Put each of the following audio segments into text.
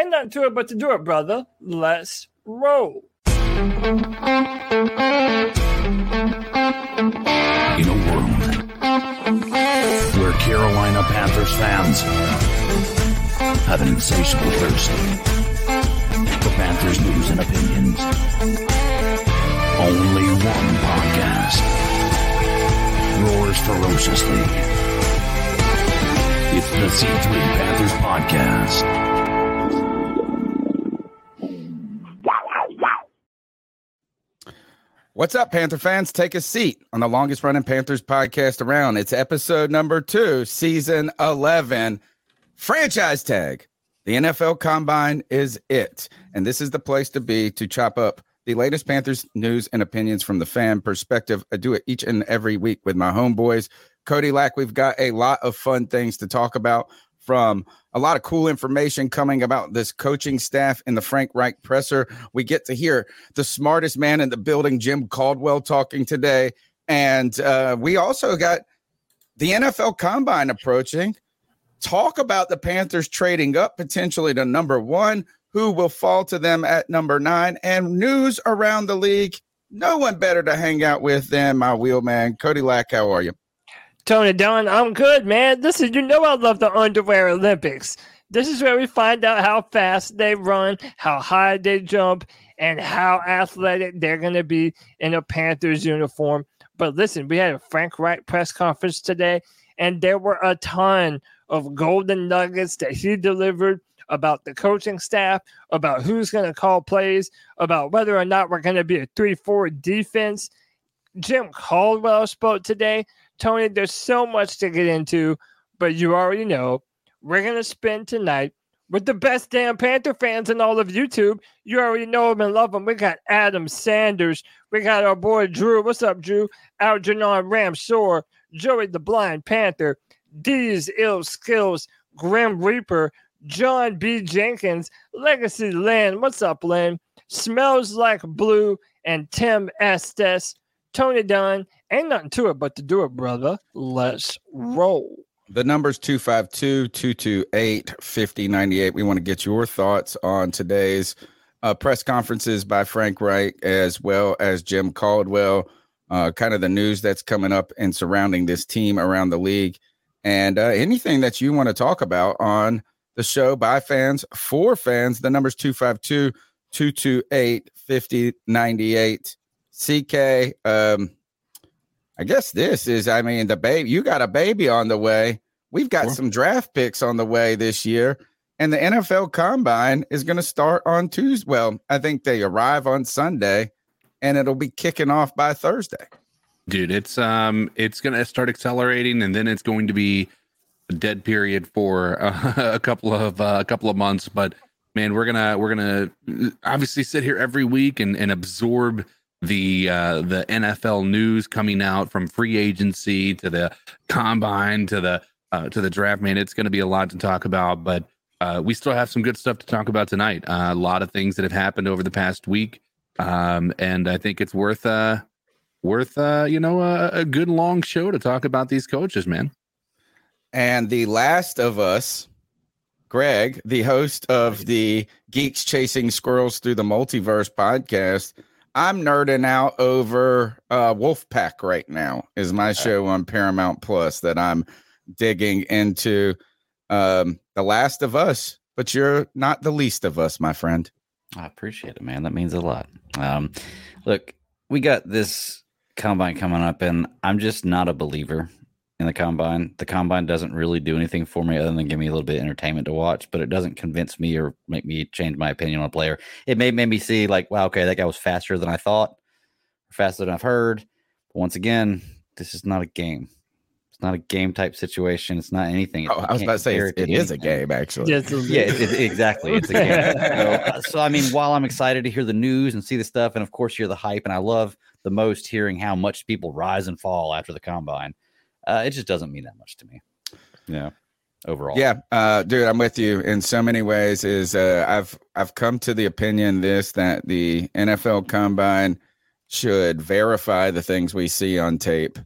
ain't not to it but to do it, brother. Let's roll. In a world where Carolina Panthers fans have an insatiable thirst for Panthers news and opinions, only one podcast roars ferociously. It's the C3 Panthers Podcast. What's up, Panther fans? Take a seat on the longest running Panthers podcast around. It's episode number two, season 11, franchise tag. The NFL Combine is it. And this is the place to be to chop up the latest Panthers news and opinions from the fan perspective. I do it each and every week with my homeboys. Cody Lack, we've got a lot of fun things to talk about from a lot of cool information coming about this coaching staff in the Frank Reich presser. We get to hear the smartest man in the building, Jim Caldwell, talking today. And uh, we also got the NFL Combine approaching. Talk about the Panthers trading up potentially to number one, who will fall to them at number nine, and news around the league. No one better to hang out with than my wheelman, Cody Lack. How are you? Tony Dunn, I'm good, man. Is you know I love the underwear Olympics. This is where we find out how fast they run, how high they jump, and how athletic they're gonna be in a Panthers uniform. But listen, we had a Frank Reich press conference today, and there were a ton of golden nuggets that he delivered about the coaching staff, about who's going to call plays, about whether or not we're going to be a 3 4 defense. Jim Caldwell spoke today. Tony, there's so much to get into, but you already know we're going to spend tonight with the best damn Panther fans in all of YouTube. You already know them and love them. We got Adam Sanders. We got our boy Drew. What's up, Drew? Algernon Ramsor, Joey the Blind Panther, D's Ill Skills, Grim Reaper, John B. Jenkins, Legacy Lynn. What's up, Lynn? Smells like blue and Tim Estes. Tony Dunn. Ain't nothing to it but to do it, brother. Let's roll. The number's 252 228 5098. We want to get your thoughts on today's uh, press conferences by Frank Reich as well as Jim Caldwell, uh, kind of the news that's coming up and surrounding this team around the league, and uh, anything that you want to talk about on the show by fans for fans. The number's 252 228 5098. CK, um, I guess this is, I mean, the baby, you got a baby on the way. We've got sure. some draft picks on the way this year. And the NFL combine is going to start on Tuesday. Well, I think they arrive on Sunday and it'll be kicking off by Thursday. Dude, it's um it's going to start accelerating and then it's going to be a dead period for uh, a couple of uh, a couple of months, but man, we're going to we're going to obviously sit here every week and and absorb the uh, the NFL news coming out from free agency to the combine to the uh, to the draft. Man, it's going to be a lot to talk about, but uh, we still have some good stuff to talk about tonight. Uh, a lot of things that have happened over the past week, um, and I think it's worth uh worth uh you know a, a good long show to talk about these coaches, man. And the last of us. Greg, the host of the Geeks Chasing Squirrels Through the Multiverse podcast, I'm nerding out over uh, Wolfpack right now. Is my show on Paramount Plus that I'm digging into. Um, the Last of Us but you're not the least of us, my friend. I appreciate it, man. That means a lot. Um, look, we got this combine coming up, and I'm just not a believer in the combine. The combine doesn't really do anything for me other than give me a little bit of entertainment to watch, but it doesn't convince me or make me change my opinion on a player. It may make me see like, wow, okay, that guy was faster than I thought, faster than I've heard. But once again, this is not a game. It's not a game type situation. It's not anything. Oh, I was about to say it, it is a game, actually. Yes, Yeah, it, it- exactly. It's a game. So, uh, so, I mean, while I'm excited to hear the news and see the stuff, and of course hear the hype, and I love the most hearing how much people rise and fall after the combine, uh, it just doesn't mean that much to me. Yeah, overall. Yeah, uh, dude, I'm with you in so many ways. Is uh, I've I've come to the opinion this that the NFL Combine should verify the things we see on tape,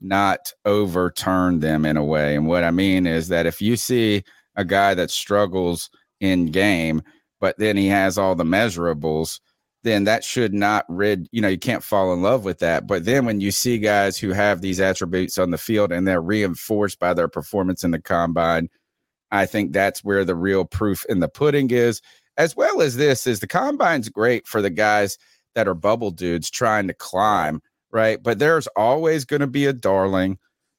not overturn them in a way. And what I mean is that if you see a guy that struggles in game, but then he has all the measurables, then that should not rid you know you can't fall in love with that. But then when you see guys who have these attributes on the field and they're reinforced by their performance in the combine i think that's where the real proof in the pudding is. As well as this is the combine's great for the guys that are bubble dudes trying to climb right? But there's always going to be a darling.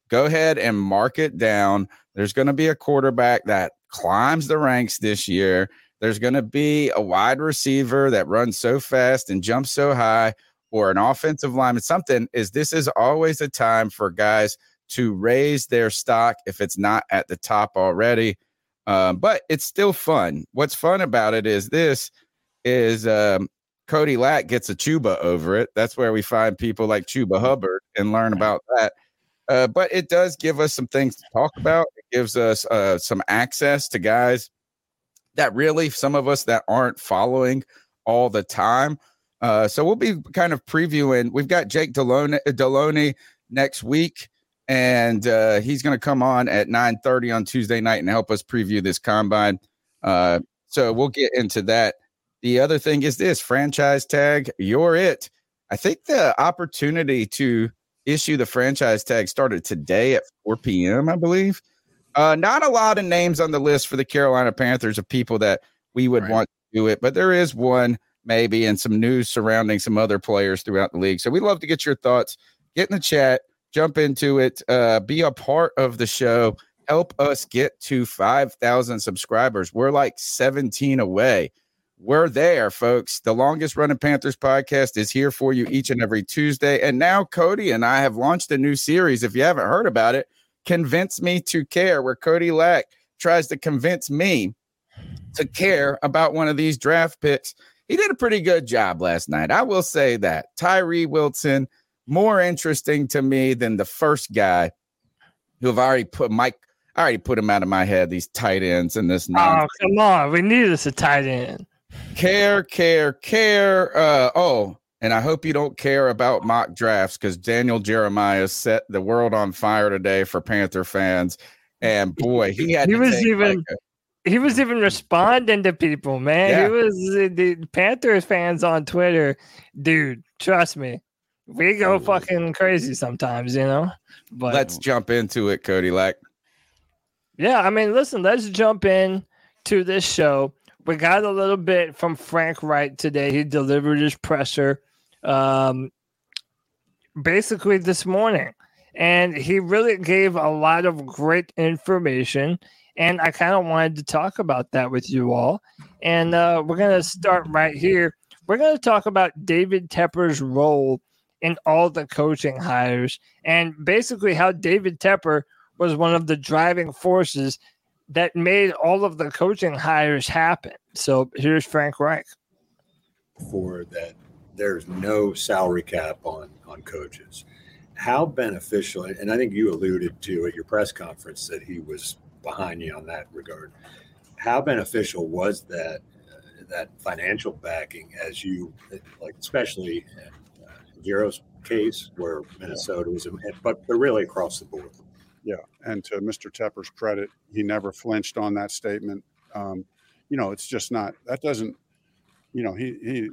Go ahead and mark it down. There's going to be a quarterback that climbs the ranks this year there's going to be a wide receiver that runs so fast and jumps so high, or an offensive lineman. Something is this is always a time for guys to raise their stock if it's not at the top already. Um, but it's still fun. What's fun about it is this is um, Cody Lack gets a Chuba over it. That's where we find people like Chuba Hubbard and learn about that. Uh, but it does give us some things to talk about. It gives us uh, some access to guys that really some of us that aren't following all the time. Uh, so we'll be kind of previewing. We've got Jake Deloney, Deloney next week, and uh, he's going to come on at 9:30 on Tuesday night and help us preview this combine. Uh, so we'll get into that. The other thing is this franchise tag. You're it. I think the opportunity to issue the franchise tag started today at 4 p.m. I believe. Uh, not a lot of names on the list for the Carolina Panthers of people that we would Right. want to do it, but there is one maybe and some news surrounding some other players throughout the league. So we'd love to get your thoughts. Get in the chat, jump into it, uh, be a part of the show. Help us get to 5,000 subscribers. We're like 17 away. We're there, folks. The longest running Panthers podcast is here for you each and every Tuesday. And now Cody and I have launched a new series. If you haven't heard about it, Convince Me to Care, where Cody Lack tries to convince me to care about one of these draft picks. He did a pretty good job last night. I will say that. Tyree Wilson, more interesting to me than the first guy who have already put Mike. I already put him out of my head, these tight ends and this Oh, come on. We need us a tight end. care, care, care. Uh, oh, and I hope you don't care about mock drafts because Daniel Jeremiah set the world on fire today for Panther fans. And boy, he had He to was even- like a- He was even responding to people, man. Yeah. He was uh, the Panthers fans on Twitter. Dude, trust me. We go fucking crazy sometimes, you know? But let's jump into it, Cody Lack. Yeah, I mean, listen, let's jump in to this show. We got a little bit from Frank Reich today. He delivered his presser um, basically this morning. And he really gave a lot of great information. And I kind of wanted to talk about that with you all. And uh, we're going to start right here. We're going to talk about David Tepper's role in all the coaching hires and basically how David Tepper was one of the driving forces that made all of the coaching hires happen. So here's Frank Reich. for that there's no salary cap on on coaches. How beneficial, and I think you alluded to at your press conference that he was behind you on that regard. How beneficial was that uh, that financial backing as you like, especially in uh, Zero's case where Minnesota was, but but really across the board. Yeah, and to Mr. Tepper's credit, he never flinched on that statement. Um, you know, it's just not that doesn't. You know, he he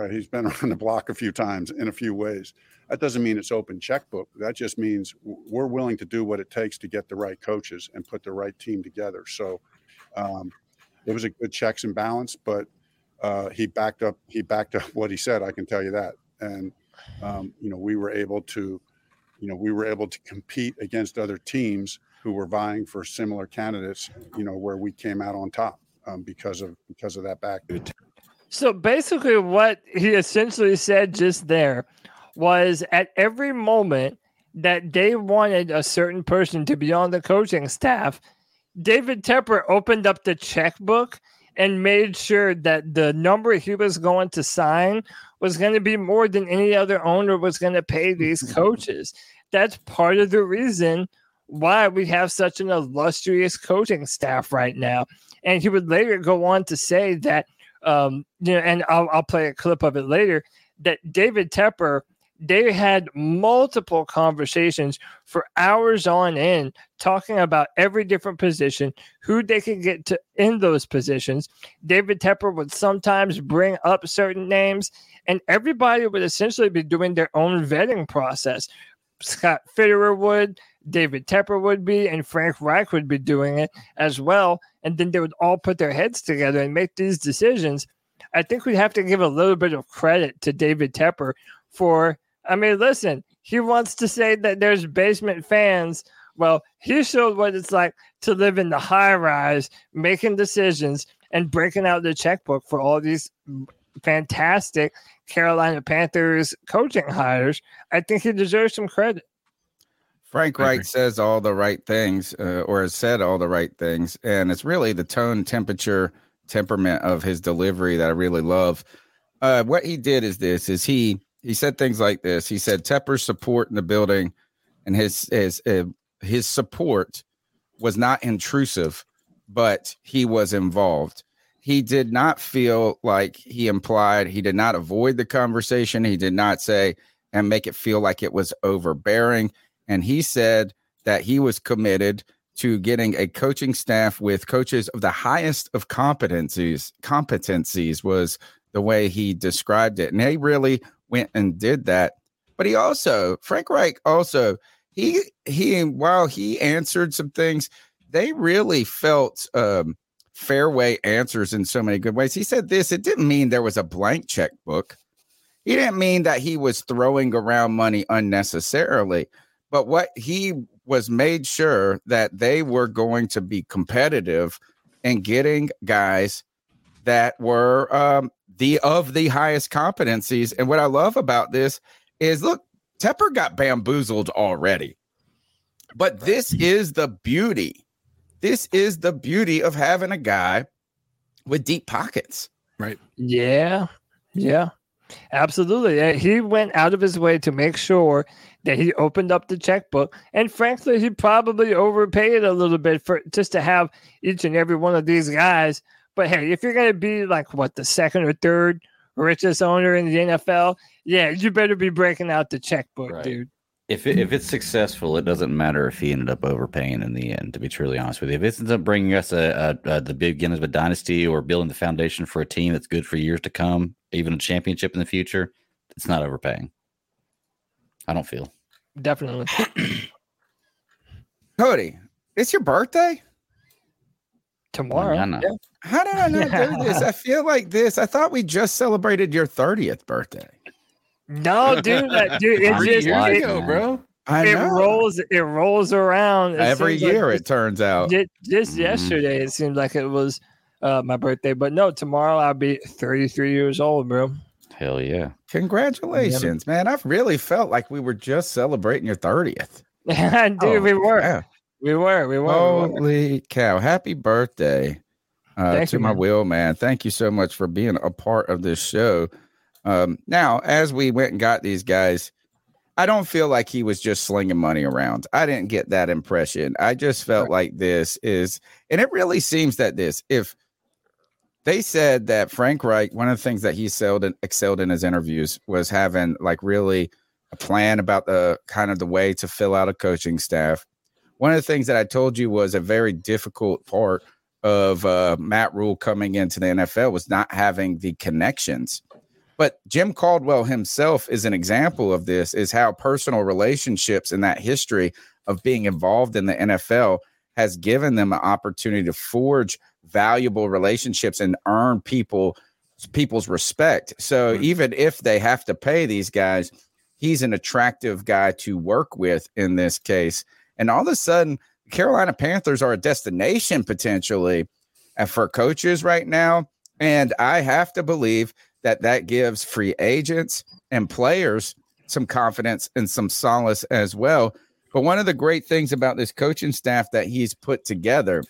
uh, he's been around the block a few times in a few ways. That doesn't mean it's open checkbook. That just means we're willing to do what it takes to get the right coaches and put the right team together. So, um, it was a good checks and balance, but uh, he backed up he backed up what he said. I can tell you that, and um, you know we were able to, you know, we were able to compete against other teams who were vying for similar candidates. You know, where we came out on top um, because of because of that back. So basically, what he essentially said just there was at every moment that they wanted a certain person to be on the coaching staff, David Tepper opened up the checkbook and made sure that the number he was going to sign was going to be more than any other owner was going to pay these coaches. That's part of the reason why we have such an illustrious coaching staff right now. And he would later go on to say that, um, you know, and I'll, I'll play a clip of it later, that David Tepper they had multiple conversations for hours on end talking about every different position, who they could get to in those positions. David Tepper would sometimes bring up certain names, and everybody would essentially be doing their own vetting process. Scott Fitterer would, David Tepper would be, and Frank Reich would be doing it as well. And then they would all put their heads together and make these decisions. I think we have to give a little bit of credit to David Tepper for I mean, listen, he wants to say that there's basement fans. Well, he showed what it's like to live in the high rise, making decisions and breaking out the checkbook for all these fantastic Carolina Panthers coaching hires. I think he deserves some credit. Frank Reich says all the right things, uh, or has said all the right things, and it's really the tone, temperature, temperament of his delivery that I really love. Uh, what he did is this: is he he said things like this. He said Tepper's support in the building and his his uh, his support was not intrusive, but he was involved. He did not feel like he implied. He did not avoid the conversation. He did not say and make it feel like it was overbearing. And he said that he was committed to getting a coaching staff with coaches of the highest of competencies. Competencies was the way he described it. And he really went and did that. But he also, Frank Reich also, he he while he answered some things, they really felt um fairway answers in so many good ways. He said this, it didn't mean there was a blank checkbook. He didn't mean that he was throwing around money unnecessarily, but what he was made sure that they were going to be competitive and getting guys that were um, the of the highest competencies. And what I love about this is look, Tepper got bamboozled already. But this is the beauty. This is the beauty of having a guy with deep pockets. Right. Yeah. Yeah. Absolutely. He went out of his way to make sure that he opened up the checkbook. And frankly, he probably overpaid a little bit for just to have each and every one of these guys but hey, if you're going to be like what the second or third richest owner in the NFL, yeah, you better be breaking out the checkbook, right. dude. If it, if it's successful, it doesn't matter if he ended up overpaying in the end. To be truly honest with you, if it ends up bringing us a, a, a the beginnings of a dynasty or building the foundation for a team that's good for years to come, even a championship in the future, it's not overpaying. I don't feel definitely. Cody, it's your birthday tomorrow. Yeah. How did I not do this? I feel like this. I thought we just celebrated your 30th birthday. No, dude, that, dude, it just years ago, bro. I it know. rolls. It rolls around it every year. Like it turns out. Just, just mm. yesterday, it seemed like it was uh, my birthday, but no, tomorrow I'll be 33 years old, bro. Hell yeah! Congratulations, yeah. man! I've really felt like we were just celebrating your 30th. dude, oh, we were. Yeah. We were. We were. Holy we were. cow! Happy birthday uh, to you, my man. will, man. Thank you so much for being a part of this show. Um, now, as we went and got these guys, I don't feel like he was just slinging money around. I didn't get that impression. I just felt right. like this is, and it really seems that this, if they said that Frank Reich, one of the things that he excelled in, excelled in his interviews was having like really a plan about the kind of the way to fill out a coaching staff one of the things that I told you was a very difficult part of uh, Matt Rhule coming into the NFL was not having the connections. But Jim Caldwell himself is an example of this, is how personal relationships and that history of being involved in the NFL has given them an opportunity to forge valuable relationships and earn people people's respect. So even if they have to pay these guys, he's an attractive guy to work with in this case. And all of a sudden, Carolina Panthers are a destination potentially uh, for coaches right now. And I have to believe that that gives free agents and players some confidence and some solace as well. But one of the great things about this coaching staff that he's put together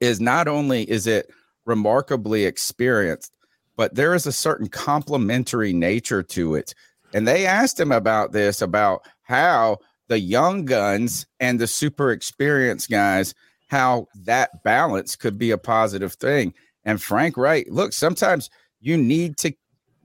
is not only is it remarkably experienced, but there is a certain complementary nature to it. And they asked him about this about how the young guns and the super experienced guys, how that balance could be a positive thing. And Frank Reich, look, sometimes you need to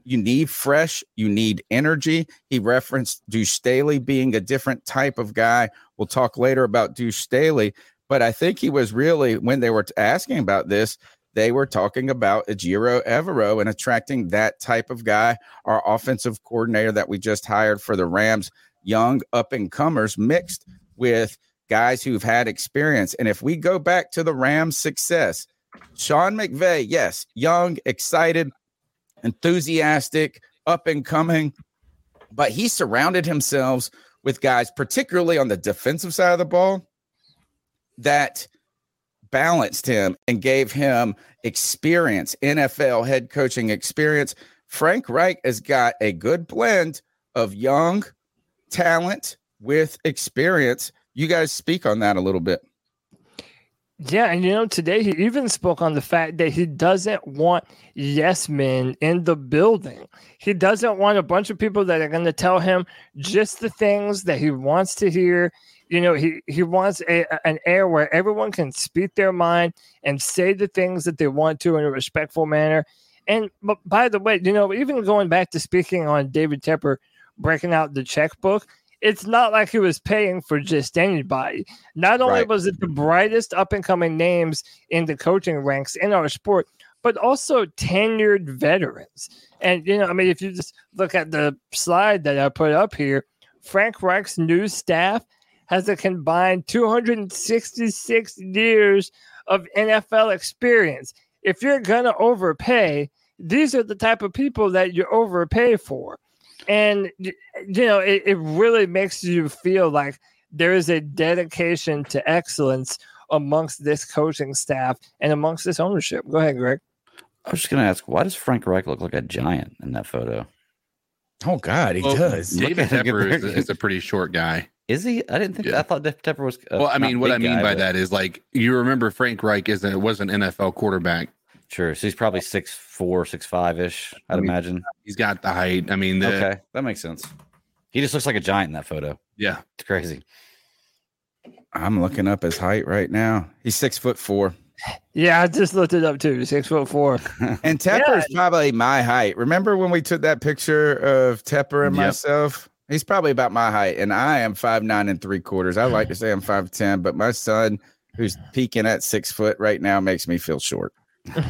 you need fresh, you need energy. He referenced Deuce Staley being a different type of guy. We'll talk later about Deuce Staley, but I think he was really when they were asking about this, they were talking about Ejiro Evero and attracting that type of guy. Our offensive coordinator that we just hired for the Rams, young up and comers mixed with guys who've had experience. And if we go back to the Rams' success, Sean McVay, yes, young, excited, enthusiastic, up and coming, but he surrounded himself with guys, particularly on the defensive side of the ball, that balanced him and gave him experience, NFL head coaching experience. Frank Reich has got a good blend of young talent with experience. You guys speak on that a little bit. Yeah, and you know, today he even spoke on the fact that he doesn't want yes men in the building. He doesn't want a bunch of people that are going to tell him just the things that he wants to hear. You know, he, he wants a, an air where everyone can speak their mind and say the things that they want to in a respectful manner. And but by the way, you know, even going back to speaking on David Tepper breaking out the checkbook, it's not like he was paying for just anybody. Not only Right. was it the brightest up and coming names in the coaching ranks in our sport, but also tenured veterans. And you know, I mean, if you just look at the slide that I put up here, Frank Reich's new staff has a combined 266 years of NFL experience. If you're gonna overpay, these are the type of people that you overpay for. And you know, it, it really makes you feel like there is a dedication to excellence amongst this coaching staff and amongst this ownership. Go ahead, Greg. I was just going to ask, why does Frank Reich look like a giant in that photo? Oh God, he Well, does. David at Tepper is, is a pretty short guy. Is he? I didn't think. Yeah. I thought Def Tepper was. a well, I mean, what I mean guy, by but- that is like you remember Frank Reich is a, was an NFL quarterback. Sure. So he's probably six four, six five ish. I'd I mean, imagine. He's got the height. I mean, the, Okay, that makes sense. He just looks like a giant in that photo. yeah. It's crazy. I'm looking up his height right now. He's six foot four. Yeah, I just looked it up too. Six foot four. And Tepper's probably my height. Remember when we took that picture of Tepper and Yep. myself? He's probably about my height, and I am five nine and three quarters. I like to say I'm five ten, but my son, who's peaking at six foot right now, makes me feel short.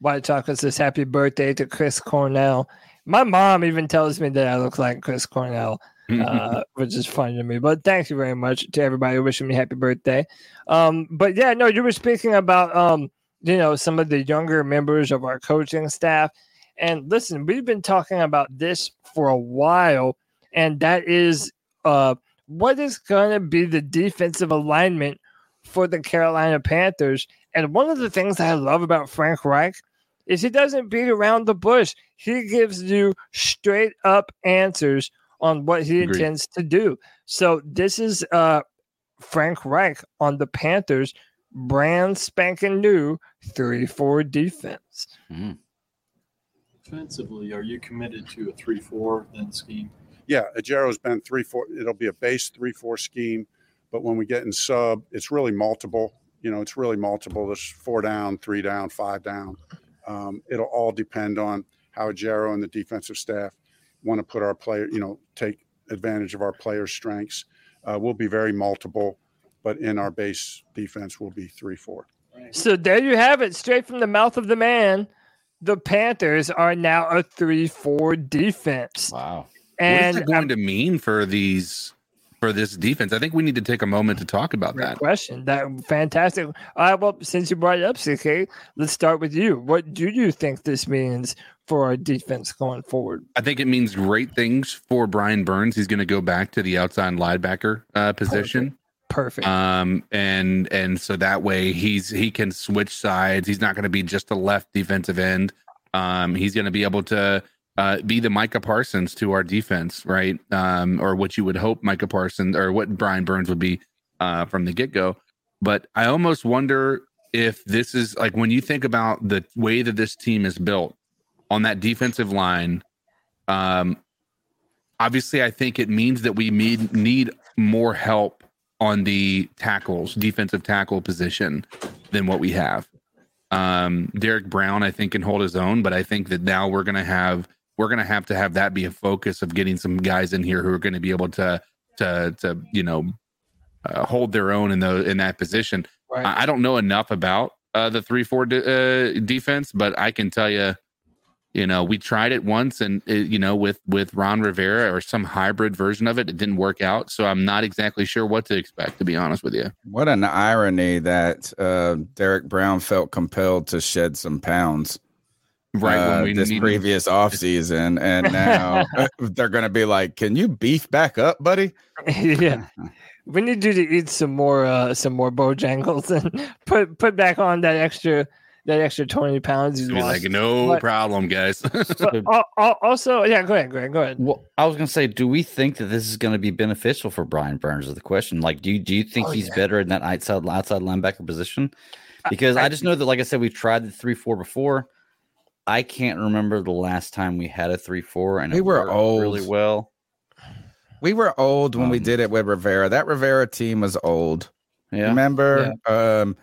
White Chocolate says happy birthday to Chris Cornell. My mom even tells me that I look like Chris Cornell, uh, which is funny to me. But thank you very much to everybody wishing me happy birthday. Um, but yeah, no, you were speaking about um, you know, some of the younger members of our coaching staff. And listen, we've been talking about this for a while, and that is uh what is gonna be the defensive alignment for the Carolina Panthers. And one of the things I love about Frank Reich is he doesn't beat around the bush. He gives you straight up answers on what he Agreed. intends to do. So this is uh Frank Reich on the Panthers brand spanking new 3-4 defense. Offensively, are you committed to a three-four then scheme? Yeah, Ejiro's been three four. It'll be a base three four scheme, but when we get in sub, it's really multiple. You know, it's really multiple. There's four down, three down, five down. Um, it'll all depend on how Ejiro and the defensive staff want to put our player. You know, take advantage of our players' strengths. Uh, we'll be very multiple, but in our base defense, we'll be three four. So there you have it, straight from the mouth of the man. The Panthers are now a 3-4 defense. Wow. What is And that going to mean for these for this defense? I think we need to take a moment to talk about that. question. That fantastic. Right, well, since you brought it up, CK, let's start with you. What do you think this means for our defense going forward? I think it means great things for Brian Burns. He's going to go back to the outside linebacker uh, position. Perfect. Um, and and so that way he's he can switch sides. He's not going to be just a left defensive end. Um, he's going to be able to uh, be the Micah Parsons to our defense, right? Um, or what you would hope Micah Parsons or what Brian Burns would be uh, from the get go. But I almost wonder if this is like when you think about the way that this team is built on that defensive line. Um, obviously, I think it means that we need need more help on the tackles, defensive tackle position than what we have. Um, Derrick Brown, I think, can hold his own, but I think that now we're gonna have we're gonna have to have that be a focus of getting some guys in here who are going to be able to to to you know uh, hold their own in the in that position. Right. I, I don't know enough about uh, the three four de- uh, defense, but I can tell you, you know, we tried it once, and it, you know, with with Ron Rivera or some hybrid version of it, it didn't work out. So I'm not exactly sure what to expect, to be honest with you. What an irony that uh, Derrick Brown felt compelled to shed some pounds Right uh, when we this needed- previous offseason. And now they're going to be like, can you beef back up, buddy? yeah. We need you to eat some more uh some more bojangles and put put back on that extra that extra twenty pounds you Be like, no But- problem, guys. But al- al- also, yeah, go ahead, go ahead, go ahead. Well, I was gonna say, do we think that this is going to be beneficial for Brian Burns? Is the question. Like, do you do you think Oh, he's yeah. better in that outside outside linebacker position? Because I, just know that, like I said, we've tried the three four before. I can't remember the last time we had a three four, and We were worked really old. well. We were old when we Um, did it with Rivera. That Rivera team was old. Yeah, Remember? Um,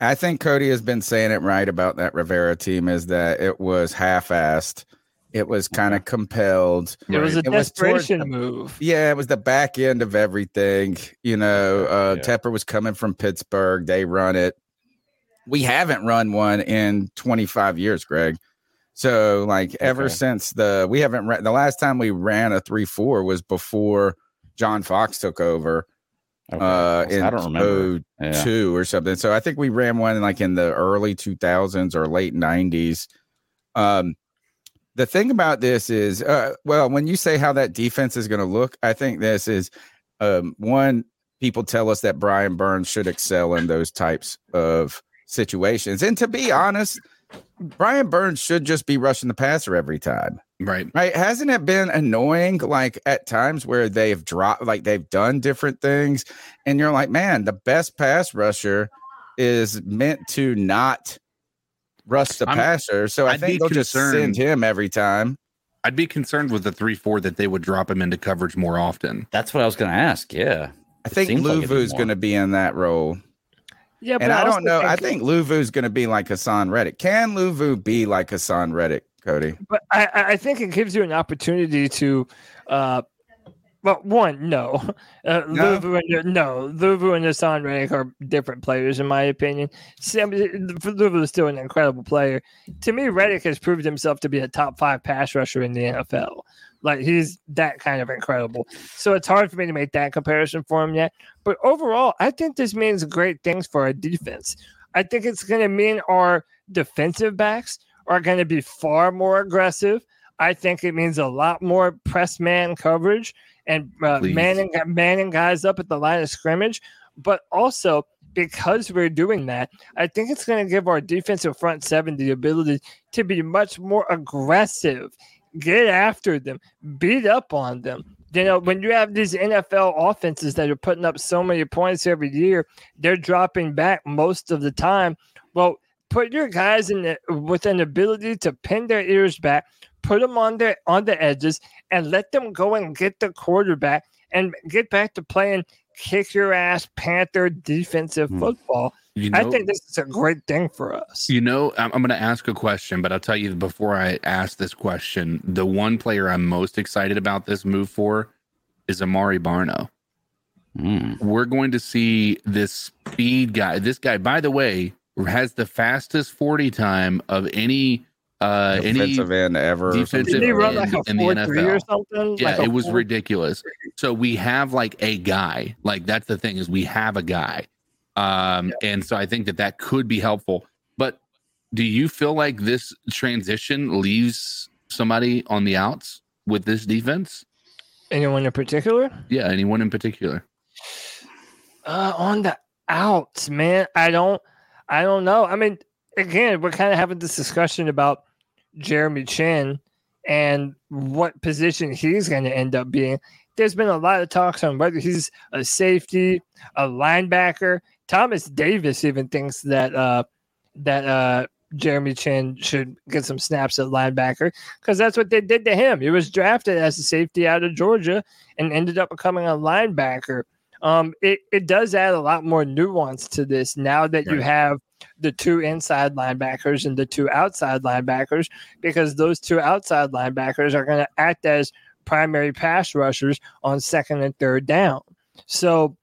I think Cody has been saying it right about that Rivera team is that it was half-assed. It was kind of compelled. It was a It was towards desperation the- move. Yeah, it was the back end of everything. You know, uh, Yeah. Tepper was coming from Pittsburgh. They run it. We haven't run one in 25 years, Greg. So, like, ever Okay. since the we haven't ran the last time we ran a three four was before John Fox took over Okay. uh, in I don't remember. Yeah. two or something. So I think we ran one like in the early 2000s or late 90s. Um, the thing about this is, uh, well, when you say how that defense is going to look, I think this is um, one. People tell us that Brian Burns should excel in those types of situations, and to be honest, Brian Burns should just be rushing the passer every time right. right hasn't it been annoying like at times where they've dropped like they've done different things and you're like man the best pass rusher is meant to not rush the I'm- passer so i I'd be think they'll just send concerned- him every time I'd be concerned with the three four that they would drop him into coverage more often. That's what I was going to ask. Yeah, i It think seems like luvu's going to be in that role Yeah, and i also don't know i think luvu's going to be like haason reddick can luvu be like haason reddick cody but I, I I think it gives you an opportunity to, uh, well, one, no, uh, No? Luvu and no, Luvu and Haason Reddick are different players in my opinion. Sam, Luvu is still an incredible player. To me, Reddick has proved himself to be a top five pass rusher in the NFL. Like he's that kind of incredible. So it's hard for me to make that comparison for him yet. But overall, I think this means great things for our defense. I think it's going to mean our defensive backs are going to be far more aggressive. I think it means a lot more press man coverage and uh, manning manning guys up at the line of scrimmage. But also because we're doing that, I think it's going to give our defensive front seven the ability to be much more aggressive, get after them, beat up on them. You know, when you have these NFL offenses that are putting up so many points every year, they're dropping back most of the time. Well, put your guys in the, with an ability to pin their ears back, put them on their on the edges, and let them go and get the quarterback and get back to playing kick your ass Panther defensive Hmm. football. You know, I think this is a great thing for us. You know, I'm, I'm going to ask a question, but I'll tell you before I ask this question, the one player I'm most excited about this move for is Amare Barno. Mm. We're going to see this speed guy. This guy, by the way, has the fastest 40 time of any uh, any defensive end ever. defensive something. Did he run in- like in the four or NFL. something? Yeah, Like it was four- ridiculous. So we have like a guy. Like that's the thing is we have a guy, um, and so I think that that could be helpful. But do you feel like this transition leaves somebody on the outs with this defense? Anyone in particular? Yeah, anyone in particular? Uh, on the outs, man. I don't. I don't know. I mean, again, we're kind of having this discussion about Jeremy Chinn and what position he's going to end up being. There's been a lot of talks on whether he's a safety, a linebacker. Thomas Davis even thinks that uh, that uh, Jeremy Chinn should get some snaps at linebacker because that's what they did to him. He was drafted as a safety out of Georgia and ended up becoming a linebacker. Um, it, it does add a lot more nuance to this now that you have the two inside linebackers and the two outside linebackers because those two outside linebackers are going to act as primary pass rushers on second and third down. So,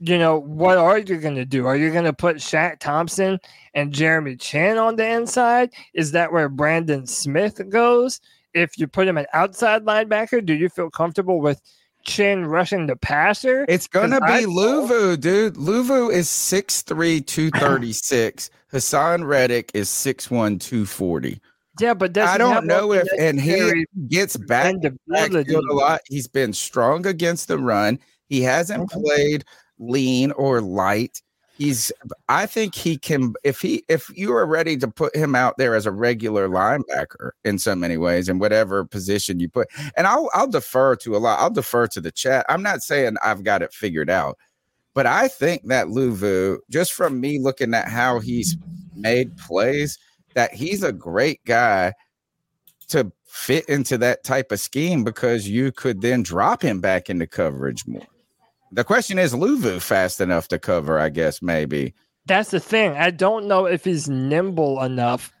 you know, what are you going to do? Are you going to put Shaq Thompson and Jeremy Chinn on the inside? Is that where Brandon Smith goes? If you put him an outside linebacker, do you feel comfortable with Chinn rushing the passer? It's 'Cause I be Luvu, dude. Luvu is 6'3, 236. Haason Reddick is 6'1, 240. Yeah, but I don't know if and he gets back backfield a lot. He's been strong against the run. He hasn't Okay. played lean or light. He's I think he can if he if you are ready to put him out there as a regular linebacker in so many ways in whatever position you put. And I'll I'll defer to a lot. I'll defer to the chat. I'm not saying I've got it figured out. But I think that Luvu, just from me looking at how he's made plays, that he's a great guy to fit into that type of scheme because you could then drop him back into coverage more. The question is, Luvu fast enough to cover? I guess maybe. That's the thing. I don't know if he's nimble enough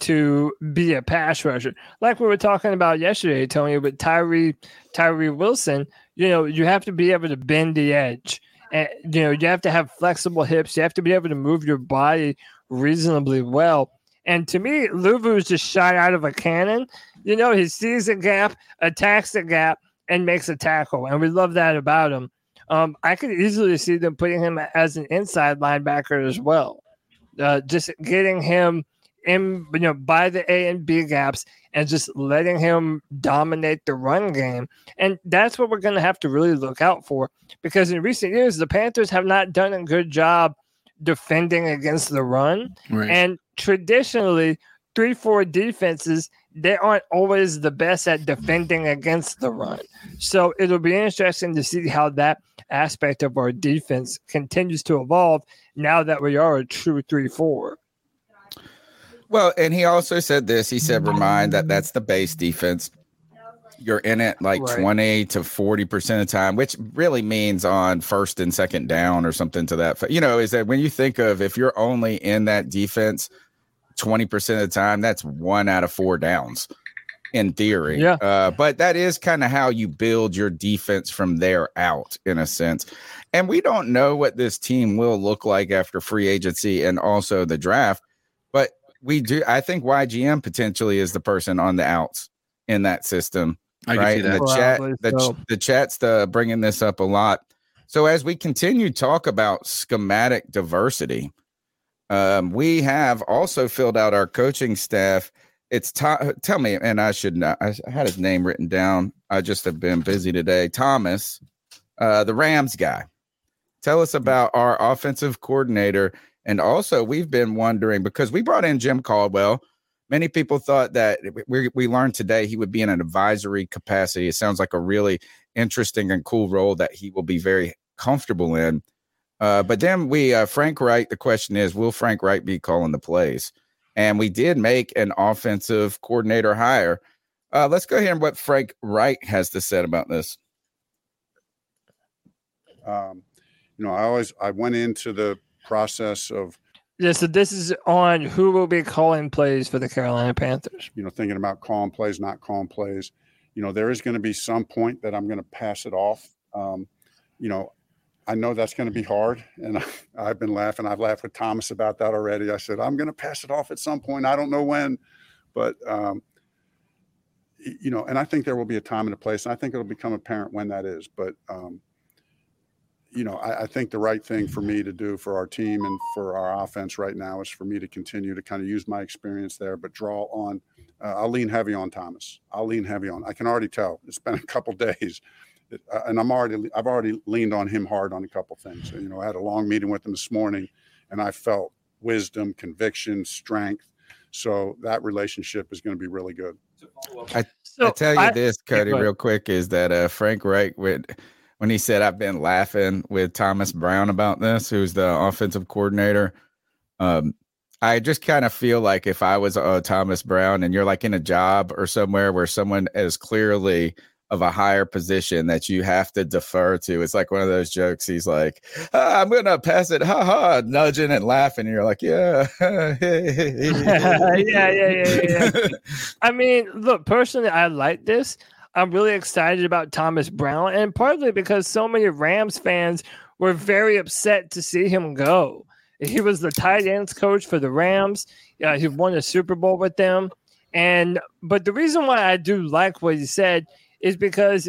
to be a pass rusher. Like we were talking about yesterday, Tony, with Tyree Tyree Wilson, you know, you have to be able to bend the edge. And you know, you have to have flexible hips. You have to be able to move your body reasonably well. And to me, Luvu is just shot out of a cannon. You know, he sees a gap, attacks the gap, and makes a tackle. And we love that about him. Um, I could easily see them putting him as an inside linebacker as well. Uh, just getting him in, you know, by the A and B gaps and just letting him dominate the run game. And that's what we're going to have to really look out for because in recent years, the Panthers have not done a good job defending against the run. Right. And traditionally, three, four defenses, they aren't always the best at defending against the run. So it'll be interesting to see how that aspect of our defense continues to evolve now that we are a true 3 4. Well, and he also said this. He said, "Remind that that's the base defense. You're in it like Right. 20 to 40 percent of the time, which really means on first and second down or something to that. You know, is that when you think of if you're only in that defense 20 percent of the time, that's one out of four downs in theory. Yeah. Uh, but that is kind of how you build your defense from there out, in a sense. And we don't know what this team will look like after free agency and also the draft. But we do. I think YGM potentially is the person on the outs in that system. I can right? see And the chat, the, so. the chat's the bringing this up a lot. So as we continue to talk about schematic diversity, um, we have also filled out our coaching staff. It's to- tell me, and I should not. I had his name written down. I just have been busy today. Thomas, uh, the Rams guy. Tell us about our offensive coordinator, and also we've been wondering because we brought in Jim Caldwell. Many people thought that we we learned today he would be in an advisory capacity. It sounds like a really interesting and cool role that he will be very comfortable in. Uh, but then we uh, Frank Reich. The question is, will Frank Reich be calling the plays? And we did make an offensive coordinator hire. Uh, let's go hear what Frank Reich has to say about this. Um, you know, I always I went into the process of Yeah, so this is on who will be calling plays for the Carolina Panthers. you know thinking about calling plays, not calling plays. You know, there is going to be some point that I'm going to pass it off. Um, you know, I know that's going to be hard, and I've been laughing. I've laughed with Thomas about that already. I said I'm going to pass it off at some point. I don't know when, But um, you know, and I think there will be a time and a place, and I think it'll become apparent when that is. But um, you know, I, I think the right thing for me to do for our team and for our offense right now is for me to continue to kind of use my experience there, but draw on. Uh, I'll lean heavy on Thomas. I'll lean heavy on. I can already tell. It's been a couple days, and I'm already. I've already leaned on him hard on a couple things. So, you know, I had a long meeting with him this morning, and I felt wisdom, conviction, strength. So that relationship is going to be really good. So I tell you I- this, Yeah, Cody, go ahead. real quick, is that uh, Frank Reich would when he said I've been laughing with Thomas Brown about this, who's the offensive coordinator. Um, I just kind of feel like if I was uh, Thomas Brown and you're like in a job or somewhere where someone is clearly of a higher position that you have to defer to, it's like one of those jokes. He's like, "Ah, "I'm gonna pass it, ha ha," nudging and laughing. And you're like, "Yeah, yeah, yeah, yeah, yeah, yeah. I mean, look, personally, I like this. I'm really excited about Thomas Brown, and partly because so many Rams fans were very upset to see him go. He was the tight ends coach for the Rams. Uh, he won a Super Bowl with them, and but the reason why I do like what he said is because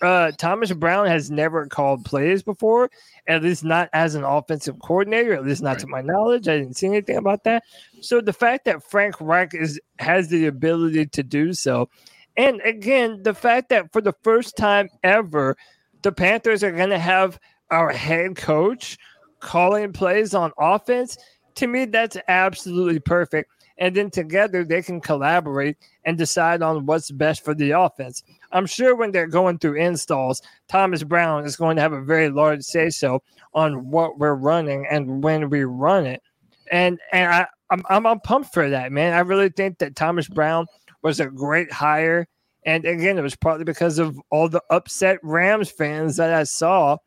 uh, Thomas Brown has never called plays before, at least not as an offensive coordinator, at least not to my knowledge. I didn't see anything about that. So the fact that Frank Reich is has the ability to do so, and again, the fact that for the first time ever, the Panthers are going to have our head coach calling plays on offense. To me, that's absolutely perfect. And then together they can collaborate and decide on what's best for the offense. I'm sure when they're going through installs, Thomas Brown is going to have a very large say so on what we're running and when we run it. And and I I'm, I'm I'm pumped for that, man. I really think that Thomas Brown was a great hire. And again, it was partly because of all the upset Rams fans that I saw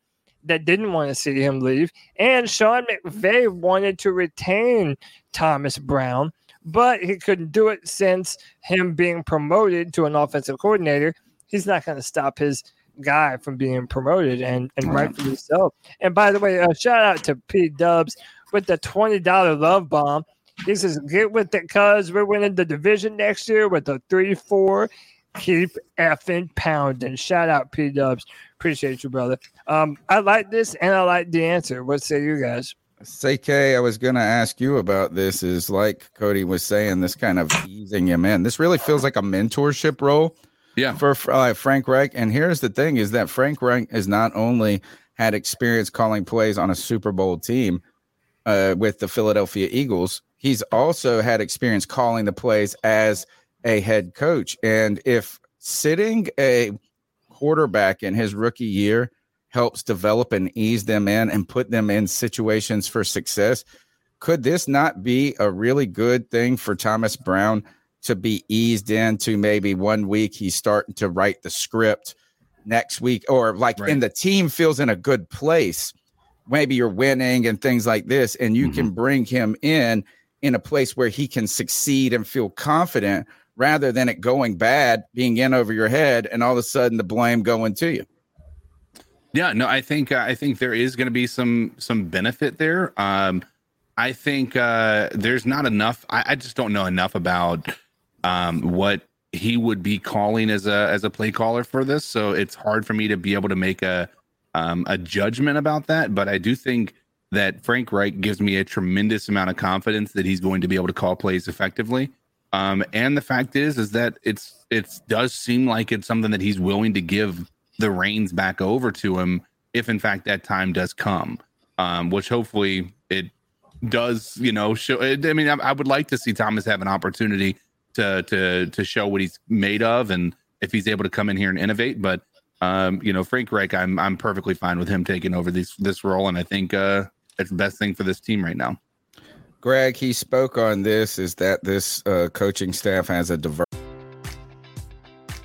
that didn't want to see him leave. And Sean McVay wanted to retain Thomas Brown, but he couldn't do it since him being promoted to an offensive coordinator. He's not going to stop his guy from being promoted, and, and rightfully so. And by the way, uh, shout out to P Dubs with the $20 love bomb. He says, Get with it, cuz we're winning the division next year with a 3 4. Keep effing pounding. Shout out P Dubs. Appreciate you, brother. Um, I like this and I like the answer. What say you guys? CK, I was going to ask you about this. Is like Cody was saying, this kind of easing him in. This really feels like a mentorship role. Yeah. For uh, Frank Reich. And here's the thing: is that Frank Reich has not only had experience calling plays on a Super Bowl team uh, with the Philadelphia Eagles, he's also had experience calling the plays as a head coach. And if sitting a quarterback in his rookie year helps develop and ease them in and put them in situations for success. Could this not be a really good thing for Thomas Brown to be eased into maybe one week he's starting to write the script next week or like Right. and the team feels in a good place maybe you're winning and things like this and you can mm-hmm. bring him in in a place where he can succeed and feel confident rather than it going bad being in over your head and all of a sudden the blame going to you Yeah, no, I think uh, I think there is going to be some some benefit there. Um, I think uh, there's not enough. I, I just don't know enough about um, what he would be calling as a as a play caller for this. So it's hard for me to be able to make a um, a judgment about that. But I do think that Frank Reich gives me a tremendous amount of confidence that he's going to be able to call plays effectively. Um, and the fact is, is that it's it does seem like it's something that he's willing to give the reins back over to him if in fact that time does come um which hopefully it does you know show i mean I, I would like to see thomas have an opportunity to to to show what he's made of and if he's able to come in here and innovate but um you know frank reich i'm i'm perfectly fine with him taking over this this role and i think uh it's the best thing for this team right now Greg, he spoke on this is that this uh, coaching staff has a diverse.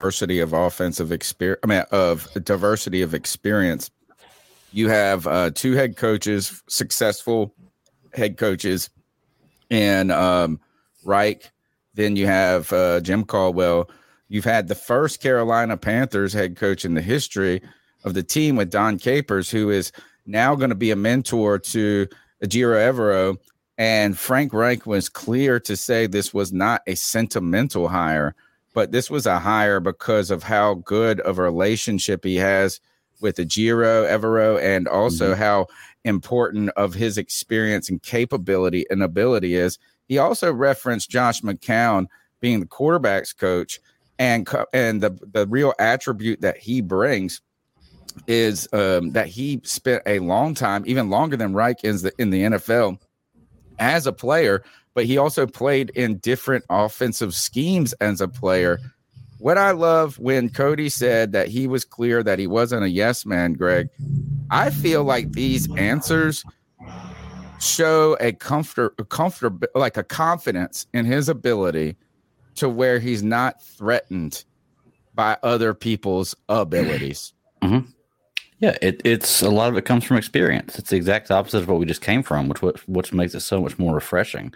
diversity of offensive experience. I mean, of diversity of experience. You have uh, two head coaches, successful head coaches, and um, Reich. Then you have uh, Jim Caldwell. You've had the first Carolina Panthers head coach in the history of the team with Dom Capers, who is now going to be a mentor to Ejiro Evero. And Frank Reich was clear to say this was not a sentimental hire but this was a hire because of how good of a relationship he has with Ejiro Evero and also mm-hmm. how important of his experience and capability and ability is. He also referenced Josh McCown being the quarterback's coach and and the the real attribute that he brings is um, that he spent a long time, even longer than Reich in the in the NFL as a player, but he also played in different offensive schemes as a player. What I love when Cody said that he was clear that he wasn't a yes man, Greg, I feel like these answers show a comfort, a comfort, like a confidence in his ability to where he's not threatened by other people's abilities. Mm-hmm. Yeah, it, it's a lot of it comes from experience. It's the exact opposite of what we just came from, which what which makes it so much more refreshing.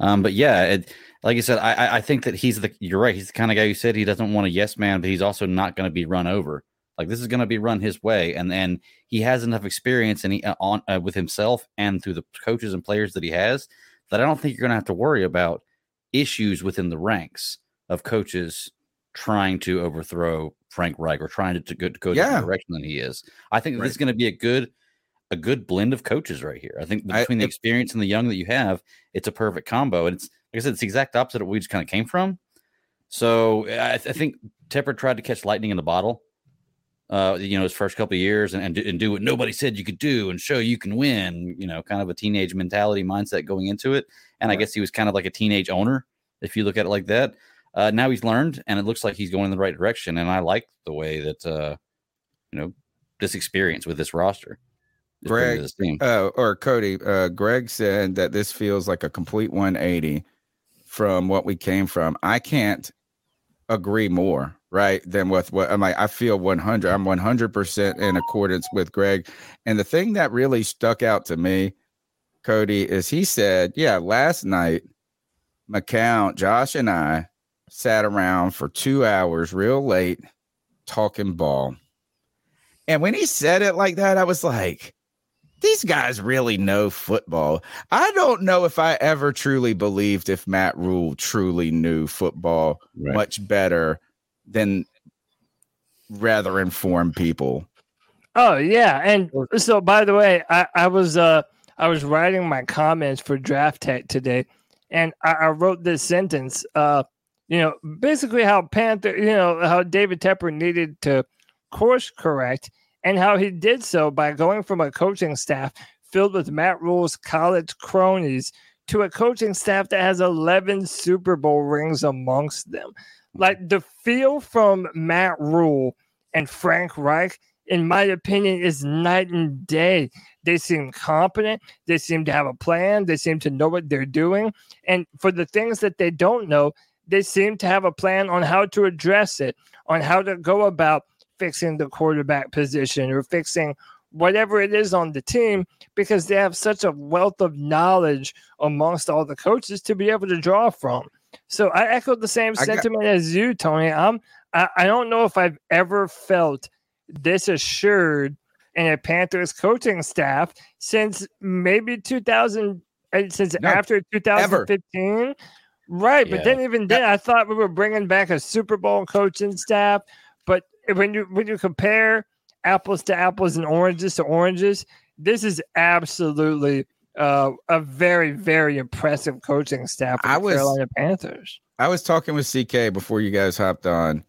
Um, but yeah, it, like you said, I I think that he's the you're right. He's the kind of guy who said he doesn't want a yes man, but he's also not going to be run over. Like this is going to be run his way, and and he has enough experience and he uh, on uh, with himself and through the coaches and players that he has that I don't think you're going to have to worry about issues within the ranks of coaches trying to overthrow Frank Reich or trying to, to go, to go yeah. the direction than he is. I think right. this is going to be a good a good blend of coaches right here. I think between I, the experience and the young that you have, it's a perfect combo. And it's like I said, it's the exact opposite of what we just kind of came from. So I, I think Tepper tried to catch lightning in the bottle. Uh, you know, his first couple of years and, and, and do what nobody said you could do and show you can win, you know, kind of a teenage mentality mindset going into it. And right. I guess he was kind of like a teenage owner, if you look at it like that. Uh, now he's learned, and it looks like he's going in the right direction. And I like the way that uh, you know this experience with this roster. Greg uh, or Cody, uh, Greg said that this feels like a complete 180 from what we came from. I can't agree more, right? Than with what I'm like. I feel 100. I'm 100 percent in accordance with Greg. And the thing that really stuck out to me, Cody, is he said, "Yeah, last night, McCown, Josh, and I sat around for two hours real late talking ball. And when he said it like that, I was like, these guys really know football. I don't know if I ever truly believed if Matt Rhule truly knew football right. much better than rather informed people. Oh yeah, and so by the way, I, I was uh I was writing my comments for Draft Tech today, and I, I wrote this sentence. Uh, you know, basically how Panther, you know, how David Tepper needed to course correct and how he did so by going from a coaching staff filled with Matt Rhule's college cronies to a coaching staff that has 11 Super Bowl rings amongst them. Like the feel from Matt Rhule and Frank Reich, in my opinion, is night and day. They seem competent. They seem to have a plan. They seem to know what they're doing. And for the things that they don't know, they seem to have a plan on how to address it, on how to go about fixing the quarterback position or fixing whatever it is on the team because they have such a wealth of knowledge amongst all the coaches to be able to draw from. So I echoed the same I got- sentiment as you, Tony. I'm I, I don't know if I've ever felt this assured in a Panthers coaching staff since maybe 2000 uh, since No, after 2015. Right, but Yeah. then even then I thought we were bringing back a Super Bowl coaching staff, but when you when you compare apples to apples and oranges to oranges, this is absolutely uh, a very very impressive coaching staff for I was- Carolina Panthers. I was talking with CK before you guys hopped on,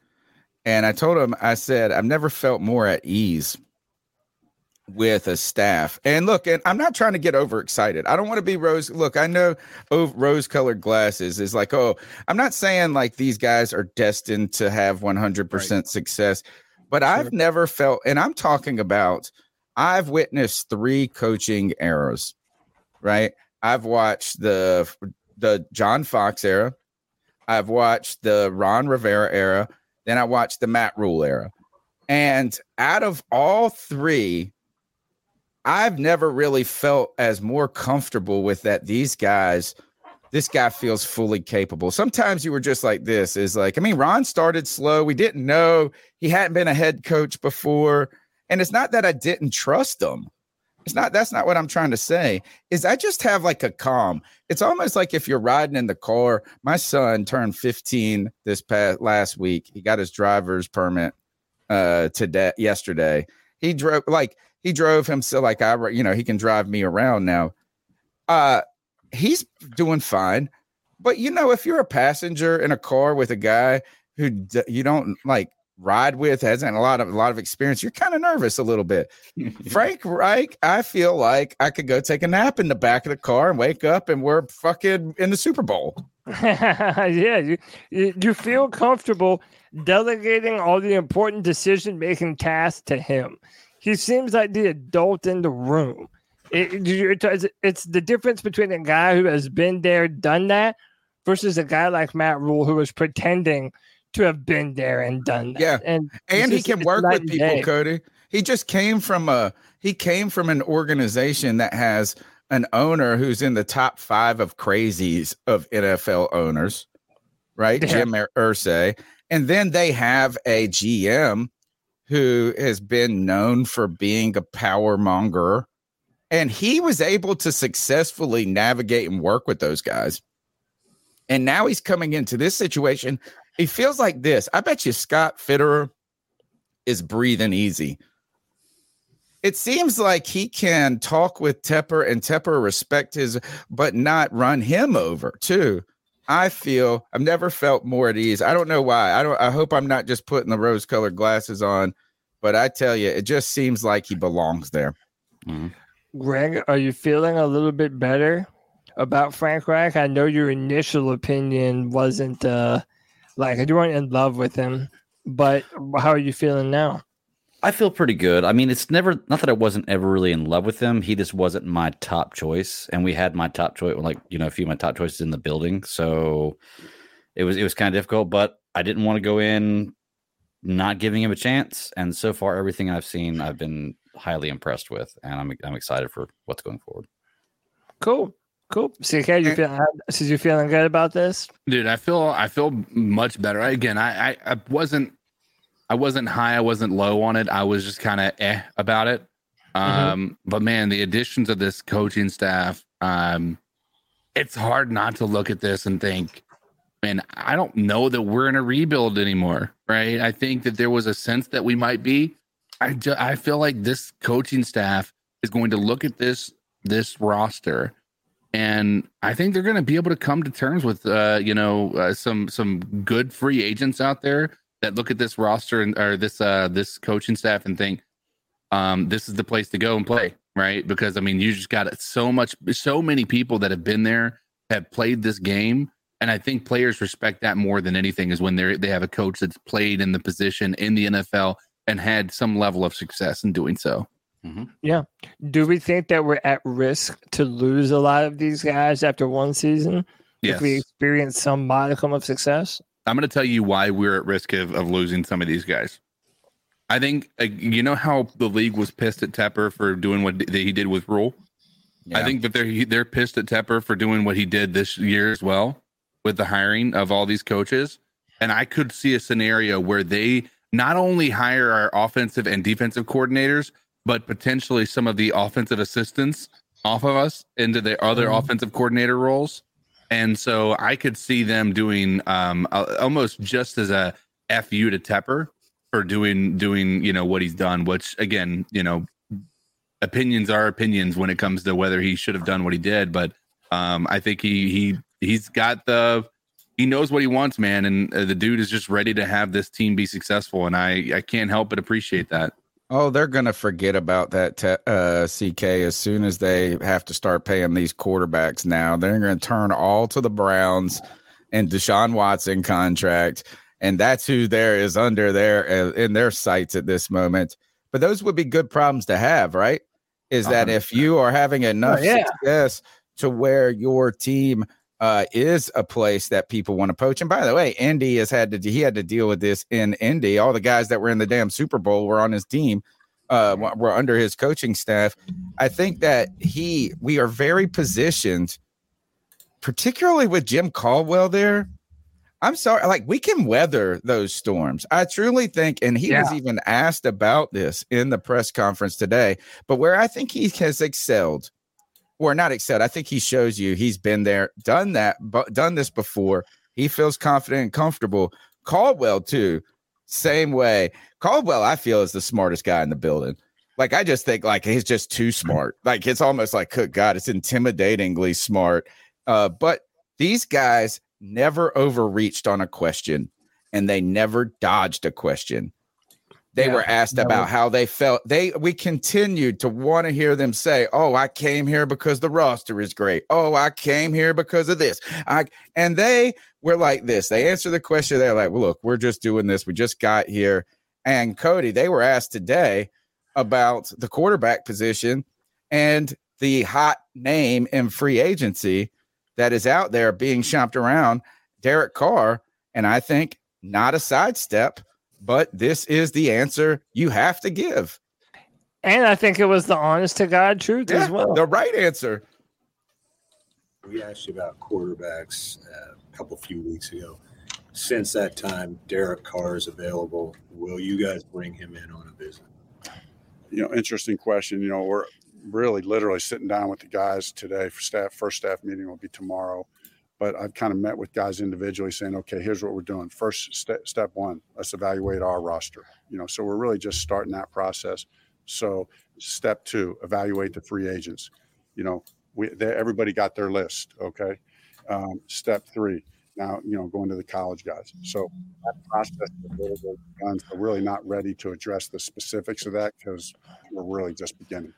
and I told him, I said, I've never felt more at ease with a staff. And look, and I'm not trying to get overexcited. I don't want to be rose. Look, I know oh, rose colored glasses is like, oh, I'm not saying like these guys are destined to have 100% success, but I've never felt, and I'm talking about, I've witnessed three coaching eras, right? I've watched the the John Fox era. I've watched the Ron Rivera era. Then I watched the Matt Rhule era. And out of all three, I've never really felt as more comfortable with that these guys, this guy feels fully capable. Sometimes you were just like this is like, I mean, Ron started slow. We didn't know he hadn't been a head coach before. And it's not that I didn't trust him. It's not that's not what I'm trying to say. Is I just have like a calm. It's almost like if you're riding in the car. My son turned 15 this past last week. He got his driver's permit uh today yesterday. He drove like he drove himself like I you know, he can drive me around now. Uh he's doing fine. But you know, if you're a passenger in a car with a guy who d- you don't like ride with hasn't a lot of a lot of experience, you're kind of nervous a little bit. Frank Reich, I feel like I could go take a nap in the back of the car and wake up and we're fucking in the Super Bowl. yeah, you, you you feel comfortable delegating all the important decision making tasks to him. He seems like the adult in the room. It- you- it's, the difference between a guy who has been there, done that, versus a guy like Matt Rhule who was pretending to have been there and done that. Yeah. and and he just- can work with people day. cody he just came from a he came from an organization that has an owner who's in the top five of crazies of nfl owners right Yeah. jim Ur- Irsay and then they have a gm who has been known for being a power monger and he was able to successfully navigate and work with those guys and now he's coming into this situation he feels like this. I bet you Scott Fitterer is breathing easy. It seems like he can talk with Tepper and Tepper respect his, but not run him over too. I feel I've never felt more at ease. I don't know why. I don't. I hope I'm not just putting the rose-colored glasses on, but I tell you, it just seems like he belongs there. Greg, are you feeling a little bit better about Frank Reich? I know your initial opinion wasn't uh like you weren't in love with him, but how are you feeling now? I feel pretty good. I mean, it's never not that I wasn't ever really in love with him. He just wasn't my top choice, and we had my top choice, like you know, a few of my top choices in the building. So it was it was kind of difficult, but I didn't want to go in not giving him a chance. And so far, everything I've seen, I've been highly impressed with, and I'm I'm excited for what's going forward. Cool. Cool. CK, you feeling so you feeling good about this? dude i feel i feel much better again i i, I wasn't i wasn't high i wasn't low on it. I was just kind of eh about it. Um but man the additions of this coaching staff um it's hard not to look at this and think man i don't know that we're in a rebuild anymore right? I think that there was a sense that we might be. I ju- i feel like this coaching staff is going to look at this this roster and I think they're going to be able to come to terms with, uh, you know, uh, some some good free agents out there that look at this roster and or this uh, this coaching staff and think, um, this is the place to go and play, right? Because I mean, you just got so much, so many people that have been there, have played this game, and I think players respect that more than anything is when they they have a coach that's played in the position in the NFL and had some level of success in doing so. Yeah. Do we think that we're at risk to lose a lot of these guys after one season Yes. if we experience some modicum of success? I'm going to tell you why we're at risk of, of losing some of these guys. I think uh, you know how the league was pissed at Tepper for doing what that he did with Rhule. I think that they're they're pissed at Tepper for doing what he did this year as well. with the hiring of all these coaches. And I could see a scenario where they not only hire our offensive and defensive coordinators, but potentially some of the offensive assistants off of us into the other Mhm. offensive coordinator roles. And so I could see them doing um, almost just as a fu to Tepper for doing doing you know what he's done. Which again, you know, opinions are opinions when it comes to whether he should have done what he did. But um, I think he he he's got the he knows what he wants, man, and uh, the dude is just ready to have this team be successful. And I I can't help but appreciate that. Oh, they're gonna forget about that te- uh, CK as soon as they have to start paying these quarterbacks. Now they're gonna turn all to the Browns and Deshaun Watson contract, and that's who there is under their uh, in their sights at this moment. But those would be good problems to have, right? Is that if you are having enough yeah. success to where your team uh, is a place that people want to poach. And by the way, Indy has had to he had to deal with this in Indy. All the guys that were in the damn Super Bowl were on his team, uh, were were under his coaching staff. I think that he we are very positioned, particularly with Jim Caldwell there. I'm sorry, like we can weather those storms. I truly think, and he was even asked about this in the press conference today. But where I think he has excelled or not excelled. I think he shows you he's been there, done that, but done this before. He feels confident and comfortable. Caldwell too, same way. Caldwell, I feel is the smartest guy in the building. Like I just think like he's just too smart. Like it's almost like good God, it's intimidatingly smart. Uh, but these guys never overreached on a question, and they never dodged a question. They Yeah, were asked never. about how they felt. They we continued to want to hear them say, "Oh, I came here because the roster is great. Oh, I came here because of this." I and they were like this. They answered the question. They're like, "Well, look, we're just doing this. We just got here." And Cody, they were asked today about the quarterback position and the hot name in free agency that is out there being shopped around, Derek Carr. And I think not a sidestep, but this is the answer you have to give. And I think it was the honest to God truth Yeah, as well. the right answer. We asked you about quarterbacks uh, a couple few weeks ago. Since that time, Derek Carr is available. Will you guys bring him in on a visit? you know, interesting question. You know, we're really literally sitting down with the guys today for staff. First staff meeting will be tomorrow. But I've kind of met with guys individually saying, okay, here's what we're doing. First step, step one, let's evaluate our roster. You know, so we're really just starting that process. So step two, evaluate the free agents. You know, we they, everybody got their list. Okay. Um, step three, now you know going to the college guys. So that process is really not ready to address the specifics of that because we're really just beginning.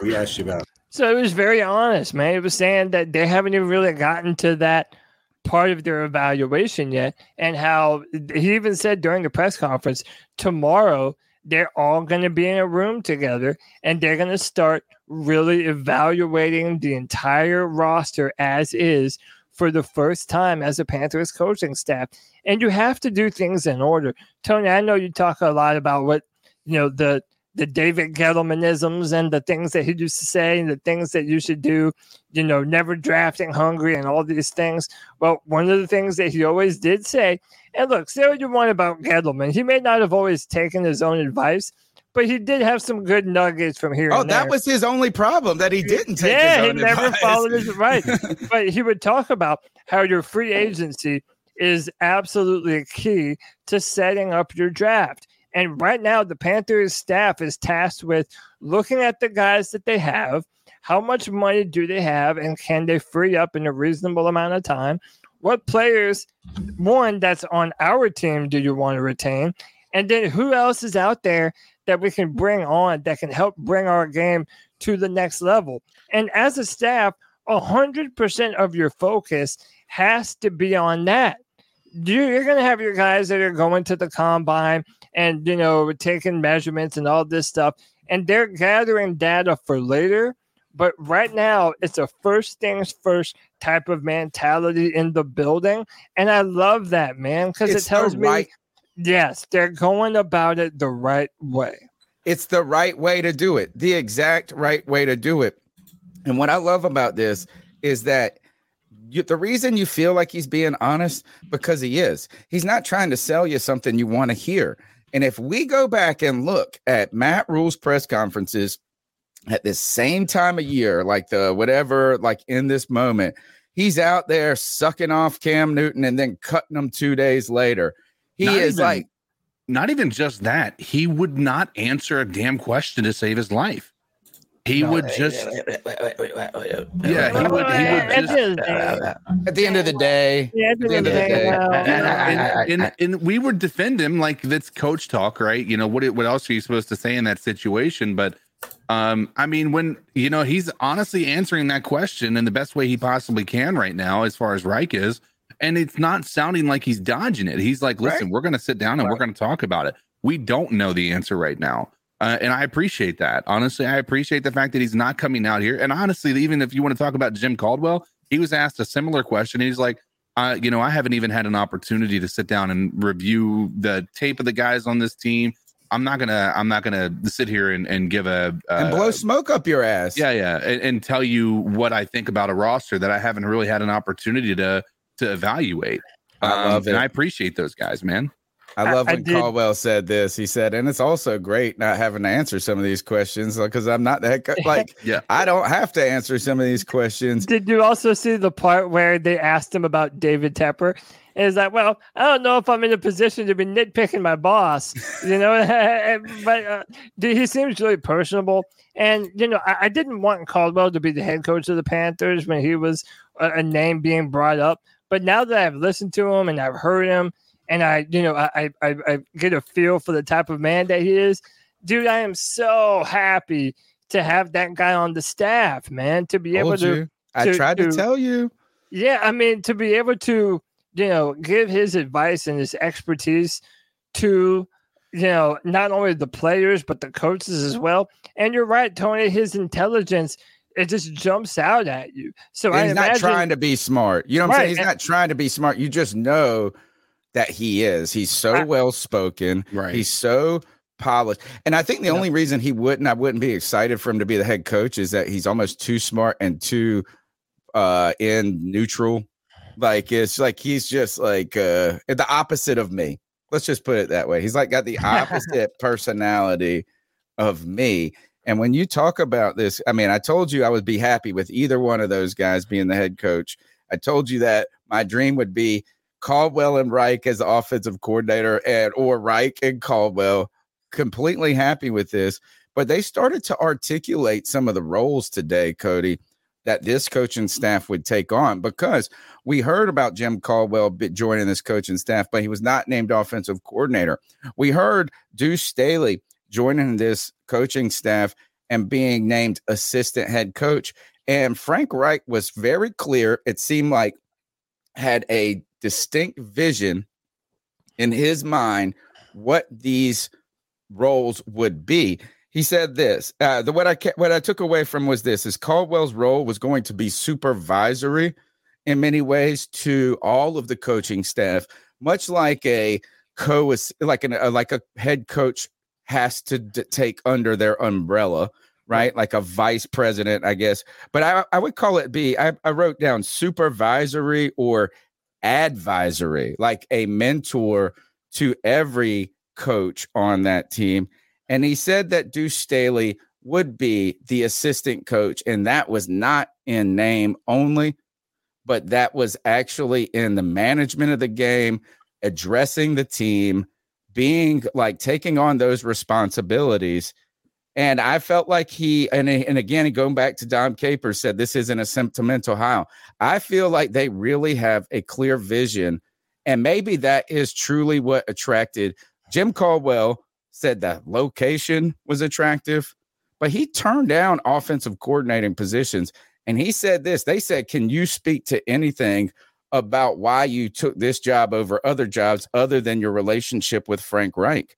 We asked you about So it was very honest, man. It was saying that they haven't even really gotten to that part of their evaluation yet, and how he even said during the press conference tomorrow they're all going to be in a room together and they're going to start really evaluating the entire roster as is for the first time as a Panthers coaching staff. And you have to do things in order. Tony, I know you talk a lot about what you know the the David Gettlemanisms and the things that he used to say and the things that you should do, you know, never drafting hungry and all these things. Well, one of the things that he always did say, and look, say what you want about Gettleman, he may not have always taken his own advice, but he did have some good nuggets from here. Oh, that was his only problem that he didn't take. Yeah, he never advice. followed his right. but he would talk about how your free agency is absolutely key to setting up your draft. And right now, the Panthers staff is tasked with looking at the guys that they have. How much money do they have, and can they free up in a reasonable amount of time? What players, one that's on our team, do you want to retain? And then who else is out there that we can bring on that can help bring our game to the next level? And as a staff, 100% of your focus has to be on that. You- You're going to have your guys that are going to the combine and, you know, taking measurements and all this stuff, and they're gathering data for later. But right now, it's a first things first type of mentality in the building. And I love that, man, because it tells me, yes, they're going about it the right way. It's the right way to do it, the exact right way to do it. And what I love about this is that you, the reason you feel like he's being honest because he is. He's not trying to sell you something you want to hear. And if we go back and look at Matt Rhule's press conferences at this same time of year, like the whatever, like in this moment, he's out there sucking off Cam Newton and then cutting him two days later. He Not is even- like, Not even just that. He would not answer a damn question to save his life. He would just Yeah, he would he would At just the end of the day- at the end of the day, yeah, at the end of the end of the day, day. and, and, and we would defend him like that's coach talk, right? You know what? What else are you supposed to say in that situation? But um, I mean, when you know he's honestly answering that question in the best way he possibly can right now, as far as Reich is, and it's not sounding like he's dodging it. He's like, "Listen, Right. we're going to sit down and we're going to talk about it. We don't know the answer right now." Uh, and I appreciate that. Honestly, I appreciate the fact that he's not coming out here. And honestly, even if you want to talk about Jim Caldwell, he was asked a similar question. He's like, uh, you know, I haven't even had an opportunity to sit down and review the tape of the guys on this team. I'm not gonna, I'm not gonna sit here and, and give a uh, and blow smoke up your ass. yeah, yeah, and, and tell you what I think about a roster that I haven't really had an opportunity to to evaluate. Um, I love and it. I appreciate those guys, man. I love I- I when did- Caldwell said this. He said, and it's also great not having to answer some of these questions because I'm not that. Like, Yeah. I don't have to answer some of these questions. Did you also see the part where they asked him about David Tepper? And he's like, well, I don't know if I'm in a position to be nitpicking my boss, you know. but uh, dude, he seems really personable, and you know, I, I didn't want Caldwell to be the head coach of the Panthers when he was a, a name being brought up. But now that I've listened to him and I've heard him, and I, you know, I, I, I get a feel for the type of man that he is, dude. I am so happy to have that guy on the staff, man. To be able to you. I to- tried to to- tell you. yeah, I mean, to be able to, you know, give his advice and his expertise to, you know, not only the players but the coaches as well. And you're right, Tony. His intelligence it just jumps out at you. So I he's not trying to be smart. You know what I'm Right, saying? He's and- not trying to be smart. You just know that he is. He's so well spoken. Right. He's so polished. And I think the only reason he wouldn't, I wouldn't be excited for him to be the head coach is that he's almost too smart and too uh in neutral. Like it's like he's just like uh the opposite of me. Let's just put it that way. He's like got the opposite personality of me. And when you talk about this, I mean, I told you I would be happy with either one of those guys being the head coach. I told you that my dream would be Caldwell and Reich as offensive coordinator and or Reich and Caldwell. Completely happy with this. But they started to articulate some of the roles today, Cody, that this coaching staff would take on because we heard about Jim Caldwell joining this coaching staff, but he was not named offensive coordinator. We heard Deuce Staley joining this coaching staff and being named assistant head coach. And Frank Reich was very clear. It seemed like had a distinct vision in his mind what these roles would be. He said this. Uh, the what I ca- what I took away from was this: is Caldwell's role was going to be supervisory in many ways to all of the coaching staff, much like a co like an uh, like a head coach has to d- take under their umbrella, right? Like a vice president, I guess. But I, I would call it be, I, I wrote down supervisory or advisory, like a mentor to every coach on that team. And he said that Deuce Staley would be the assistant coach, and that was not in name only, but that was actually in the management of the game, addressing the team, being like taking on those responsibilities. And I felt like he, and, eh, and again, going back to Dom Capers said, this isn't a sentimental how. I feel like they really have a clear vision. And maybe that is truly what attracted Jim Caldwell said the location was attractive, but he turned down offensive coordinating positions. And he said this they said, Can you speak to anything about why you took this job over other jobs other than your relationship with Frank Reich?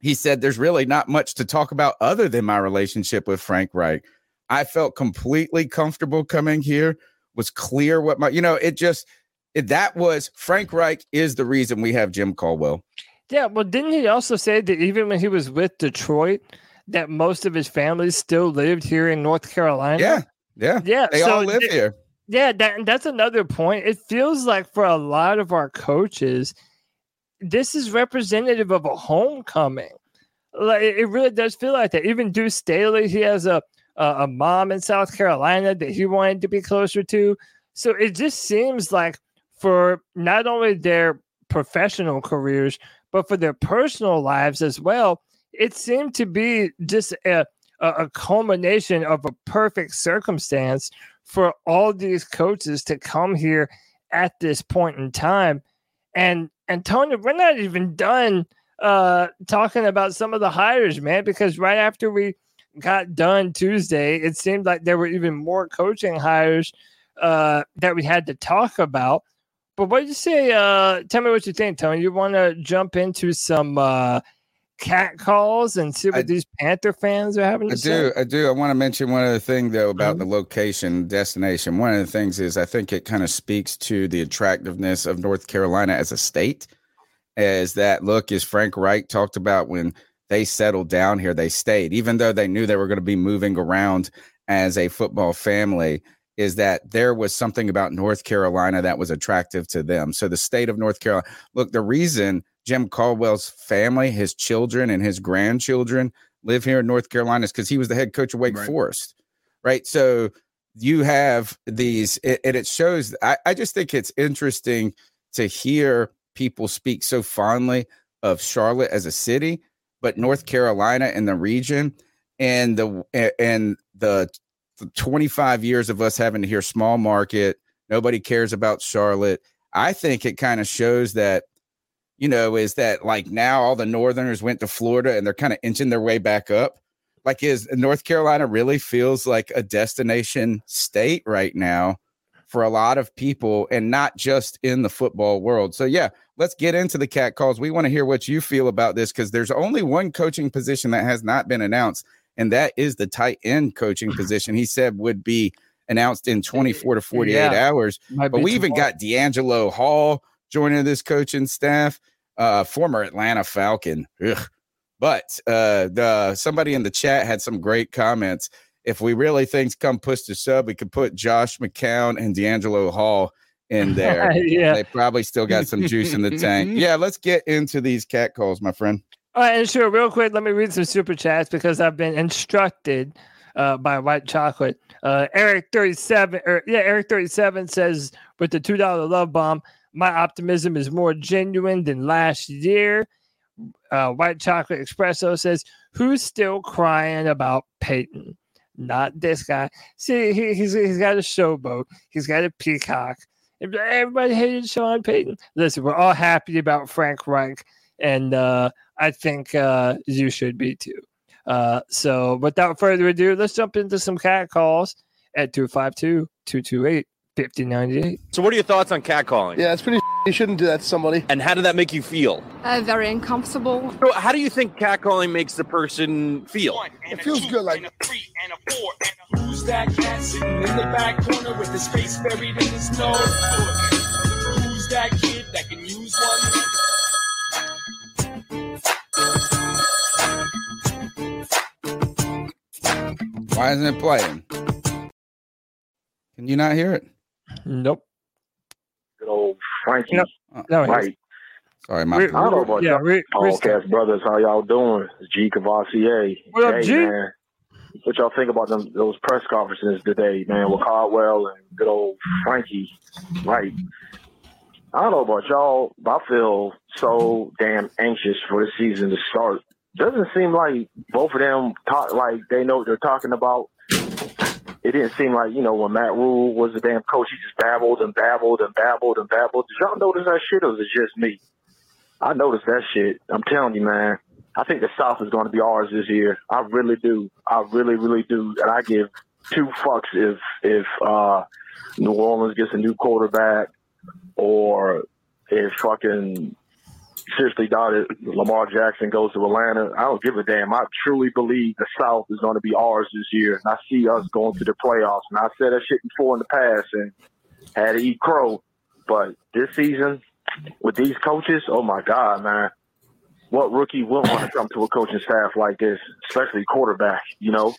He said, There's really not much to talk about other than my relationship with Frank Reich. I felt completely comfortable coming here, was clear what my, you know, it just, it, that was Frank Reich is the reason we have Jim Caldwell. Yeah, well, didn't he also say that even when he was with Detroit, that most of his family still lived here in North Carolina? Yeah. Yeah. yeah. They so all live di- here. Yeah, that, that's another point. It feels like for a lot of our coaches, this is representative of a homecoming. Like it really does feel like that. Even Deuce Staley, he has a, a a mom in South Carolina that he wanted to be closer to. So it just seems like for not only their professional careers, but for their personal lives as well, it seemed to be just a, a, a culmination of a perfect circumstance for all these coaches to come here at this point in time. And and Tony, we're not even done uh talking about some of the hires, man, because right after we got done Tuesday, it seemed like there were even more coaching hires uh that we had to talk about. But what do you say? Uh tell me what you think, Tony. You wanna jump into some uh cat calls and see what I- these Panther fans are having to I say? do. I do. I want to mention one other thing though about Mhm. the location, destination. One of the things is I think it kind of speaks to the attractiveness of North Carolina as a state. As that look, as Frank Reich talked about when they settled down here, they stayed, even though they knew they were going to be moving around as a football family. Is that there was something about North Carolina that was attractive to them? So the state of North Carolina. Look, the reason Jim Caldwell's family, his children, and his grandchildren live here in North Carolina is because he was the head coach of Wake Right. Forest, right? So you have these, and it shows. I, I just think it's interesting to hear people speak so fondly of Charlotte as a city, but North Carolina and the region, and the and the 25 years of us having to hear small market, nobody cares about Charlotte. I think it kind of shows that you know, is that like now all the Northerners went to Florida and they're kind of inching their way back up. Like, is North Carolina really feels like a destination state right now for a lot of people and not just in the football world? So, yeah, let's get into the cat calls. We want to hear what you feel about this because there's only one coaching position that has not been announced, and that is the tight end coaching position. He said would be announced in 24 to 48 Yeah. hours. But we even got DeAngelo Hall joining this coaching staff, uh, former Atlanta Falcon. Ugh. But uh, the somebody in the chat had some great comments. If we really things come push to shove, we could put Josh McCown and DeAngelo Hall in there. yeah. They probably still got some juice in the tank. Yeah, let's get into these cat calls, my friend. All right, and sure, real quick, let me read some super chats because I've been instructed uh, by White Chocolate. Uh, Eric thirty seven, or yeah, Eric thirty seven says with the two dollar love bomb, my optimism is more genuine than last year. Uh, White Chocolate Espresso says, "Who's still crying about Payton? Not this guy. See, he, he's he's got a showboat. He's got a peacock. Everybody hated Sean Payton. Listen, we're all happy about Frank Reich, and uh, I think uh, you should be too. Uh, so without further ado, let's jump into some cat calls at 252 228 5098. So, what are your thoughts on catcalling? Yeah, it's pretty. You shouldn't do that to somebody. And how did that make you feel? Uh, very uncomfortable. So, how do you think catcalling makes the person feel? It feels good. Like Who's that cat sitting in the back corner with his face buried in his nose? Who's that kid that can use one? Why isn't it playing? Can you not hear it? Nope. Good old Frankie. No, uh, no, he's- right. Sorry, my Re- I don't know about yeah, y'all re- podcast brothers. How y'all doing? It's G Cavassier. What up, hey, G? man. What y'all think about them those press conferences today, man, with Caldwell and good old Frankie? Right. I don't know about y'all, but I feel so damn anxious for the season to start. Doesn't seem like both of them talk like they know what they're talking about. It didn't seem like, you know, when Matt Rhule was the damn coach, he just babbled and babbled and babbled and babbled. Did y'all notice that shit or was it just me? I noticed that shit. I'm telling you, man. I think the South is going to be ours this year. I really do. I really, really do. And I give two fucks if if uh, New Orleans gets a new quarterback or if fucking seriously doubt it, Lamar Jackson goes to Atlanta. I don't give a damn. I truly believe the South is going to be ours this year. And I see us going to the playoffs. And I said that shit before in the past and had to eat crow. But this season, with these coaches, oh my God, man. What rookie wouldn't want to come to a coaching staff like this, especially quarterback, you know,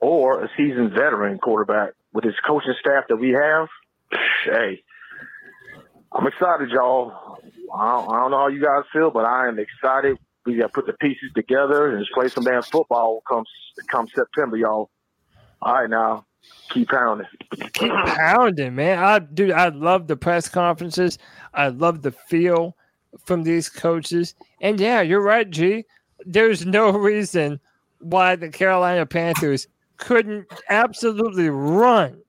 or a seasoned veteran quarterback with this coaching staff that we have, hey, I'm excited, y'all. I don't, know how you guys feel, but I am excited. We got to put the pieces together and just play some damn football come come September, y'all. All right, now keep pounding. keep pounding, man. I dude, I love the press conferences. I love the feel from these coaches. And yeah, you're right, G. There's no reason why the Carolina Panthers couldn't absolutely run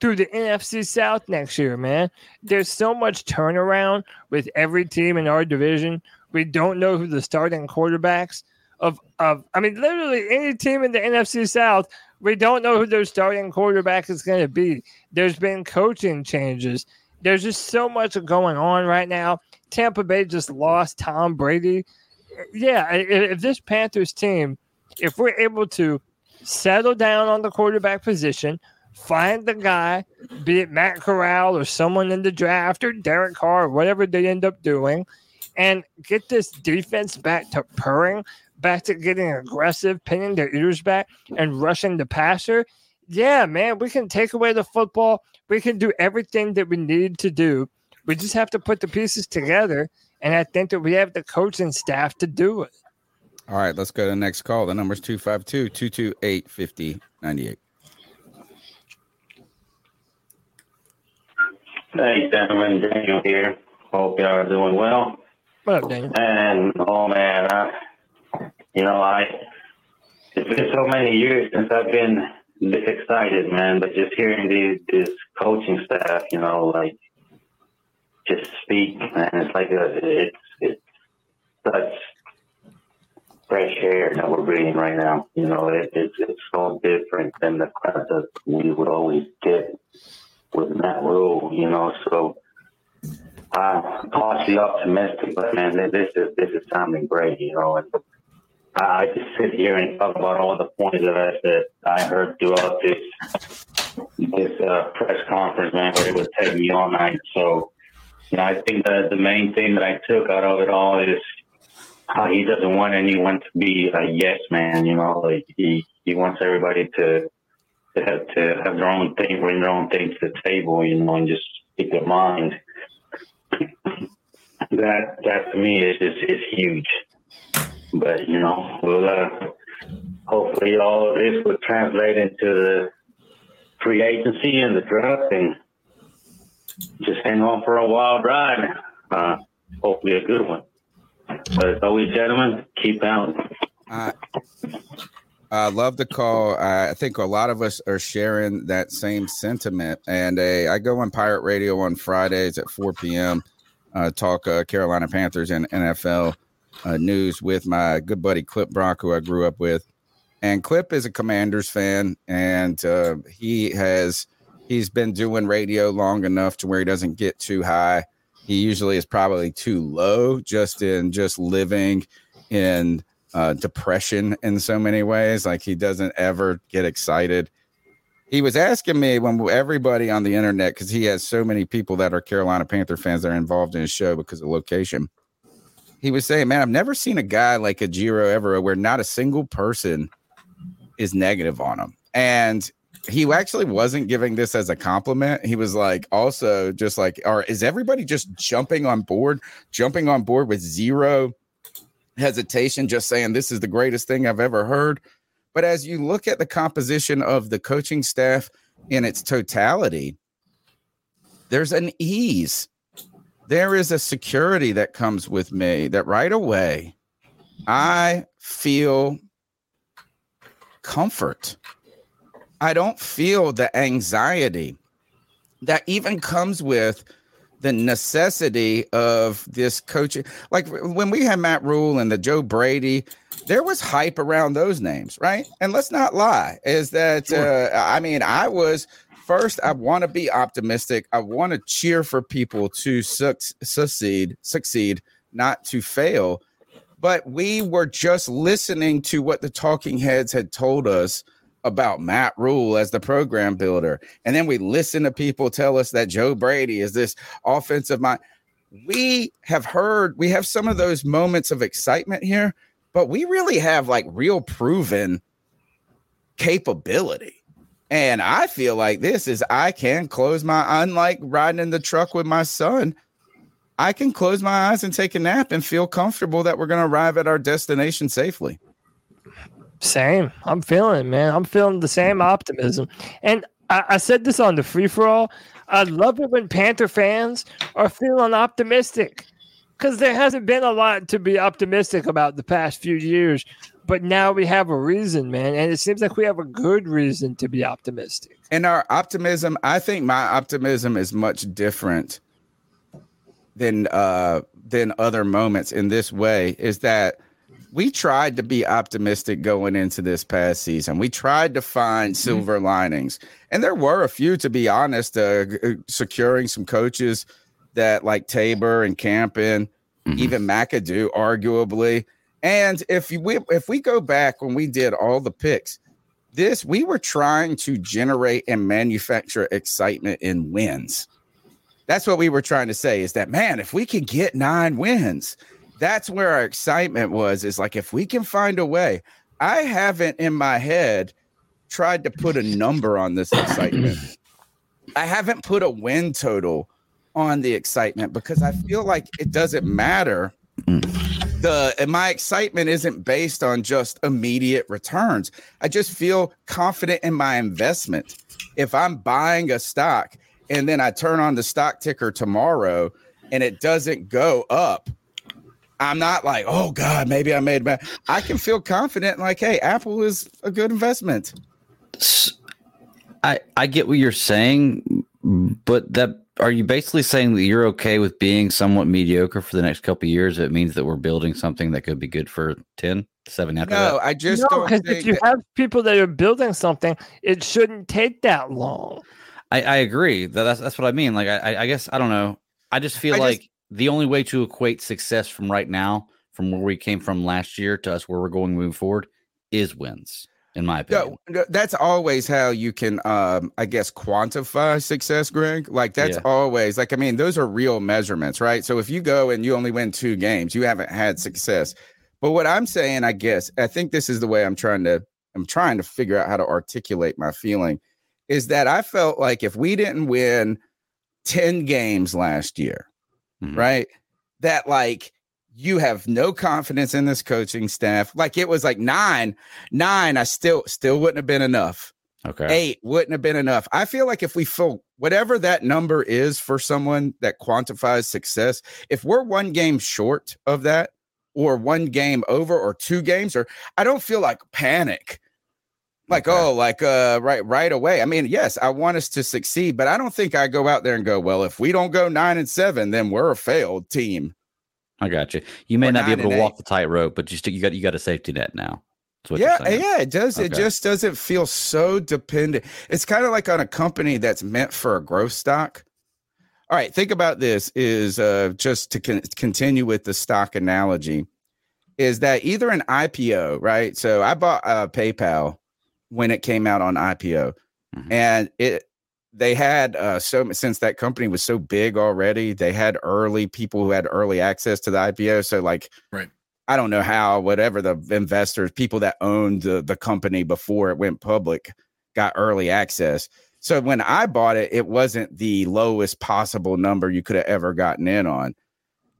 through the NFC South next year, man. There's so much turnaround with every team in our division. We don't know who the starting quarterbacks of of I mean literally any team in the NFC South, we don't know who their starting quarterback is going to be. There's been coaching changes. There's just so much going on right now. Tampa Bay just lost Tom Brady. Yeah, if this Panthers team, if we're able to settle down on the quarterback position, find the guy, be it Matt Corral or someone in the draft or Derek Carr or whatever they end up doing, and get this defense back to purring, back to getting aggressive, pinning their ears back, and rushing the passer. Yeah, man, we can take away the football. We can do everything that we need to do. We just have to put the pieces together. And I think that we have the coaching staff to do it. All right, let's go to the next call. The number's 252 228 5098. Hey, gentlemen, Daniel here. Hope y'all are doing well. What up, Daniel? And oh man, I, you know, I it's been so many years since I've been this excited, man. But just hearing these this coaching staff, you know, like just speak, man, it's like a, it's it's such fresh air that we're breathing right now. You know, it, it's it's so different than the crap that we would always get with Matt Rhule. You know, so I'm cautiously optimistic, but man, this is this is sounding great. You know, and I just sit here and talk about all the points that I that I heard throughout this this uh, press conference, man. But it would take me all night. So, you know, I think that the main thing that I took out of it all is how he doesn't want anyone to be a yes man. You know, like he he wants everybody to to have to have their own thing, bring their own thing to the table. You know, and just speak their mind. That that to me is is, huge. But you know, we'll uh, hopefully all of this will translate into the free agency and the draft, and just hang on for a wild ride. Uh, hopefully, a good one. But as always, gentlemen, keep out. Uh, I love the call. I think a lot of us are sharing that same sentiment. And uh, I go on Pirate Radio on Fridays at 4 p.m. Uh, talk uh, Carolina Panthers and NFL uh, news with my good buddy Clip Brock, who I grew up with. And Clip is a Commanders fan, and uh, he has he's been doing radio long enough to where he doesn't get too high. He usually is probably too low, just in just living in uh, depression in so many ways. Like he doesn't ever get excited. He was asking me when everybody on the internet, because he has so many people that are Carolina Panther fans that are involved in his show because of location. He was saying, "Man, I've never seen a guy like Ejiro ever, where not a single person is negative on him." And he actually wasn't giving this as a compliment. He was like, also just like, or is everybody just jumping on board, jumping on board with zero hesitation, just saying this is the greatest thing I've ever heard. But as you look at the composition of the coaching staff in its totality, there's an ease. There is a security that comes with me that right away I feel comfort. I don't feel the anxiety that even comes with the necessity of this coaching. Like when we had Matt Rhule and the Joe Brady, there was hype around those names, right? And let's not lie, is that uh, I mean, I was first. I want to be optimistic. I want to cheer for people to suc- succeed, succeed, not to fail. But we were just listening to what the talking heads had told us about Matt Rhule as the program builder. And then we listen to people tell us that Joe Brady is this offensive mind. We have heard, we have some of those moments of excitement here, but we really have like real proven capability. And I feel like this is I can close my unlike riding in the truck with my son. I can close my eyes and take a nap and feel comfortable that we're going to arrive at our destination safely. Same. I'm feeling, man. I'm feeling the same optimism. And I, I said this on the free for all. I love it when Panther fans are feeling optimistic because there hasn't been a lot to be optimistic about the past few years. But now we have a reason, man. And it seems like we have a good reason to be optimistic. And our optimism, I think my optimism is much different than uh than other moments in this way is that we tried to be optimistic going into this past season. We tried to find Mm-hmm. silver linings, and there were a few, to be honest. Uh, uh, securing some coaches that like Tabor and Campen, Mm-hmm. even McAdoo, arguably. And if we if we go back when we did all the picks, this we were trying to generate and manufacture excitement in wins. That's what we were trying to say is that man, if we could get nine wins, that's where our excitement was. Is like if we can find a way. I haven't in my head tried to put a number on this excitement. I haven't put a win total on the excitement because I feel like it doesn't matter. The my excitement isn't based on just immediate returns. I just feel confident in my investment. If I'm buying a stock and then I turn on the stock ticker tomorrow and it doesn't go up, I'm not like, oh God, maybe I made bad. I can feel confident, like, hey, Apple is a good investment. I I get what you're saying, but that are you basically saying that you're okay with being somewhat mediocre for the next couple of years? It means that we're building something that could be good for 10, 7 after that? No, that. I just no, don't because if you that- have people that are building something, it shouldn't take that long. I, I agree. That, that's that's what I mean. Like I, I- I guess I don't know. I just feel I just- like the only way to equate success from right now, from where we came from last year to us where we're going moving forward, is wins. In my opinion, No, that's always how you can, um, I guess, quantify success, Greg. Like that's Yeah. always like, I mean, those are real measurements, right? So if you go and you only win two games, you haven't had success. But what I'm saying, I guess, I think this is the way I'm trying to, I'm trying to figure out how to articulate my feeling, is that I felt like if we didn't win ten games last year, Mhm. right, that like you have no confidence in this coaching staff. Like it was like nine, nine. I still still wouldn't have been enough. okay. Eight wouldn't have been enough. I feel like if we feel whatever that number is for someone that quantifies success, if we're one game short of that, or one game over, or two games, or I don't feel like panic. Like, oh, like uh right right away. I mean, yes, I want us to succeed, but I don't think I go out there and go, well, if we don't go nine and seven, then we're a failed team. I got you. You may Or not be able to walk the tightrope, but you still you got you got a safety net now. Yeah, yeah, it does. It just doesn't feel so dependent. It's kind of like on a company that's meant for a growth stock. All right, think about this is uh just to con- continue with the stock analogy is that either an IPO, right? So I bought uh PayPal when it came out on IPO Mhm. and it they had uh so since that company was so big already, they had early people who had early access to the IPO. So like Right. I don't know how, whatever the investors, people that owned the, the company before it went public got early access. So when I bought it, it wasn't the lowest possible number you could have ever gotten in on.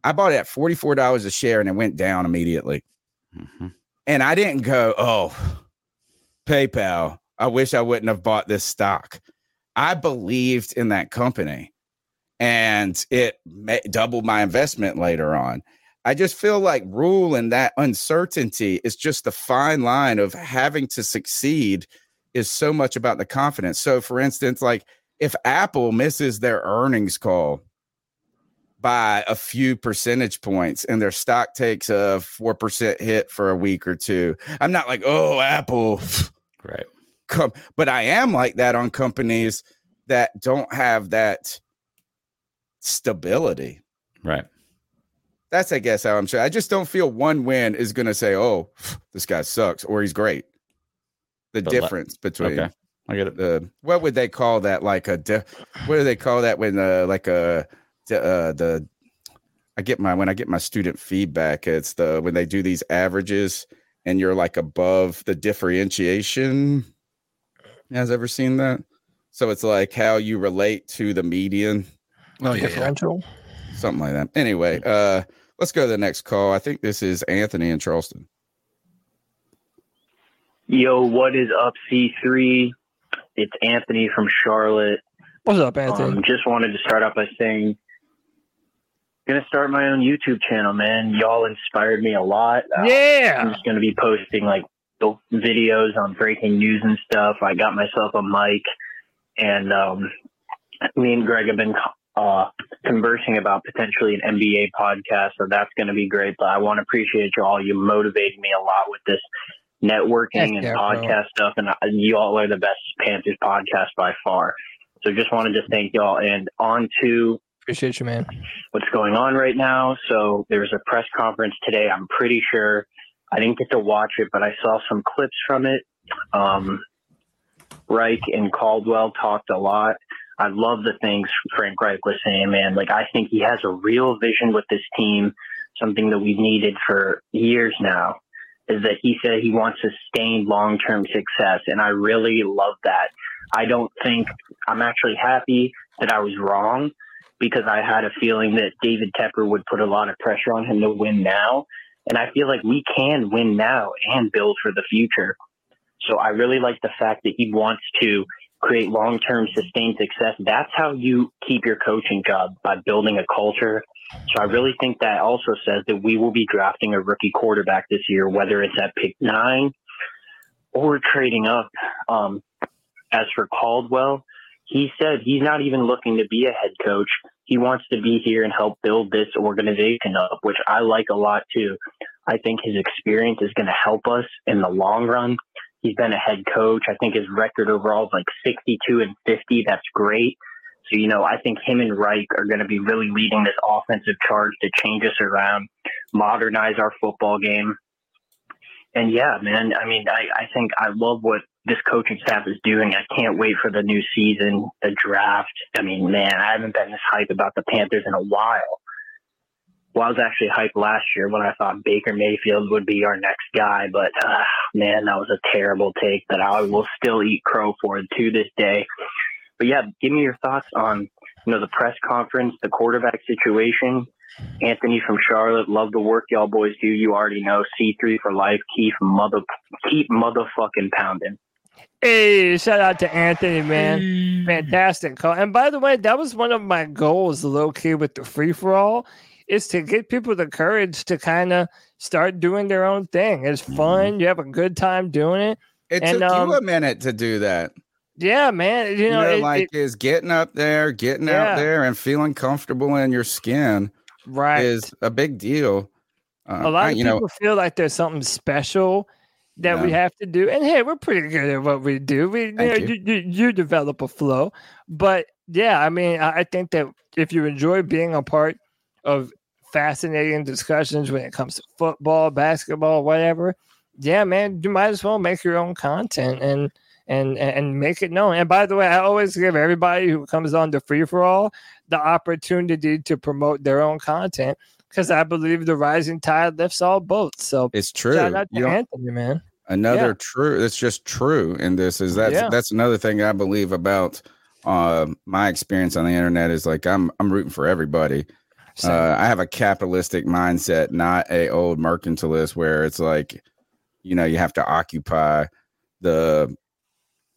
I bought it at $44 a share and it went down immediately. Mhm. And I didn't go, oh, PayPal, I wish I wouldn't have bought this stock. I believed in that company and it doubled my investment later on. I just feel like Rhule and that uncertainty is just the fine line of having to succeed is so much about the confidence. So, for instance, like if Apple misses their earnings call by a few percentage points and their stock takes a 4% hit for a week or two, I'm not like, oh, Apple, Right. come, but I am like that on companies that don't have that stability. Right. That's, I guess, how I'm sure. I just don't feel one win is going to say, oh, this guy sucks or he's great. The But le- difference between Okay. I get it. the what would they call that? Like a di- what do they call that when uh like a di- uh the I get my when I get my student feedback, it's the when they do these averages and you're like above the differentiation. You guys ever seen that? So it's like how you relate to the median. Oh yeah, yeah. Differential. something like that. Anyway, uh, let's go to the next call. I think this is Anthony in Charleston. Yo, what is up, C3? It's Anthony from Charlotte. What's up, Anthony? Um, just wanted to start off by saying, gonna start my own YouTube channel, man. Y'all inspired me a lot. Uh, Yeah. I'm just gonna be posting like videos on breaking news and stuff. I got myself a mic, and um, me and Greg have been uh, conversing about potentially an NBA podcast, so that's gonna be great. But I want to appreciate y'all. You motivated me a lot with this networking Heck and yeah, bro. podcast stuff, and I, you all are the best Panthers podcast by far. So just wanted to thank y'all. And on to Appreciate you, man. what's going on right now. So there was a press conference today. I'm pretty sure I didn't get to watch it, but I saw some clips from it. Um, Reich and Caldwell talked a lot. I love the things Frank Reich was saying, man. Like, I think he has a real vision with this team, something that we've needed for years now. Is that he said he wants sustained long term success. And I really love that. I don't think I'm actually happy that I was wrong because I had a feeling that David Tepper would put a lot of pressure on him to win now. And I feel like we can win now and build for the future. So I really like the fact that he wants to create long term sustained success. That's how you keep your coaching job by building a culture. So I really think that also says that we will be drafting a rookie quarterback this year, whether it's at pick nine or trading up. Um, as for Caldwell, he said he's not even looking to be a head coach. He wants to be here and help build this organization up, which I like a lot too. I think his experience is going to help us in the long run. He's been a head coach. I think his record overall is like 62 and 50. That's great. So, you know, I think him and Reich are going to be really leading this offensive charge to change us around, modernize our football game. And yeah, man, I mean, I, I think I love what this coaching staff is doing. I can't wait for the new season, the draft. I mean, man, I haven't been this hype about the Panthers in a while. Well, I was actually hyped last year when I thought Baker Mayfield would be our next guy, but uh, man, that was a terrible take that I will still eat crow for to this day. But yeah, give me your thoughts on you know the press conference, the quarterback situation. Anthony from Charlotte, love the work y'all boys do. You already know C3 for life. Keep mother, keep motherfucking pounding. Hey, shout out to Anthony, man. Fantastic call. And by the way, that was one of my goals, low key, with the free for all, is to get people the courage to kind of start doing their own thing. It's fun. You have a good time doing it. It And, took um, you a minute to do that. Yeah, man. You You know, know, it- like it- is getting up there, getting Yeah. out there, and feeling comfortable in your skin. Right. is a big deal. Uh, a lot I- of you people know, feel like there's something special that we have to do. And hey, we're pretty good at what we do. We you, know, you. You, you develop a flow. But yeah, I mean, I, I think that if you enjoy being a part of fascinating discussions when it comes to football, basketball, whatever, yeah, man, you might as well make your own content and and and make it known. And by the way, I always give everybody who comes on the free for all the opportunity to promote their own content because I believe the rising tide lifts all boats. So it's true. Shout out You to don't- Anthony, man. another Yeah. true it's just true in this is that's Yeah. that's another thing i believe about uh my experience on the internet is like i'm i'm rooting for everybody uh, i have a capitalistic mindset not a old mercantilist where it's like you know you have to occupy the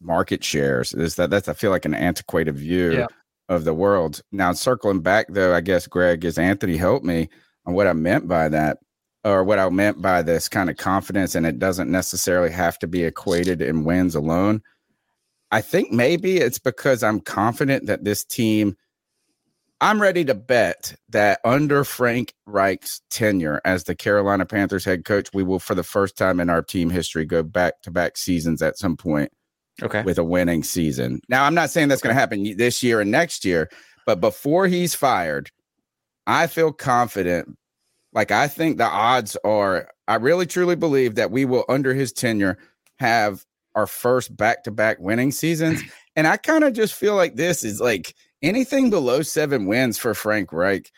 market shares is that that's i feel like an antiquated view Yeah. of the world now circling back though i guess greg is anthony helped me on what i meant by that or what I meant by this kind of confidence, and it doesn't necessarily have to be equated in wins alone. I think maybe it's because I'm confident that this team, I'm ready to bet that under Frank Reich's tenure as the Carolina Panthers head coach, we will, for the first time in our team history, go back to back seasons at some point Okay. with a winning season. Now, I'm not saying that's going to happen this year and next year, but before he's fired, I feel confident. Like, I think the odds are, I really truly believe that we will, under his tenure, have our first back to back winning seasons. and I kind of just feel like this is like anything below seven wins for Frank Reich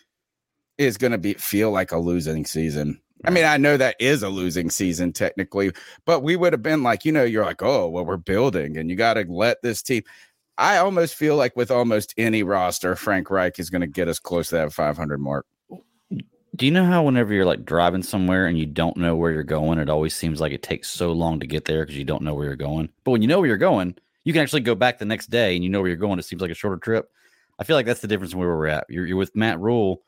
is going to be feel like a losing season. I mean, I know that is a losing season technically, but we would have been like, you know, you're like, oh, well, we're building and you got to let this team. I almost feel like with almost any roster, Frank Reich is going to get us close to that 500 mark. Do you know how whenever you're like driving somewhere and you don't know where you're going, it always seems like it takes so long to get there because you don't know where you're going. But when you know where you're going, you can actually go back the next day and you know where you're going. It seems like a shorter trip. I feel like that's the difference in where we're at. You're, you're with Matt Rhule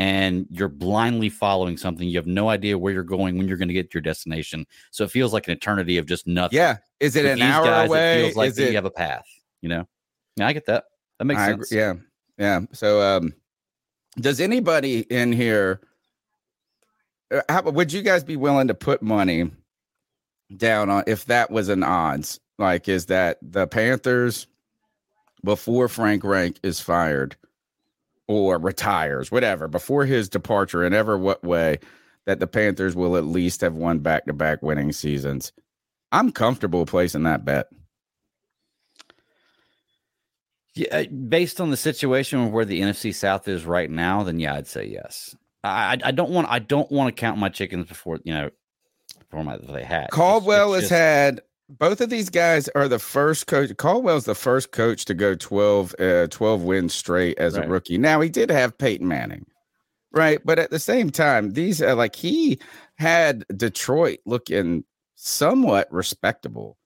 and you're blindly following something. You have no idea where you're going when you're going to get to your destination. So it feels like an eternity of just nothing. Yeah. Is it With an hour guys, away? It feels like Is it- you have a path. You know. Yeah, I get that. That makes I sense. agree- Yeah. Yeah. So, um, does anybody in here, uh, how, would you guys be willing to put money down on if that was an odds? Like, is that the Panthers before Frank Rank is fired or retires, whatever, before his departure, in ever what way, that the Panthers will at least have won back to back winning seasons? I'm comfortable placing that bet. Yeah, uh, based on the situation where the NFC South is right now, then yeah, I'd say yes. I I, don't want I don't want to count my chickens before you know before my they had Caldwell it's has just- had both of these guys are the first coach. Caldwell's the first coach to go 12, uh, 12 wins straight as Right. a rookie. Now he did have Peyton Manning, right? But at the same time, these are like he had Detroit looking somewhat respectable.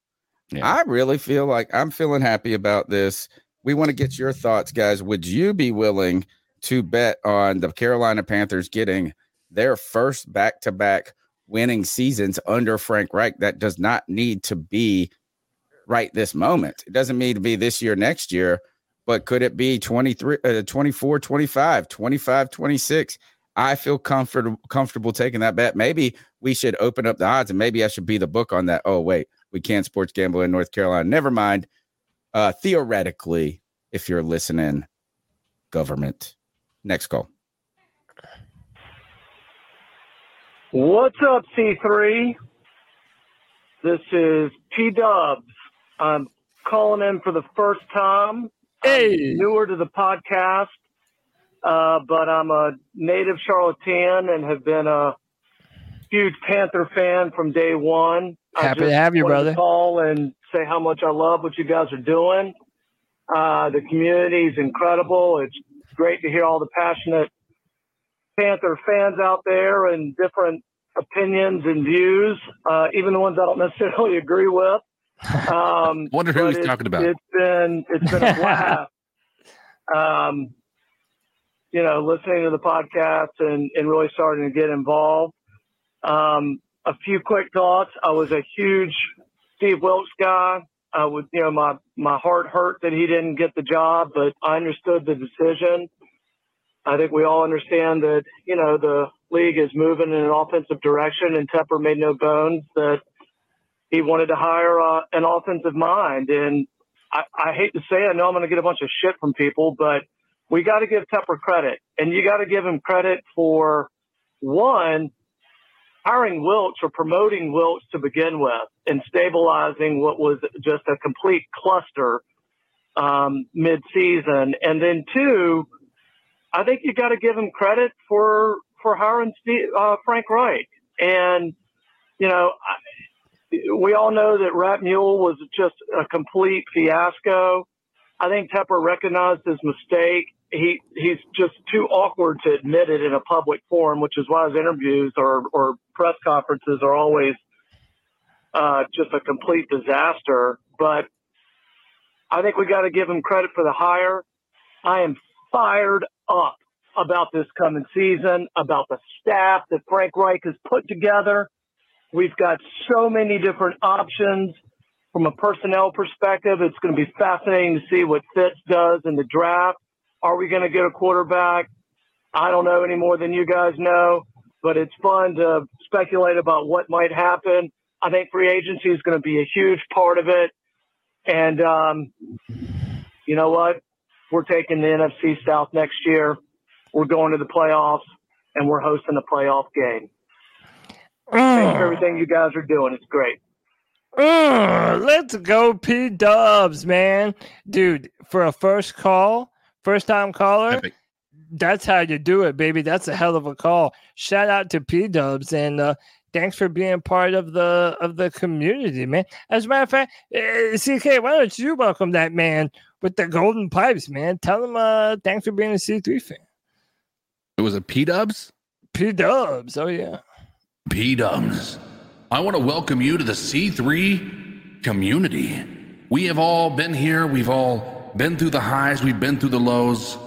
I really feel like I'm feeling happy about this. We want to get your thoughts, guys. Would you be willing to bet on the Carolina Panthers getting their first back to back winning seasons under Frank Reich? That does not need to be right this moment. It doesn't need to be this year, next year, but could it be 23, uh, 24, 25, 25, 26? I feel comfortable comfortable taking that bet. Maybe we should open up the odds and maybe I should be the book on that. Oh, wait, we can't sports gamble in North Carolina. Never mind. Uh, theoretically, if you're listening, government. Next call. What's up, C3? This is P Dubs. I'm calling in for the first time. Hey. I'm newer to the podcast, uh, but I'm a native Charlottean and have been a huge Panther fan from day one. I Happy to have you, wanted brother. call and say how much I love what you guys are doing. Uh, the community is incredible. It's great to hear all the passionate Panther fans out there and different opinions and views, uh, even the ones I don't necessarily agree with. Um, Wonder who he's it's- talking about. It's been it's been a blast. um, you know, listening to the podcast and, and really starting to get involved. Um, a few quick thoughts. I was a huge Steve Wilks guy. I would, you know, my my heart hurt that he didn't get the job, but I understood the decision. I think we all understand that, you know, the league is moving in an offensive direction, and Tepper made no bones that he wanted to hire uh, an offensive mind. And I, I hate to say, I know I'm going to get a bunch of shit from people, but we got to give Tepper credit, and you got to give him credit for one hiring Wilks or promoting Wilks to begin with, and stabilizing what was just a complete cluster um, mid-season, and then two. I think you got to give him credit for for hiring Steve, uh, Frank Reich, and you know I, we all know that Rat Mule was just a complete fiasco. I think Tepper recognized his mistake. He he's just too awkward to admit it in a public forum, which is why his interviews are or press conferences are always uh, just a complete disaster. But I think we got to give him credit for the hire. I am fired up about this coming season, about the staff that Frank Reich has put together. We've got so many different options from a personnel perspective. It's going to be fascinating to see what Fitz does in the draft. Are we going to get a quarterback? I don't know any more than you guys know, but it's fun to speculate about what might happen. I think free agency is going to be a huge part of it. And um, you know what? We're taking the NFC South next year. We're going to the playoffs, and we're hosting a playoff game. Thanks for everything you guys are doing. It's great. Mm, let's go, P Dubs, man. Dude, for a first call, first time caller, that's how you do it, baby. That's a hell of a call. Shout out to P Dubs and uh, thanks for being part of the of the community, man. As a matter of fact, uh, CK, why don't you welcome that man with the golden pipes, man? Tell him uh, thanks for being a C three fan. It was a P Dubs. P Dubs, oh yeah. P Dubs. I want to welcome you to the C3 community. We have all been here. We've all been through the highs. We've been through the lows.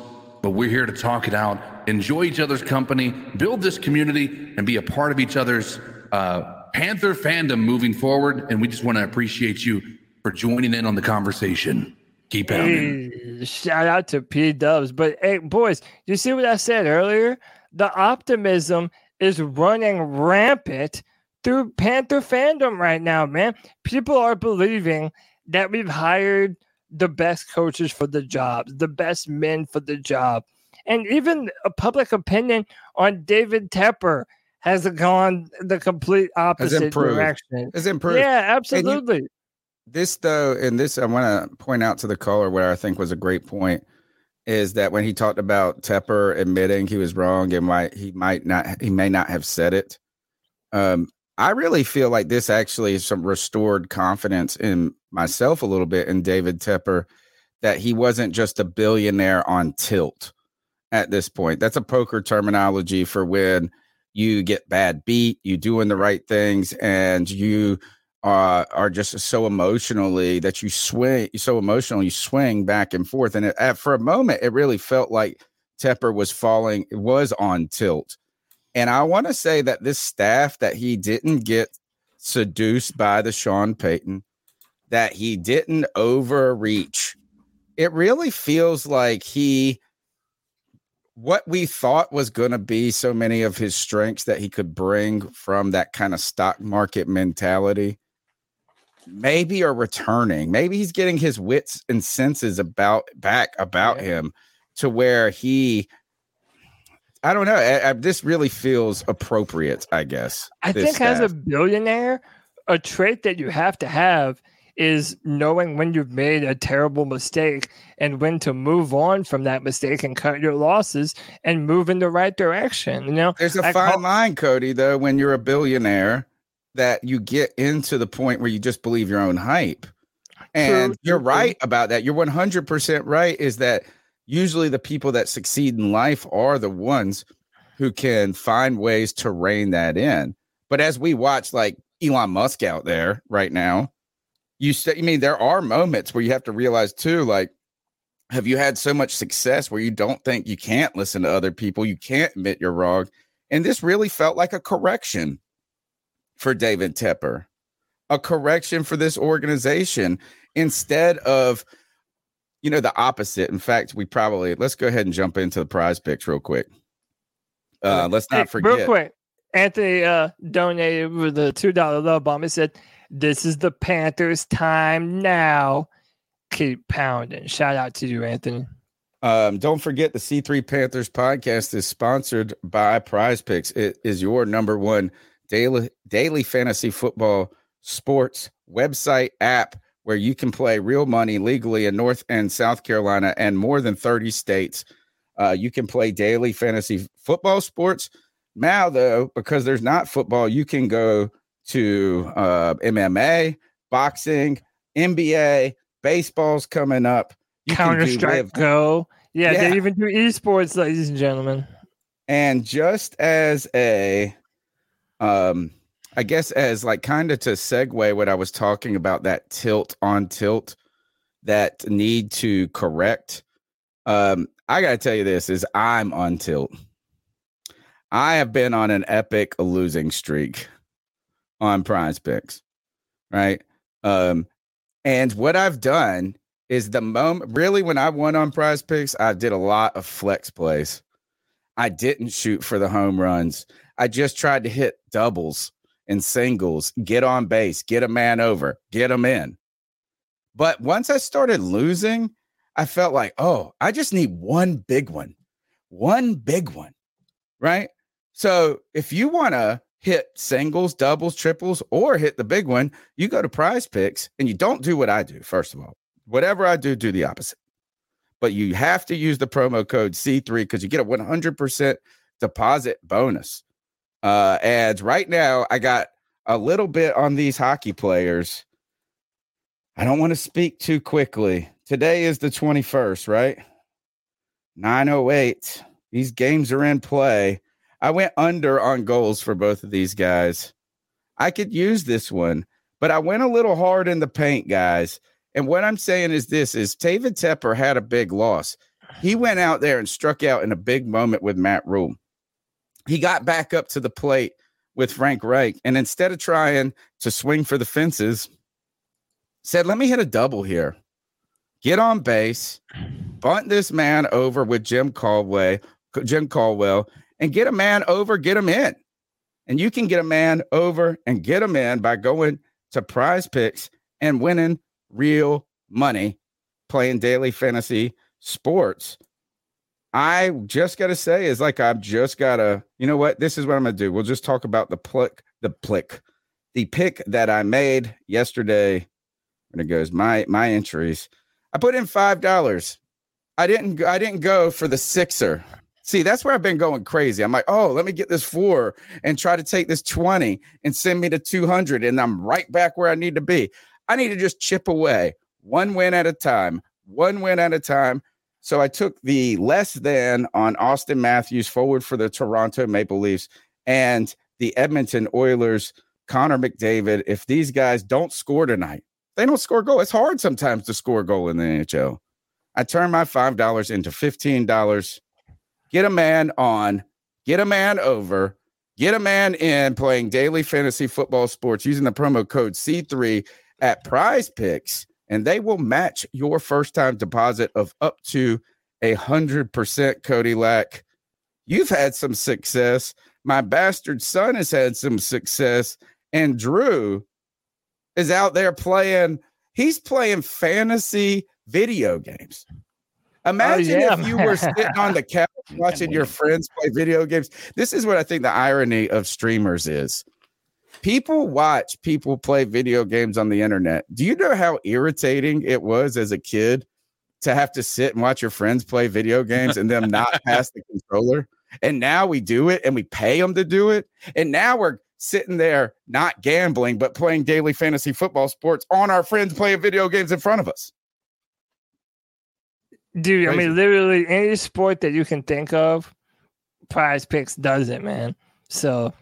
But we're here to talk it out, enjoy each other's company, build this community, and be a part of each other's uh, Panther fandom moving forward. And we just want to appreciate you for joining in on the conversation. Keep pounding. Hey, shout out to P Dubs. But hey, boys, you see what I said earlier? The optimism is running rampant through Panther fandom right now, man. People are believing that we've hired the best coaches for the job, the best men for the job. And even a public opinion on David Tepper has gone the complete opposite improved. direction. Has improved. Yeah, you- absolutely. this though, and this I want to point out to the caller where I think was a great point is that when he talked about Tepper admitting he was wrong and why he might not he may not have said it. Um, I really feel like this actually is some restored confidence in myself a little bit in David Tepper that he wasn't just a billionaire on tilt at this point. That's a poker terminology for when you get bad beat, you doing the right things, and you uh, are just so emotionally that you swing, so emotional, you swing back and forth. And it, at, for a moment, it really felt like Tepper was falling, it was on tilt. And I want to say that this staff that he didn't get seduced by the Sean Payton, that he didn't overreach. It really feels like he what we thought was going to be so many of his strengths that he could bring from that kind of stock market mentality maybe are returning. Maybe he's getting his wits and senses about back about him to where he i don't know I, I- this really feels appropriate i guess I think as a billionaire, a trait that you have to have is knowing when you've made a terrible mistake and when to move on from that mistake and cut your losses and move in the right direction. You know, There's a I fine call- line, Cody, though, when you're a billionaire that you get into the point where you just believe your own hype. And you're right about that. You're 100% right. Is that usually the people that succeed in life are the ones who can find ways to rein that in. But as we watch, like Elon Musk out there right now, you say, I mean, there are moments where you have to realize too, like, have you had so much success where you don't think you can't listen to other people? You can't admit you're wrong. And this really felt like a correction for David Tepper, a correction for this organization instead of, you know, the opposite. In fact, we probably let's go ahead and jump into the prize picks real quick. Uh, let's Hey, not forget. Real quick, Anthony uh, donated with a two dollar love bomb. He said, "This is the Panthers' time now. Keep pounding." Shout out to you, Anthony. Um, don't forget the C3 Panthers podcast is sponsored by Prize Picks. It is your number one daily daily fantasy football sports website app where you can play real money legally in North and South Carolina and more than 30 states. Uh, you can play daily fantasy football sports. Now, though, because there's not football, you can go to uh, MMA, boxing, NBA, baseball's coming up. Counter Strike Go. Yeah, Yeah. they even do esports, ladies and gentlemen. And just as a, um, I guess as like kind of to segue what I was talking about that tilt on tilt, that need to correct. Um, I gotta tell you this is I'm on tilt. I have been on an epic losing streak on prize picks, right? Um, and what I've done is the moment really when I won on prize picks, I did a lot of flex plays. I didn't shoot for the home runs. I just tried to hit doubles and singles, get on base, get a man over, get him in. But once I started losing, I felt like, oh, I just need one big one, one big one, right? So if you want to hit singles, doubles, triples, or hit the big one, you go to prize picks and you don't do what I do, first of all. Whatever I do, do the opposite. but you have to use the promo code C3 because you get a 100% deposit bonus. Uh, ads right now, I got a little bit on these hockey players. I don't want to speak too quickly. Today is the 21st, right? 908. These games are in play. I went under on goals for both of these guys. I could use this one, but I went a little hard in the paint, guys. And what I'm saying is this is David Tepper had a big loss. He went out there and struck out in a big moment with Matt Rhule. He got back up to the plate with Frank Reich. And instead of trying to swing for the fences, said, let me hit a double here. Get on base, bunt this man over with Jim Caldwell, Jim Caldwell, and get a man over, get him in. And you can get a man over and get him in by going to prize picks and winning real money playing daily fantasy sports. I just got to say is like I've just got to, you know what? This is what I'm to do. We'll just talk about the plick, the plick, the pick that I made yesterday. And it goes my my entries. I put in five dollars. I didn't I didn't go for the sixer. See, that's where I've been going crazy. I'm like, oh, let me get this four and try to take this 20 and send me to 200. And I'm right back where I need to be. I need to just chip away one win at a time, one win at a time. So I took the less than on Auston Matthews forward for the Toronto Maple Leafs and the Edmonton Oilers, Connor McDavid. If these guys don't score tonight, they don't score a goal. It's hard sometimes to score a goal in the NHL. I turned my $5 into $15. Get a man on, get a man over, get a man in playing daily fantasy football sports using the promo code C3 at prize picks, and they will match your first time deposit of up to a hundred percent. Cody Lack, you've had some success. My bastard son has had some success, and Drew is out there playing. He's playing fantasy video games. Imagine yeah, if you were sitting on the couch watching your friends play video games. This is what I think the irony of streamers is. People watch people play video games on the internet. Do you know how irritating it was as a kid to have to sit and watch your friends play video games and them not pass the controller? And now we do it and we pay them to do it. And now we're sitting there not gambling, but playing daily fantasy football sports on our friends playing video games in front of us. Dude, I mean, literally any sport that you can think of, Prize Picks does it, man. So,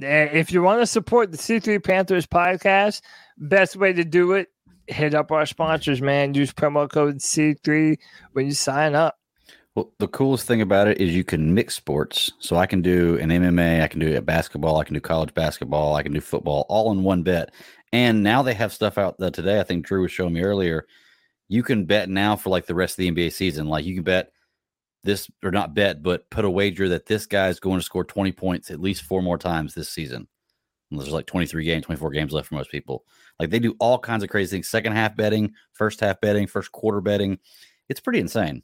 eh, if you want to support the C3 Panthers podcast, best way to do it, hit up our sponsors, man. Use promo code C3 when you sign up. Well, the coolest thing about it is you can mix sports. So I can do an MMA, I can do a basketball, I can do college basketball, I can do football, all in one bet. And now they have stuff out that today. I think Drew was showing me earlier. You can bet now for like the rest of the NBA season. Like you can bet this or not bet, but put a wager that this guy is going to score 20 points at least four more times this season. And there's like 23 games, 24 games left for most people. Like they do all kinds of crazy things. Second half betting, first half betting, first quarter betting. It's pretty insane.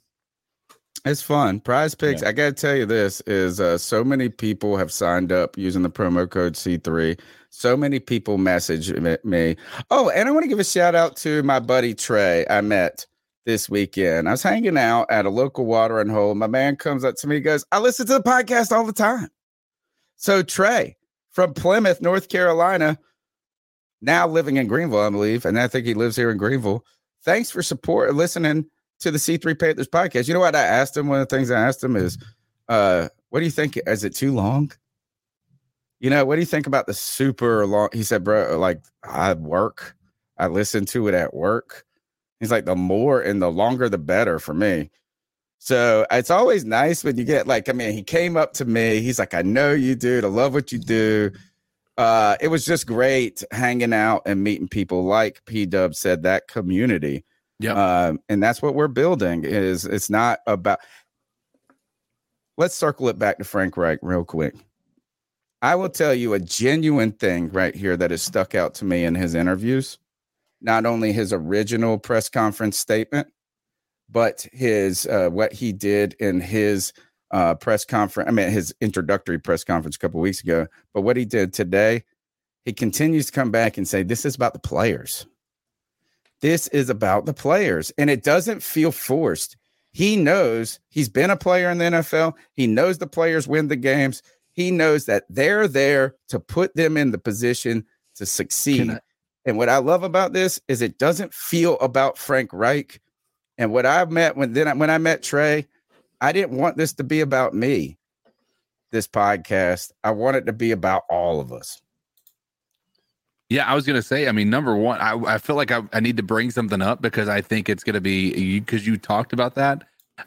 It's fun. Prize picks. I got to tell you this is uh, so many people have signed up using the promo code C3. So many people message me- me. Oh, and I want to give a shout out to my buddy Trey I met this weekend. I was hanging out at a local watering hole. My man comes up to me, goes, I listen to the podcast all the time. So Trey from Plymouth, North Carolina, now living in Greenville, I believe, and I think he lives here in Greenville. Thanks for support listening to the C3 Panthers podcast. You know what I asked him? One of the things I asked him is, uh, what do you think? Is it too long? You know, what do you think about the super long? He said, bro, like I work, I listen to it at work. He's like, the more and the longer, the better for me. So it's always nice when you get like, I mean, he came up to me. He's like, I know you, dude. I love what you do. Uh, it was just great hanging out and meeting people like P Dub said, that community. Yeah. Um, and that's what we're building is it's not about let's circle it back to Frank Reich real quick. I will tell you a genuine thing right here that has stuck out to me in his interviews. Not only his original press conference statement, but his uh, what he did in his uh, press conference. I mean, his introductory press conference a couple weeks ago. But what he did today, he continues to come back and say, "This is about the players. This is about the players," and it doesn't feel forced. He knows he's been a player in the NFL. He knows the players win the games. He knows that they're there to put them in the position to succeed. I- and what I love about this is it doesn't feel about Frank Reich. And what I've met when then I- when I met Trey, I didn't want this to be about me. This podcast, I want it to be about all of us. Yeah, I was gonna say. I mean, number one, I, I feel like I, I need to bring something up because I think it's gonna be you because you talked about that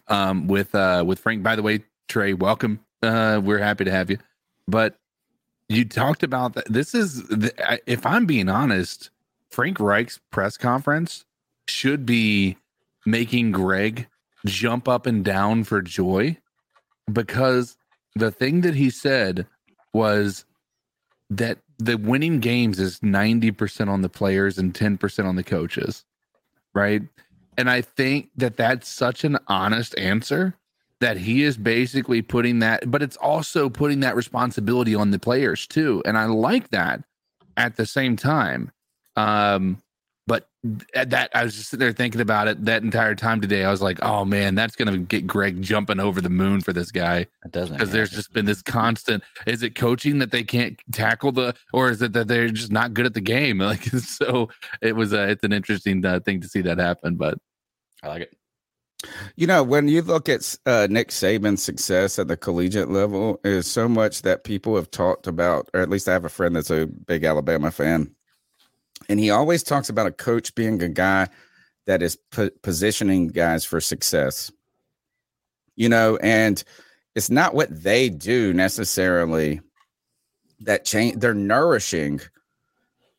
um, with uh, with Frank. By the way, Trey, welcome. Uh, we're happy to have you. But you talked about that. This is, the, if I'm being honest, Frank Reich's press conference should be making Greg jump up and down for joy because the thing that he said was that the winning games is 90% on the players and 10% on the coaches right? And i think that that's such an honest answer that he is basically putting that but it's also putting that responsibility on the players too. And i like that at the same time. Um that i was just sitting there thinking about it that entire time today. I was like oh man that's gonna get greg jumping over the moon for this guy. It doesn't because there's just been this constant is it coaching that they can't tackle the or is it that they're just not good at the game? Like so it was a it's an interesting uh, thing to see that happen but i like it. You know, when you look at uh, Nick Saban's success at the collegiate level, is so much that people have talked about, or at least I have a friend that's a big Alabama fan, and he always talks about a coach being a guy that is po- positioning guys for success. You know, and it's not what they do necessarily that change. They're nourishing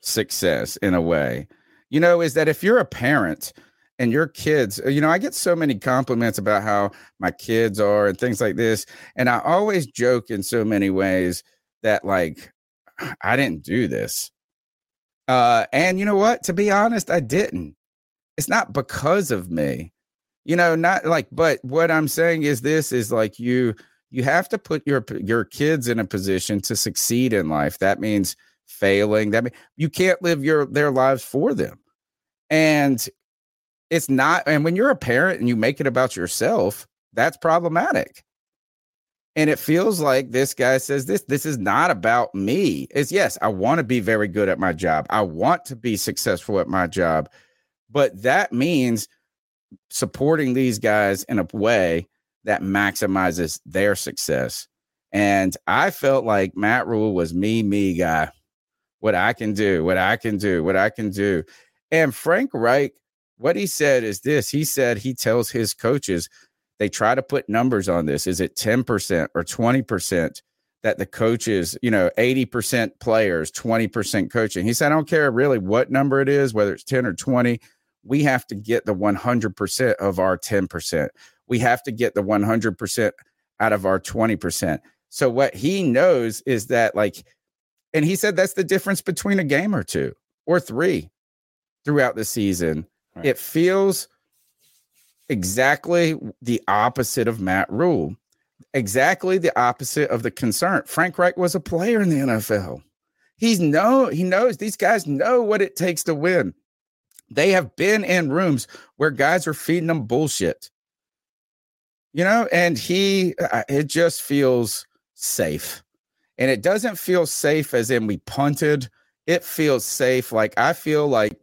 success in a way. You know, is that if you're a parent and your kids, you know, I get so many compliments about how my kids are and things like this. And I always joke in so many ways that, like, I didn't do this. Uh, and you know what? To be honest, I didn't. It's not because of me, you know, not like, but what I'm saying is this is like you, you have to put your your kids in a position to succeed in life. That means failing. That means you can't live your their lives for them. And it's not and when you're a parent and you make it about yourself that's problematic and it feels like this guy says this this is not about me. It's yes i want to be very good at my job. I want to be successful at my job. But that means supporting these guys in a way that maximizes their success. And i felt like matt rhule was me me guy. What i can do what i can do what i can do. And frank reich what he said is this. He said he tells his coaches they try to put numbers on this. Is it 10% or 20% that the coaches you know 80% players 20% coaching? He said i don't care really what number it is whether it's 10 or 20 we have to get the 100% of our 10% we have to get the 100% out of our 20% so what he knows is that like and he said that's the difference between a game or two or three throughout the season. It feels exactly the opposite of Matt Rhule, exactly the opposite of the concern. Frank Reich was a player in the NFL. He's no, he knows these guys know what it takes to win. They have been in rooms where guys are feeding them bullshit. You know, and he, it just feels safe. And it doesn't feel safe as in we punted. It feels safe. Like I feel like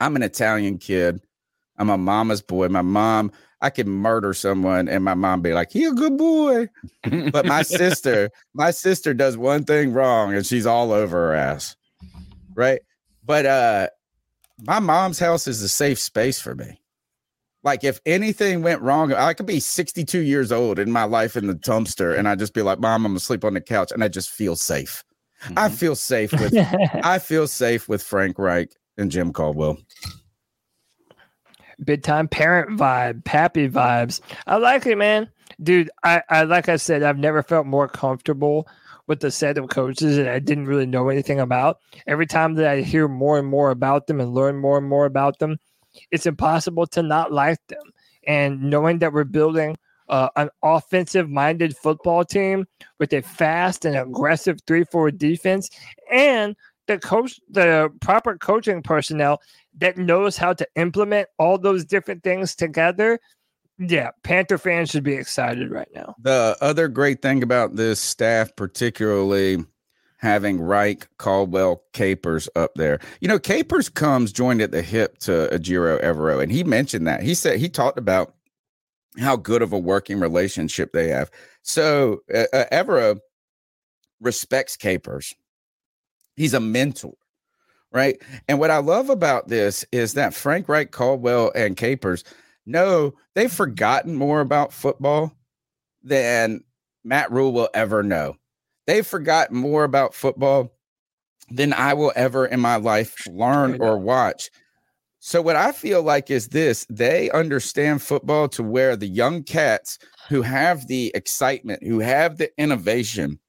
I'm an Italian kid. I'm a mama's boy. My mom, I could murder someone and my mom be like, he a good boy. but my sister, my sister does one thing wrong and she's all over her ass. Right. But uh my mom's house is a safe space for me. Like if anything went wrong, I could be 62 years old in my life in the dumpster and I just be like, Mom, I'm gonna sleep on the couch, and I just feel safe. I feel safe with I feel safe with Frank Reich and Jim Caldwell. Big time parent vibe, pappy vibes. I like it, man. Dude, I, I like I said, I've never felt more comfortable with the set of coaches that I didn't really know anything about. Every time that I hear more and more about them and learn more and more about them, it's impossible to not like them. And knowing that we're building uh, an offensive minded football team with a fast and aggressive 3 4 defense and the coach, the proper coaching personnel that knows how to implement all those different things together. Yeah, Panther fans should be excited right now. The other great thing about this staff, particularly having Reich, Caldwell, Capers up there. You know, Capers comes joined at the hip to Ejiro Evero, and he mentioned that. He said he talked about how good of a working relationship they have. So uh, uh, Evero respects Capers. He's a mentor, right? And what I love about this is that Frank Reich, Caldwell, and Capers know they've forgotten more about football than Matt Rhule will ever know. They've forgotten more about football than I will ever in my life learn or watch. So, what I feel like is this they understand football to where the young cats who have the excitement, who have the innovation,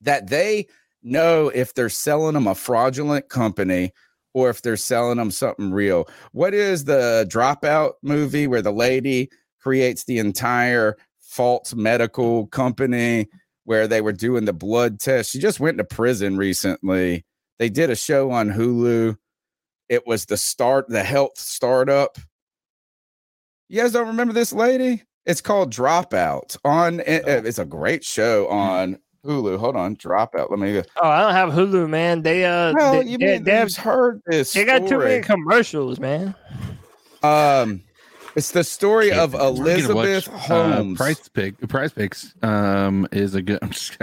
that they know if they're selling them a fraudulent company or if they're selling them something real. What is the dropout movie where the lady creates the entire false medical company where they were doing the blood test? She just went to prison recently. They did a show on Hulu. It was the start, the health startup. You guys don't remember this lady? It's called Dropout on. Eh, eh, it's a great show mm-hmm. on Hulu. Hold on, Dropout. Let me. Go. Oh, I don't have Hulu, man. They uh, Well, they, you they, mean they have heard this? They got too many commercials, man. Um, it's the story of Elizabeth watch, uh, Holmes. Price pick. Price picks. Um, is a good. I'm just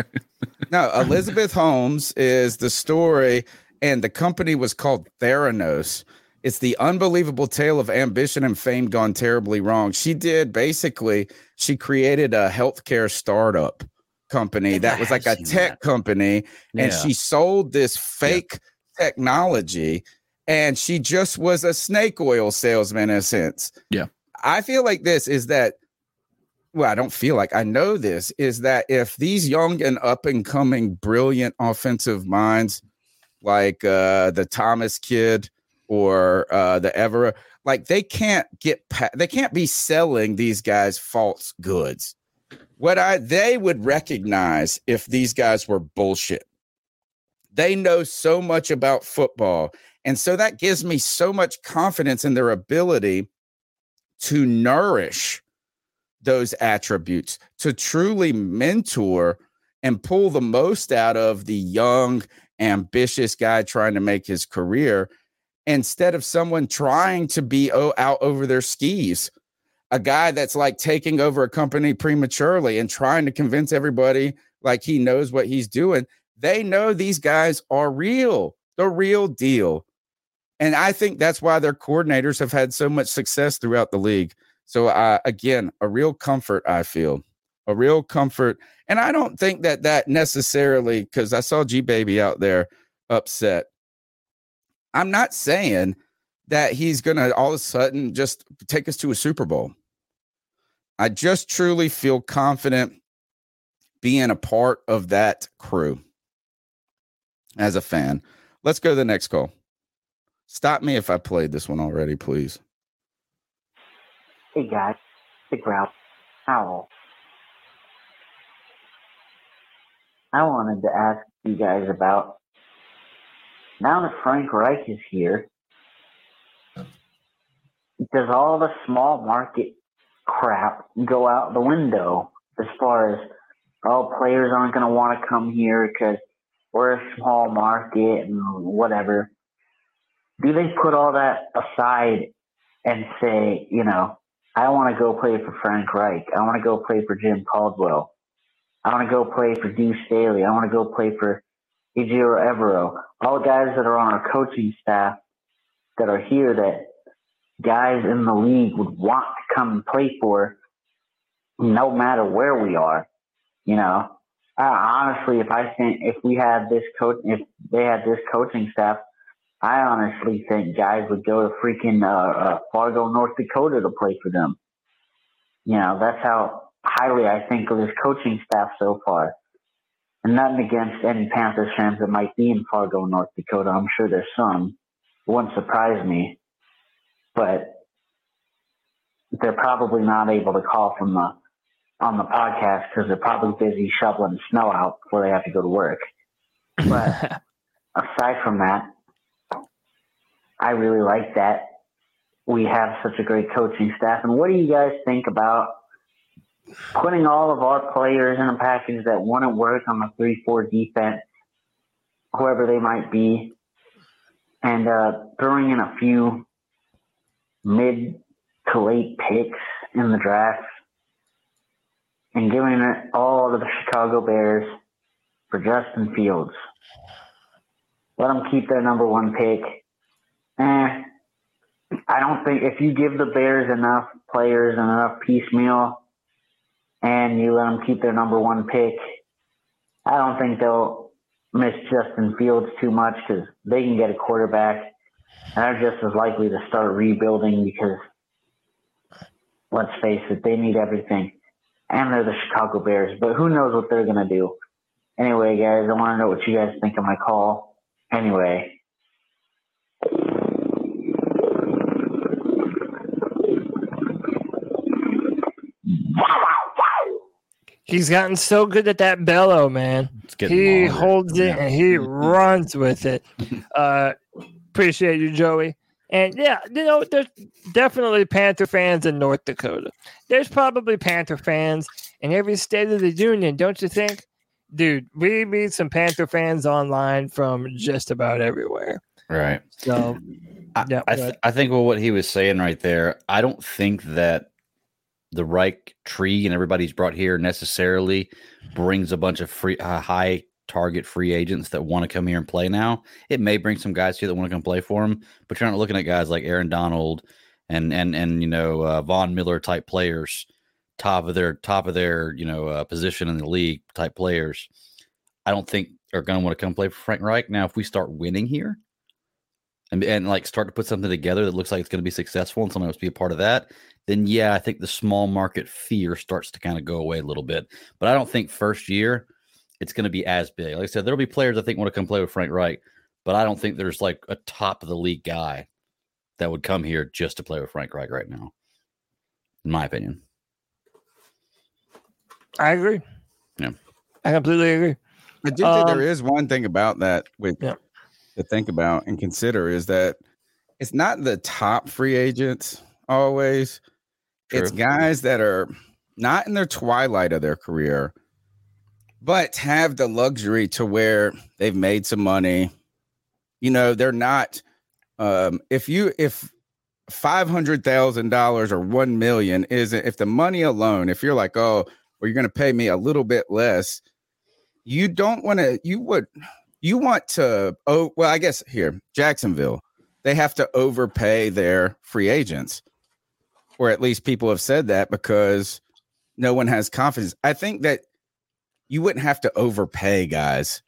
no, Elizabeth Holmes is the story, and the company was called Theranos. It's the unbelievable tale of ambition and fame gone terribly wrong. She did basically, she created a healthcare startup company that was like a tech company, and Yeah. she sold this fake technology, and she just was a snake oil salesman in a sense. Yeah. I feel like this is that well, I don't feel like I know this is that if these young and up and coming brilliant offensive minds like uh the Thomas kid or uh the Evero, like they can't get pa- they can't be selling these guys false goods. What I they would recognize if these guys were bullshit. They know so much about football. And so that gives me so much confidence in their ability to nourish those attributes, to truly mentor and pull the most out of the young, ambitious guy trying to make his career instead of someone trying to be oh, out over their skis. A guy that's like taking over a company prematurely and trying to convince everybody like he knows what he's doing. They know these guys are real, the real deal. And I think that's why their coordinators have had so much success throughout the league. So, uh, again, a real comfort, I feel, a real comfort. And I don't think that that necessarily, because I saw G Baby out there upset. I'm not saying that he's going to all of a sudden just take us to a Super Bowl. I just truly feel confident being a part of that crew as a fan. Let's go to the next call. Stop me if I played this one already, please. Hey guys, the Ralph, Owl. I wanted to ask you guys about now that Frank Reich is here, does all the small market crap go out the window as far as oh players aren't going to want to come here because we're a small market and whatever? Do they put all that aside and say, you know, I want to go play for Frank Reich. I want to go play for Jim Caldwell. I want to go play for Deuce Staley. I want to go play for Ejiro Evero. All the guys that are on our coaching staff that are here that guys in the league would want to come and play for no matter where we are. You know, honestly, if I think if we had this coach, if they had this coaching staff, I honestly think guys would go to freaking uh, uh, Fargo, North Dakota to play for them. You know, that's how highly I think of this coaching staff so far. And nothing against any Panthers fans that might be in Fargo, North Dakota. I'm sure there's some. It wouldn't surprise me. But they're probably not able to call from the on the podcast because they're probably busy shoveling snow out before they have to go to work. But aside from that, I really like that. we have such a great coaching staff. And what do you guys think about putting all of our players in a package that want to work on the three-four defense, whoever they might be, and uh, throwing in a few mid to late picks in the draft and giving it all to the Chicago Bears for Justin Fields. Let them keep their number one pick. Eh, I don't think if you give the Bears enough players and enough piecemeal and you let them keep their number one pick, I don't think they'll miss Justin Fields too much because they can get a quarterback and they're just as likely to start rebuilding because let's face it, they need everything. And they're the Chicago Bears, but who knows what they're going to do. Anyway, guys, I want to know what you guys think of my call. Anyway, He's gotten so good at that bellow, man. He longer. holds it and he runs with it. Uh, appreciate you, Joey. And yeah, you know, there's definitely Panther fans in North Dakota. There's probably Panther fans in every state of the union, don't you think? Dude, we meet some Panther fans online from just about everywhere. Right. So, yeah, I, go th- I think well, what he was saying right there, I don't think that the Reich tree and everybody's brought here necessarily brings a bunch of free, uh, high target free agents that want to come here and play now. It may bring some guys here that want to come play for him, but you're not looking at guys like Aaron Donald and and and you know uh, Von Miller type players, top of their top of their you know uh, position in the league type players. I don't think are going to want to come play for Frank Reich. Now, if we start winning here, and, and like start to put something together that looks like it's going to be successful and someone else be a part of that, then yeah, I think the small market fear starts to kind of go away a little bit. But I don't think first year it's going to be as big. Like I said, there'll be players I think want to come play with Frank Reich, but I don't think there's like a top of the league guy that would come here just to play with Frank Reich right now, in my opinion. I agree. Yeah. I completely agree. I do think Um, there is one thing about that with to think about and consider is that it's not the top free agents always. It's guys that are not in their twilight of their career, but have the luxury to where they've made some money. You know, they're not um if you if five hundred thousand dollars or one million isn't if the money alone, if you're like, oh, well, you're gonna pay me a little bit less, you don't want to you would you want to oh well i guess here jacksonville they have to overpay their free agents or at least people have said that because no one has confidence i think that you wouldn't have to overpay guys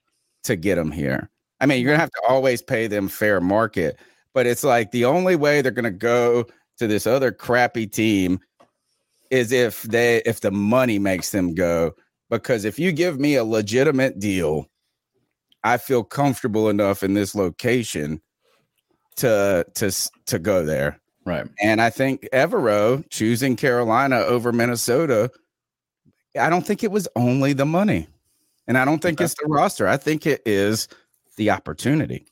to get them here. I mean you're gonna have to always pay them fair market but it's like the only way they're gonna go to this other crappy team is if they if the money makes them go because if you give me a legitimate deal i feel comfortable enough in this location to to to go there. Right. And i think evero choosing carolina over minnesota i don't think it was only the money and i don't think it's the roster i think it is the opportunity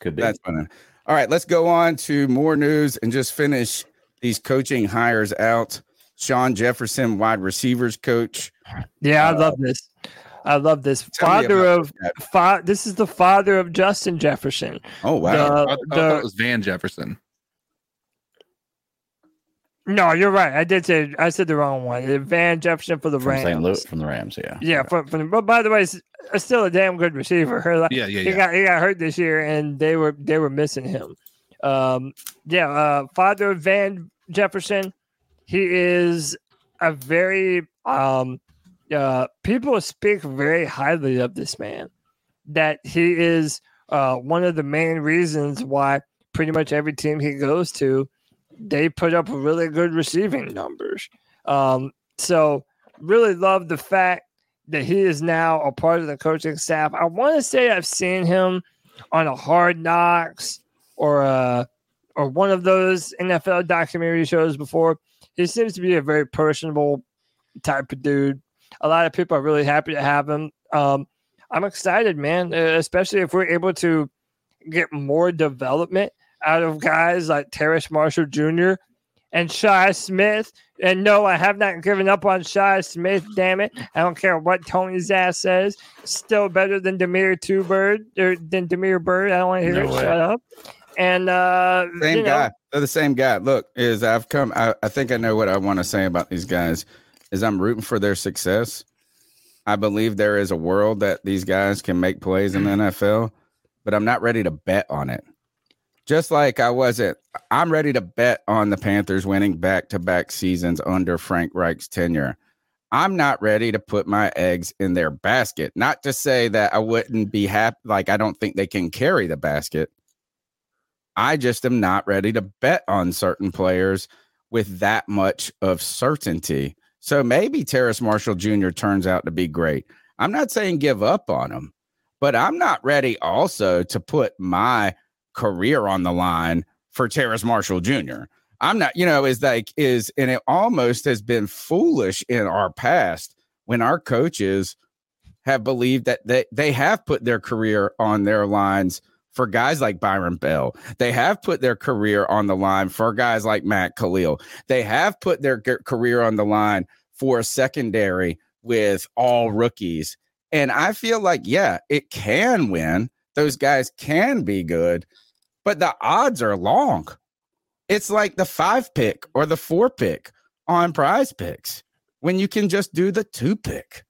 Could be. that's fine. all right let's go on to more news and just finish these coaching hires out shawn jefferson wide receivers coach Yeah, I Uh, love this. I love this. Father of fa- this is the father of Justin Jefferson. Oh I, The- I thought the- it was Van Jefferson. No, you're right. I did say I said the wrong one. Van Jefferson for the From St. Rams. Louis, from the Rams, yeah. Yeah, from, from, but by the way, he's uh, still a damn good receiver. Like, Yeah, yeah, He yeah. got he got hurt this year, and they were they were missing him. Um, yeah, uh, father of Van Jefferson. He is a very um, uh, people speak very highly of this man. That he is uh, one of the main reasons why pretty much every team he goes to, they put up really good receiving numbers. Um, so really love the fact that he is now a part of the coaching staff. I want to say I've seen him on a Hard Knocks or a or one of those NFL documentary shows before. He seems to be a very personable type of dude. A lot of people are really happy to have him. Um, I'm excited, man, uh, especially if we're able to get more development out of guys like Terrace Marshall Jr. and Shi Smith. And no, I have not given up on Shi Smith. Damn it! I don't care what Tony's ass says. Still better than Demir Two Bird or than Damiere Byrd. I don't want to hear No it. way. Shut up. And uh, Same you know, guy. They're the same guy. Look, is I've come. I, I think I know what I want to say about these guys. Is I'm rooting for their success. I believe there is a world that these guys can make plays in the NFL, but I'm not ready to bet on it. Just like I wasn't, I'm ready to bet on the Panthers winning back to back seasons under Frank Reich's tenure. I'm not ready to put my eggs in their basket. Not to say that I wouldn't be happy, like I don't think they can carry the basket. I just am not ready to bet on certain players with that much of certainty. So maybe Terrace Marshall Jr. turns out to be great. I'm not saying give up on him, but I'm not ready also to put my career on the line for Terrace Marshall Jr. I'm not, you know, is like, is, and it almost has been foolish in our past when our coaches have believed that they, they have put their career on their lines for guys like Byron Bell. They have put their career on the line for guys like Matt Kalil. They have put their career on the line for a secondary with all rookies. And I feel like, yeah, it can win. Those guys can be good, but the odds are long. It's like the five pick or the four pick on prize picks when you can just do the two pick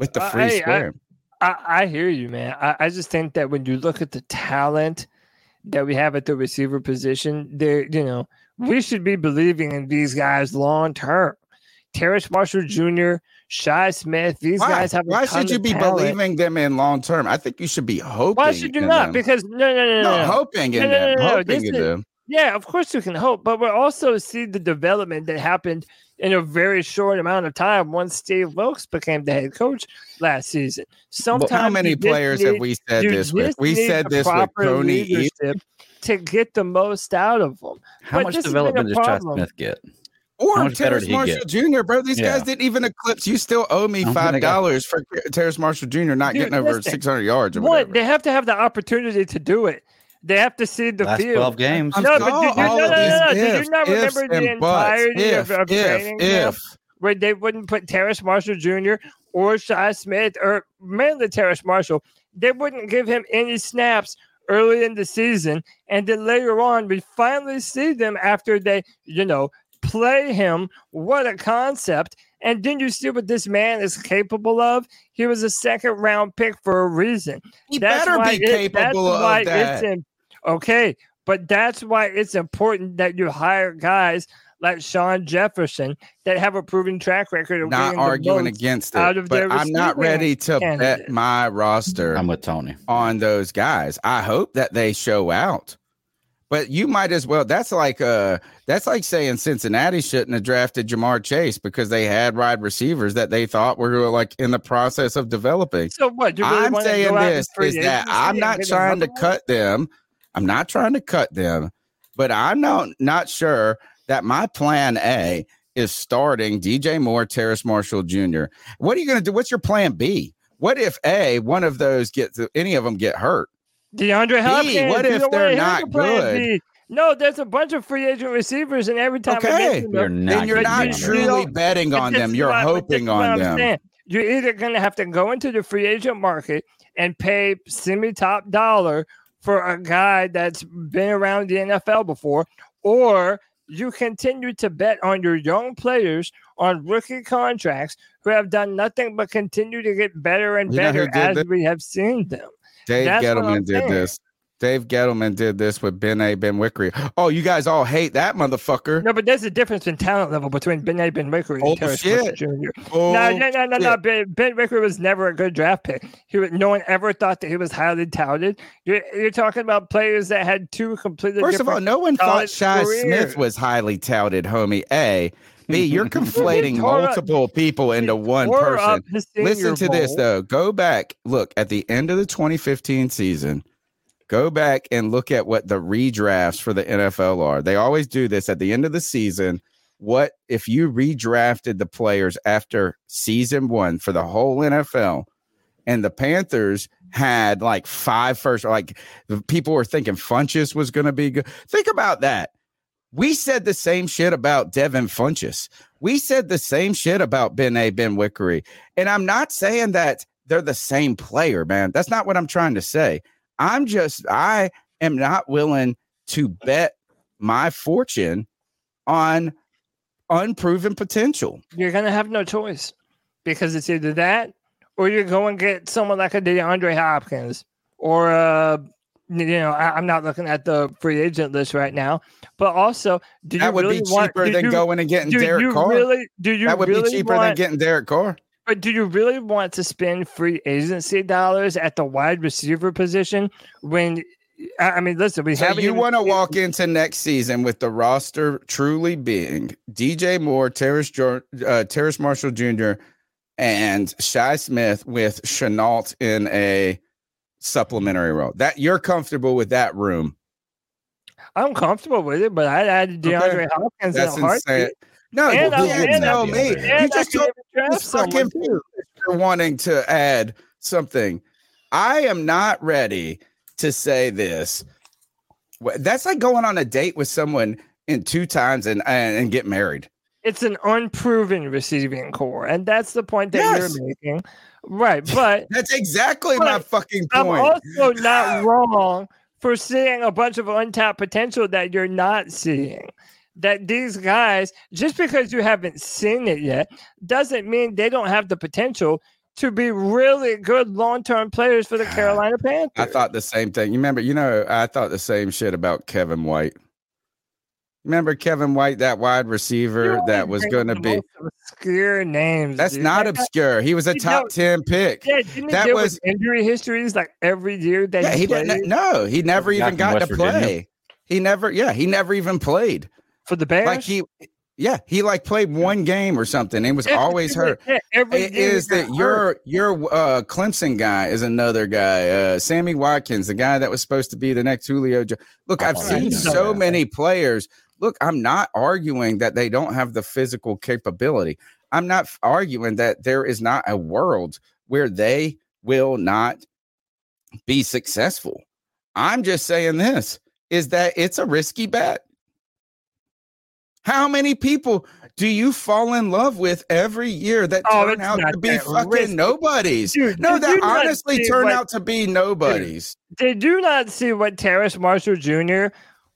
with the Uh, free hey, I- square. I, I hear you, man. I, I just think that when you look at the talent that we have at the receiver position, there, you know, we should be believing in these guys long term. Terrace Marshall Jr., Shi Smith, these why? guys have. Why should you be talent. believing them in long term? I think you should be hoping. Why should you not? them. Because no, no, no, no, No, no. hoping in No, no, them. no, no, Hoping this in is- them. Yeah, of course you can hope, but we're also see the development that happened in a very short amount of time once Steve Wilks became the head coach last season. Sometimes how many players have need- we said this with? We said this with proper Coney Eaton. leadership to get the most out of them. How But much this has been a development does Chad. Smith get? Or How much better Terrace did he Marshall get? Jr., bro. These Yeah. guys didn't even eclipse. You still owe me five gonna go- dollars for Terrace Marshall Jr. not Dude, getting over listen, six hundred yards or One, whatever. they have to have the opportunity to do it. They have to see the Last field. 12 games. No, I but saw did you, no, no, no, no, these Did you not ifs, remember the entirety If, of, of if, training camp if. where they wouldn't put Terrace Marshall Jr. or Shi Smith or mainly Terrace Marshall? They wouldn't give him any snaps early in the season, and then later on, we finally see them after they, you know, play him. What a concept! And didn't you see what this man is capable of. He was a second round pick for a reason. He That's better why be it- that's capable of why that. It's in, okay, but that's why it's important that you hire guys like Shawn Jefferson that have a proven track record of Not getting the arguing most against out it, of but I'm not ready to bet my roster I'm with Tony. on those guys. I hope that they show out. But you might as well. That's like uh that's like saying Cincinnati shouldn't have drafted Ja'Marr Chase because they had wide receivers that they thought were like in the process of developing. So what? You really I'm saying this is that I'm not trying to cut them. I'm not trying to cut them, but I'm not not sure that my plan A is starting DJ Moore, Terrace Marshall Jr. What are you going to do? What's your plan B? What if A, one of those gets any of them get hurt? DeAndre Hopkins. what if they're not good? B. No, there's a bunch of free agent receivers, and every time Okay, mention them, You're not then you're not truly betting on them. You're what I- but this hoping on them. saying. You're either going to have to go into the free agent market and pay semi top dollar for a guy that's been around the NFL before, or you continue to bet on your young players on rookie contracts who have done nothing but continue to get better and You better as this? we have seen them. Dave That's Gettleman did saying. this. Dave Gettleman did this with Ben A. Ben Wickery. Oh, you guys all hate that motherfucker. No, but there's a difference in talent level between Ben A. Ben Wickery and oh, Terrence Bullshit. Jr. Oh, no, no, no, no, no. Ben, ben Wickery was never a good draft pick. He was, no one ever thought that he was highly touted. You're, you're talking about players that had two completely First of all, no one thought careers. Smith was highly touted, homie. A. B. You're conflating tore up- multiple people into one person. up the Senior Listen to this though. Go back, look at the end of the 2015 season. Go back and look at what the redrafts for the NFL are. They always do this at the end of the season. What if you redrafted the players after season one for the whole NFL and the Panthers had like five first, like the people were thinking Funchess was going to be good. Think about that. We said the same shit about Devin Funchess. We said the same shit about Ben A. Ben Wickery. And I'm not saying that they're the same player, man. That's not what I'm trying to say. I'm just, I am not willing to bet my fortune on unproven potential. You're gonna have no choice because it's either that or you're going to get someone like a DeAndre Hopkins or uh you know I, am not looking at the free agent list right now, but also do that you would really be cheaper do than you- going and getting Derek you Carr. Really, do you that would really be cheaper want, than getting Derek Carr. But do you really want to spend free agency dollars at the wide receiver position when? I mean, listen, we So you want to walk into next season with the roster truly being DJ Moore, Terrace, uh, Terrace Marshall Jr., and Shi Smith with Shenault in a supplementary role. That you're comfortable with that room. I'm comfortable with it, but I added DeAndre Okay. Hopkins That's in a heartbeat. No, And you I- didn't tell me. You just told fucking you're wanting to add something. I am not ready to say this. That's like going on a date with someone in two times and and, and get married. It's an unproven receiving core, and that's the point that Yes. you're making, right? But That's exactly my But fucking I'm also not wrong for seeing a bunch of untapped potential that you're not seeing. That these guys, just because you haven't seen it yet, doesn't mean they don't have the potential to be really good long term players for the Carolina Panthers. I thought the same thing. You remember, you know, I thought the same shit about Kevin White. Remember Kevin White, that wide receiver that was going to be. obscure names. That's dude. not That guy- obscure. He was a You top know- 10 pick. Yeah, didn't That deal was injury histories like every year that Yeah, he, he didn't. No, he never even from got to Virginia. play. He never. Yeah, he never even played for the Bears? Like he, yeah, he like played one game or something. He was Yeah, always yeah, hurt. yeah, every It year he is that your your uh, Clemson guy is another guy. Uh, Sammy Watkins, the guy that was supposed to be the next Julio. Jo- Look, I've Oh, seen yeah. so many players. Look, I'm not arguing that they don't have the physical capability. I'm not arguing that there is not a world where they will not be successful. I'm just saying this is that it's a risky bet. How many people do you fall in love with every year that Oh, turn out to be fucking risky. nobodies? Dude, no, that honestly turn what- out to be nobodies. Did you not see what Terrace Marshall Jr.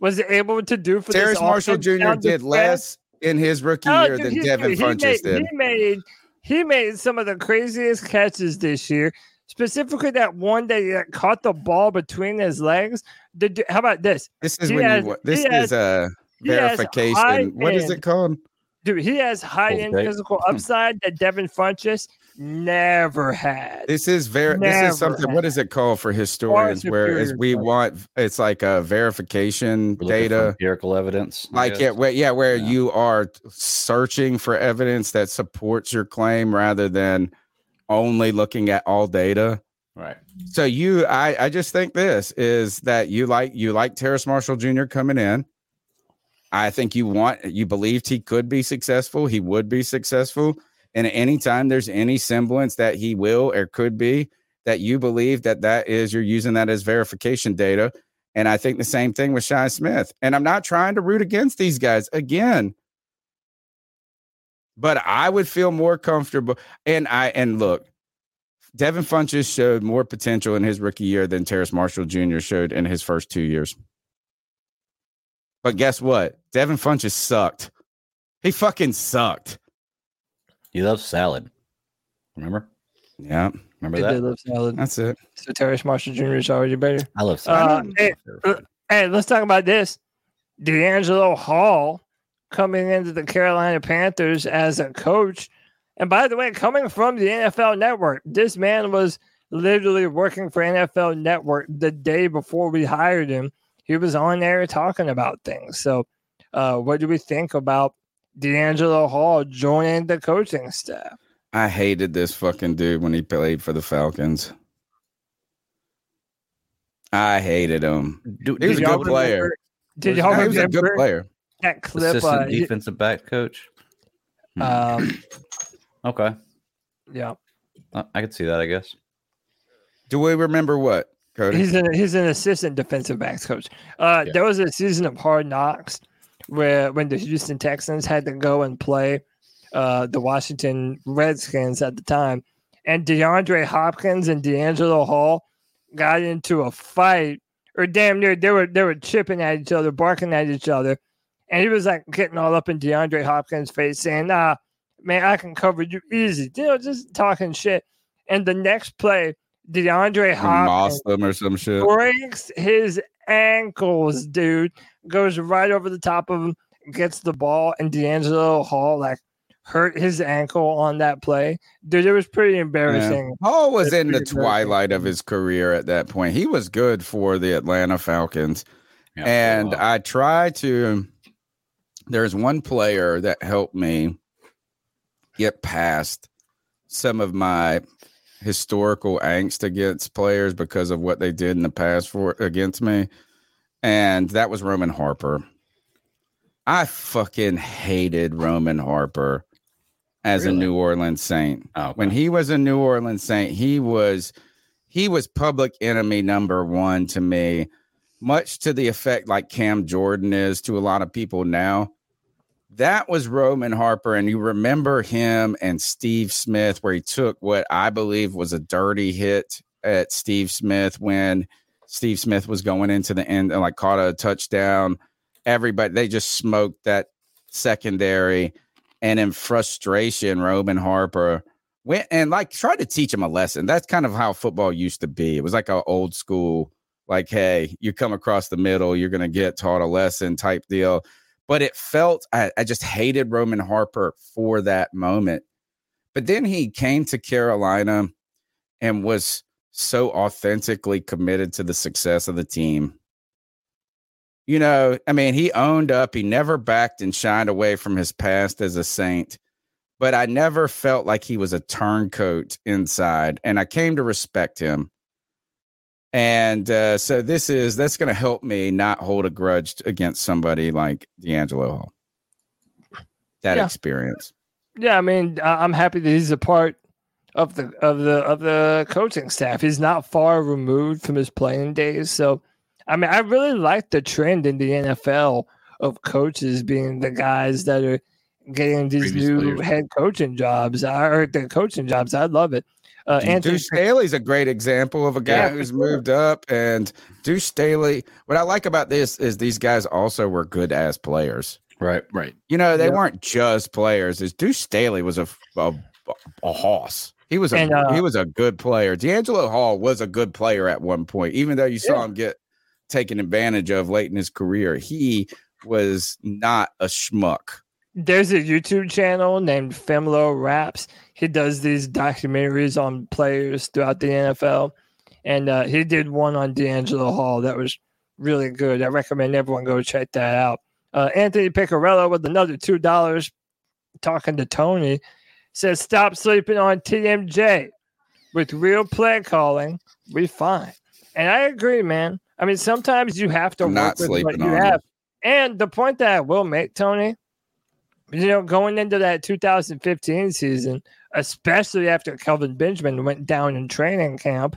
was able to do for Terrace this Marshall Jr. did stretch? less in his rookie Oh, year dude, than he- Devin dude, he Funchess made, did. He made he made some of the craziest catches this year. Specifically, that one that he caught the ball between his legs. Did, how about this? This is He when has- you. This uh, he is has- a verification. high What is end- it called? Dude, he has high end Okay. physical upside that Devin Funchess never had. This is very. This is something. had. What is it called for historians? Where is we play. want? It's like a verification We're data. empirical evidence. Like guess. it where yeah where you are searching for evidence that supports your claim rather than only looking at all data right so you i i just think this is that you like you like terrace marshall jr coming in i think you want you believed he could be successful he would be successful and anytime there's any semblance that he will or could be that you believe that that is you're using that as verification data and I think the same thing with Shi Smith. And I'm not trying to root against these guys again. But I would feel more comfortable. And I and look, Devin Funchess showed more potential in his rookie year than Terrace Marshall Jr. showed in his first two years. But guess what? Devin Funchess sucked. He fucking sucked. He loves salad. Remember? Yeah. Remember He that? did love salad. That's it. So Terrace Marshall Jr. is already better. I love Uh, salad. hey, uh, hey, let's talk about this. DeAngelo Hall coming into the Carolina Panthers as a coach. And by the way, coming from the NFL Network, this man was literally working for NFL Network the day before we hired him. He was on there talking about things. So, uh, what do we think about DeAngelo Hall joining the coaching staff? I hated this fucking dude when he played for the Falcons. I hated him. Do- he was a did y'all good player. remember- Did y'all he was a remember good player. that clip? Assistant Uh, defensive back coach. um, Okay. yeah. I could see that, I guess. Do we remember what, Cody? He's an he's an assistant defensive backs coach. Uh, There was a season of hard knocks where when the Houston Texans had to go and play uh, the Washington Redskins at the time, and DeAndre Hopkins and DeAngelo Hall got into a fight, or damn near they were they were chipping at each other, barking at each other, and he was like getting all up in DeAndre Hopkins' face, saying, "Ah, man, I can cover you easy," you know, just talking shit. And the next play, DeAndre Hopkins them or some shit. breaks his ankles, dude. Goes right over the top of him, gets the ball, and DeAngelo Hall like hurt his ankle on that play. Dude, it was pretty embarrassing. Yeah. Hall was It's in the twilight of his career at that point. He was good for the Atlanta Falcons. and I try to there's one player that helped me get past some of my historical angst against players because of what they did in the past for against me. And that was Roman Harper. I fucking hated Roman Harper as a New Orleans Saint. Oh, when he was a New Orleans Saint, he was he was public enemy number one to me, much to the effect like Cam Jordan is to a lot of people now. That was Roman Harper, and you remember him and Steve Smith, where he took what I believe was a dirty hit at Steve Smith when Steve Smith was going into the end and like caught a touchdown. Everybody they just smoked that secondary, and in frustration, Roman Harper went and like tried to teach him a lesson. That's kind of how football used to be. It was like an old school, like, hey, you come across the middle, you're gonna get taught a lesson type deal. But it felt I, I just hated Roman Harper for that moment. But then he came to Carolina and was so authentically committed to the success of the team. You know, I mean, he owned up, he never backed and shied away from his past as a saint but I never felt like he was a turncoat inside, and I came to respect him. And uh, so this is that's going to help me not hold a grudge against somebody like DeAngelo Hall. That Yeah. experience. Yeah, I mean, I'm happy that he's a part of the of the of the coaching staff. He's not far removed from his playing days, so I mean, I really like the trend in the NFL of coaches being the guys that are getting these Previous new players. head coaching jobs. I or the coaching jobs. I love it. Uh, Anthony Deuce Staley's a great example of a guy Yeah, who's sure. moved up. And Deuce Staley, what I like about this is these guys also were good as players. Right. Right. You know, they Yeah. weren't just players. Is Deuce Staley was a a, a hoss. He was a And, uh, he was a good player. DeAngelo Hall was a good player at one point, even though you saw Yeah. him get taken advantage of late in his career. He was not a schmuck. There's a YouTube channel named Femlo Raps. He does these documentaries on players throughout the NFL, and uh, he did one on DeAngelo Hall that was really good. I recommend everyone go check that out. Uh, Anthony Picarello with another two dollars, talking to Tony, says stop sleeping on TMJ. With real play calling, we fine. And I agree, man. I mean, sometimes you have to I'm not work with what you have. And the point that I will make, Tony, you know, going into that 2015 season, especially after Kelvin Benjamin went down in training camp,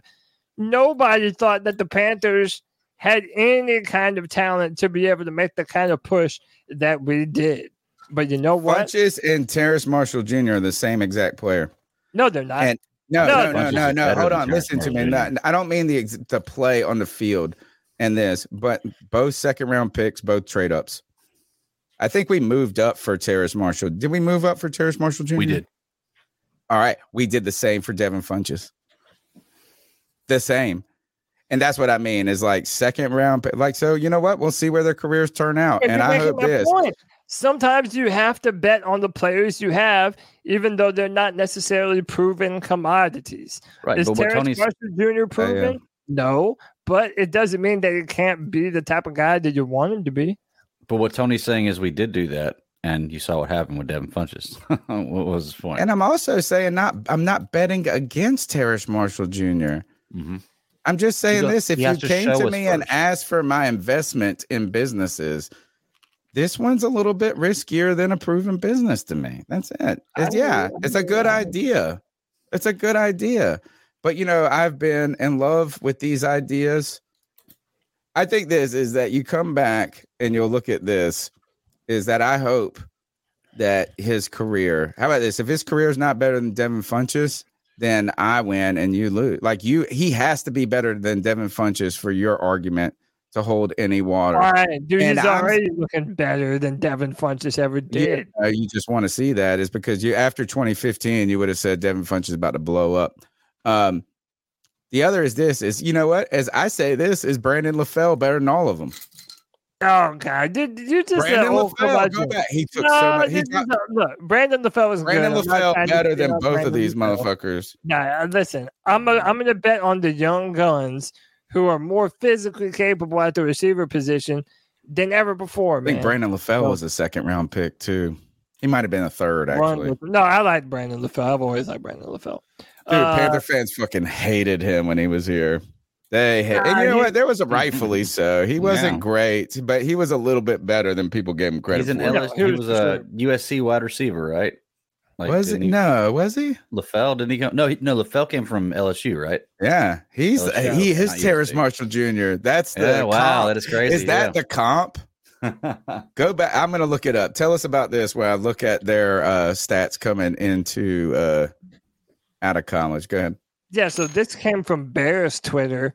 nobody thought that the Panthers had any kind of talent to be able to make the kind of push that we did. But you know what? Funchess and Terrace Marshall Jr. are the same exact player. No, they're not. And no, No, no, no, no, no. Hold on, Terrence listen to me. Marshall I don't mean the the play on the field and this, but both second round picks, both trade ups. I think we moved up for Terrace Marshall. Did we move up for Terrace Marshall Jr.? We did. All right, we did the same for Devin Funchess. The same. And that's what I mean is like second round, like so. You know what? We'll see where their careers turn out, And and I hope this. point. Sometimes you have to bet on the players you have, even though they're not necessarily proven commodities. Right, Is Terrence Tony's- Marshall Jr. proven? No, but it doesn't mean that he can't be the type of guy that you want him to be. But what Tony's saying is we did do that, and you saw what happened with Devin Funchess. what was his point? And I'm also saying not I'm not betting against Terrence Marshall junior mm-hmm. I'm just saying He's a- this. If you has to came to us me and asked for my investment in businesses, this one's a little bit riskier than a proven business to me. That's it. It's, yeah, it's a good idea. It's a good idea. But you know, I've been in love with these ideas. I think this is that you come back and you'll look at this is that I hope that his career. How about this? If his career is not better than Devin Funchess, then I win and you lose. Like you, he has to be better than Devin Funchess for your argument to hold any water. All right, dude, And he's I'm- already looking better than Devin Funchess ever did. Yeah, you just want to see that is because you after 2015 you would have said Devin Funch is about to blow up. Um, the other is this is you know what? As I say, this is Brandon LaFell better than all of them. Oh God, did, you just Brandon LaFell, go back. He took no, so much- he got- a- look, Brandon LaFell was Brandon good. LaFell better than both of these LaFell. motherfuckers. Nah, uh, listen, I'm a, I'm to bet on the young guns who are more physically capable at the receiver position than ever before, I man. think Brandon LaFell So- was a second round pick too. He might have been a third Run actually. with- no, I like Brandon LaFell. I've always liked Brandon LaFell. Dude, Uh, Panther fans fucking hated him when he was here. They hate, and you know he- what? There was a rightfully so. He wasn't Yeah. great, but he was a little bit better than people gave him credit for. He's an for. LS, he was a USC wide receiver, right? Was didn't he? No, was he? LaFell didn't he come? No, he, no. LaFell came from LSU, right? Yeah, he's LSU, he his not Terrace USC. Marshall Jr. That's the Yeah, wow, comp. that is crazy, Is that yeah. the comp? Go back. I'm gonna look it up. Tell us about this where I look at their uh stats coming into uh out of college. Go ahead. Yeah, so this came from Bears Twitter.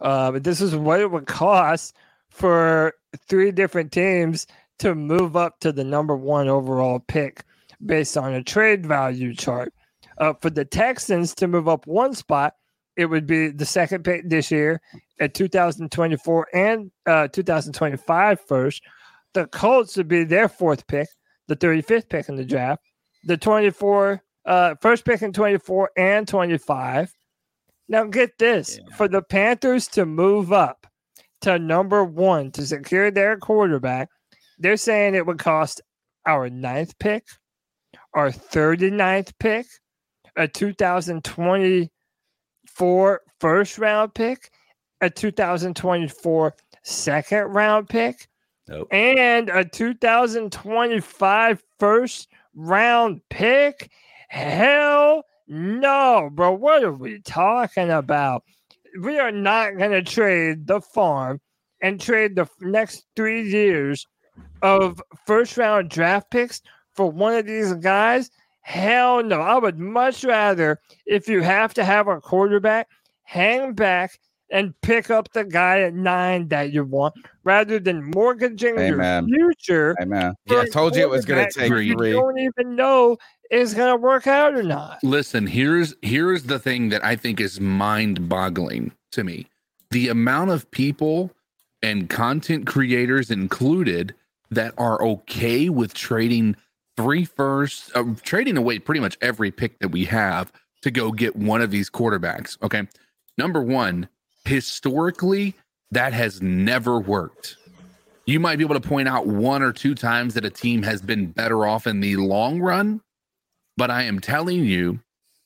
Uh, but this is what it would cost for three different teams to move up to the number one overall pick based on a trade value chart. Uh, for the Texans to move up one spot, it would be the second pick this year at 2024 and uh, 2025 first. The Colts would be their fourth pick, the 35th pick in the draft. The 24, uh, first pick in 24 and 25. Now get this for the Panthers to move up to number one to secure their quarterback, they're saying it would cost our ninth pick, our 39th pick, a 2024 first round pick, a 2024 second round pick, and a 2025 first round pick. Hell no, bro. What are we talking about? We are not going to trade the farm and trade the next three years of first round draft picks for one of these guys. Hell no. I would much rather, if you have to have a quarterback, hang back and pick up the guy at nine that you want rather than mortgaging Amen. your future. Amen. Yeah, a I told you it was gonna quarterback take you three. don't even know is going to work out or not. Listen, here's here's the thing that I think is mind-boggling to me. The amount of people and content creators included that are okay with trading three firsts, uh, trading away pretty much every pick that we have to go get one of these quarterbacks. Okay. Number one, historically, that has never worked. You might be able to point out one or two times that a team has been better off in the long run, but I am telling you,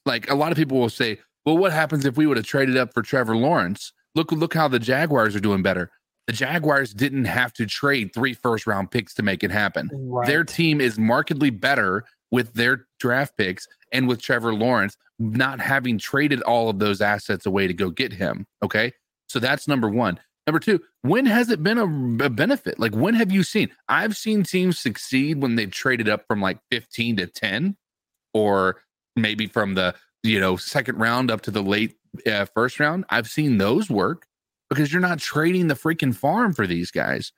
like a lot of people will say, well, what happens if we would have traded up for Trevor Lawrence? Look, look how the Jaguars are doing better. The Jaguars didn't have to trade three first round picks to make it happen. Right. Their team is markedly better with their draft picks and with Trevor Lawrence not having traded all of those assets away to go get him. Okay. So that's number one. Number two, when has it been a, a benefit? Like, when have you seen? I've seen teams succeed when they've traded up from like 15 to 10 or maybe from the you know second round up to the late uh, first round i've seen those work because you're not trading the freaking farm for these guys.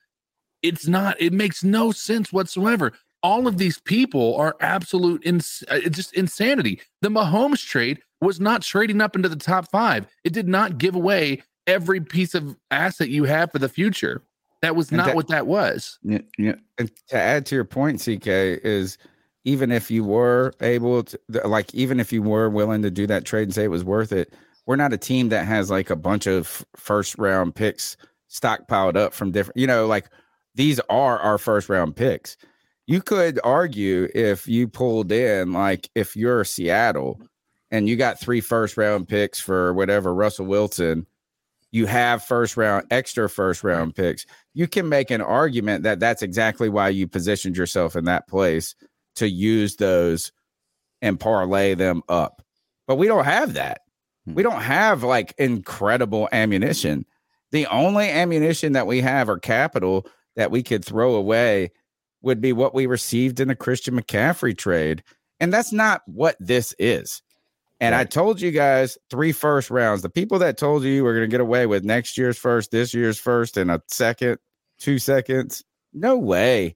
It's not it makes no sense whatsoever. All of these people are absolute ins- uh, just insanity. The mahomes trade was not trading up into the top five. It did not give away every piece of asset you have for the future. That was not what that was. Yeah, yeah. And to add to your point, CK is even if you were able to, like, even if you were willing to do that trade and say it was worth it, we're not a team that has like a bunch of first round picks stockpiled up from different, you know, like these are our first round picks. You could argue if you pulled in, like, if you're Seattle and you got three first round picks for whatever Russell Wilson, you have first round extra first round picks you can make an argument that that's exactly why you positioned yourself in that place to use those and parlay them up. But we don't have that Hmm. We don't have like incredible ammunition. The only ammunition that we have or capital that we could throw away would be what we received in the Christian McCaffrey trade. And that's not what this is. And I told you guys three first rounds. The people that told you we're going to get away with next year's first, this year's first, and a second, two seconds. No way.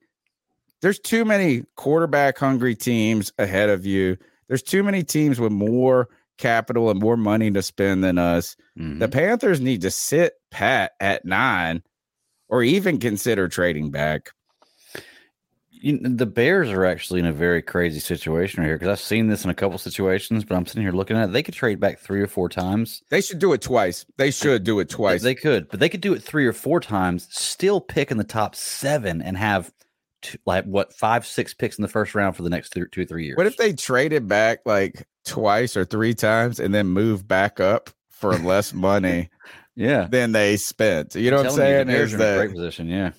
There's too many quarterback hungry teams ahead of you. There's too many teams with more capital and more money to spend than us. The mm-hmm. Panthers need to sit pat at nine or even consider trading back. You know, the Bears are actually in a very crazy situation right here because I've seen this in a couple situations, but I'm sitting here looking at it. They could trade back three or four times. They should do it twice. They should do it twice. They could, but they could do it three or four times, still pick in the top seven and have two, like what five, six picks in the first round for the next th- two three years. What if they traded back like twice or three times and then move back up for less money? yeah. Than they spent. You know what I'm telling you, saying? the Is are that great position? Yeah,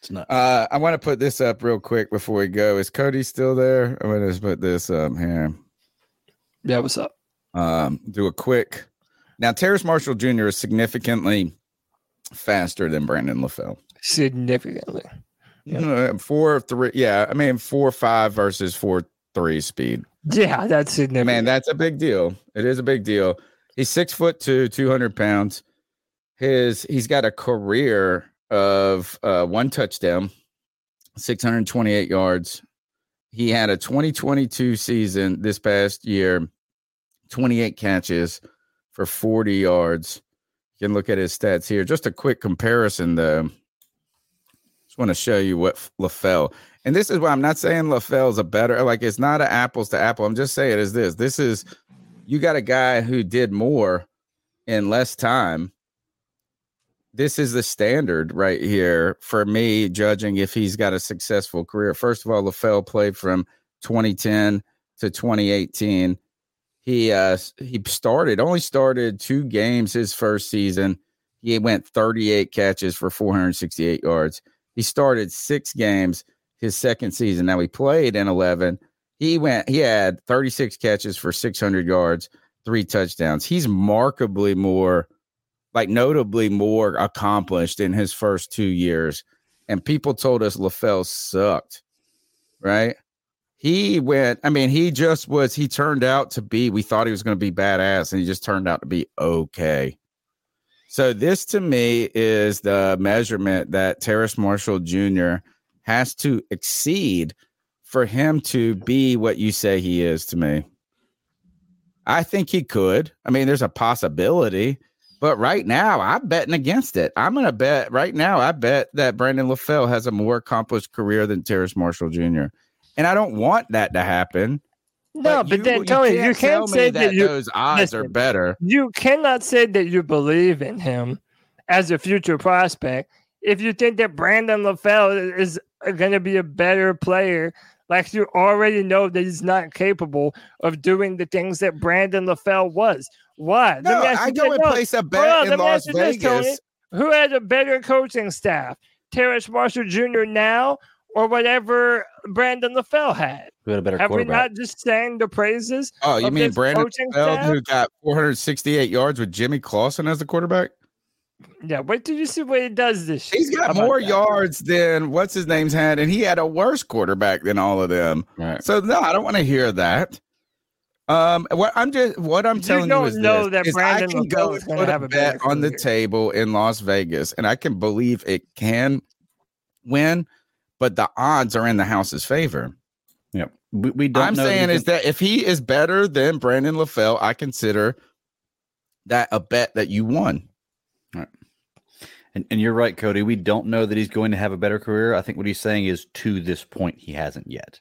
it's not. uh, I want to put this up real quick before we go. Is Cody still there? I'm gonna just put this up here. Yeah, what's up? Um, do a quick. Now, Terrace Marshall Jr. is significantly faster than Brandon LaFell. Significantly. Uh, four three. Yeah, I mean four five versus four three speed. Yeah, that's significant. Man, that's a big deal. It is a big deal. He's six foot two, two hundred pounds. His he's got a career of uh, one touchdown, six hundred twenty eight yards. He had a twenty twenty two season this past year, twenty eight catches for forty yards. You can look at his stats here. Just a quick comparison, though. Want to show you what LaFell. And this is why I'm not saying LaFell's a better, like it's not an apples to apple. I'm just saying is this. This is you got a guy who did more in less time. This is the standard right here for me judging if he's got a successful career. First of all, LaFell played from 2010 to 2018. He uh he started only started two games his first season. He went 38 catches for 468 yards. He started six games his second season. Now he played in 11. He went he had 36 catches for 600 yards, three touchdowns. He's markedly more like notably more accomplished in his first 2 years. And people told us LaFell sucked. Right? He went, I mean, he just was, he turned out to be, we thought he was going to be badass, and he just turned out to be okay. So, this to me is the measurement that Terrace Marshall Jr. has to exceed for him to be what you say he is to me. I think he could. I mean, there's a possibility, but right now I'm betting against it. I'm to bet right now, I bet that Brandon LaFell has a more accomplished career than Terrace Marshall Jr. And I don't want that to happen. No, but, then Tony, you can't me say that, you, those odds are better. You cannot say that you believe in him as a future prospect if you think that Brandon LaFell is going to be a better player. Like you already know that he's not capable of doing the things that Brandon LaFell was. Why? No, I go and No, place a bet on, in Las you this, Tony. Vegas. Who has a better coaching staff, Terrence Marshall Jr. now or whatever Brandon LaFell had? We had a better Have we not just sang the praises? Oh, you of mean Brandon coaching LaFell, who got 468 yards with Jimmy Clausen as the quarterback? Yeah, wait till you see what he does this year. He's got more that? yards than what's his name's had, and he had a worse quarterback than all of them. Right. So no, I don't want to hear that. Um, what I'm just what I'm You telling you don't is know this, that is I Brandon can go LaFell and is gonna put have a a bet on the table in Las Vegas, and I can believe it can win, but the odds are in the house's favor. Yep. We, we don't I'm know saying he is can- that if he is better than Brandon LaFell, I consider that a bet that you won. And, and you're right, Cody. We don't know that he's going to have a better career. I think what he's saying is to this point, he hasn't yet.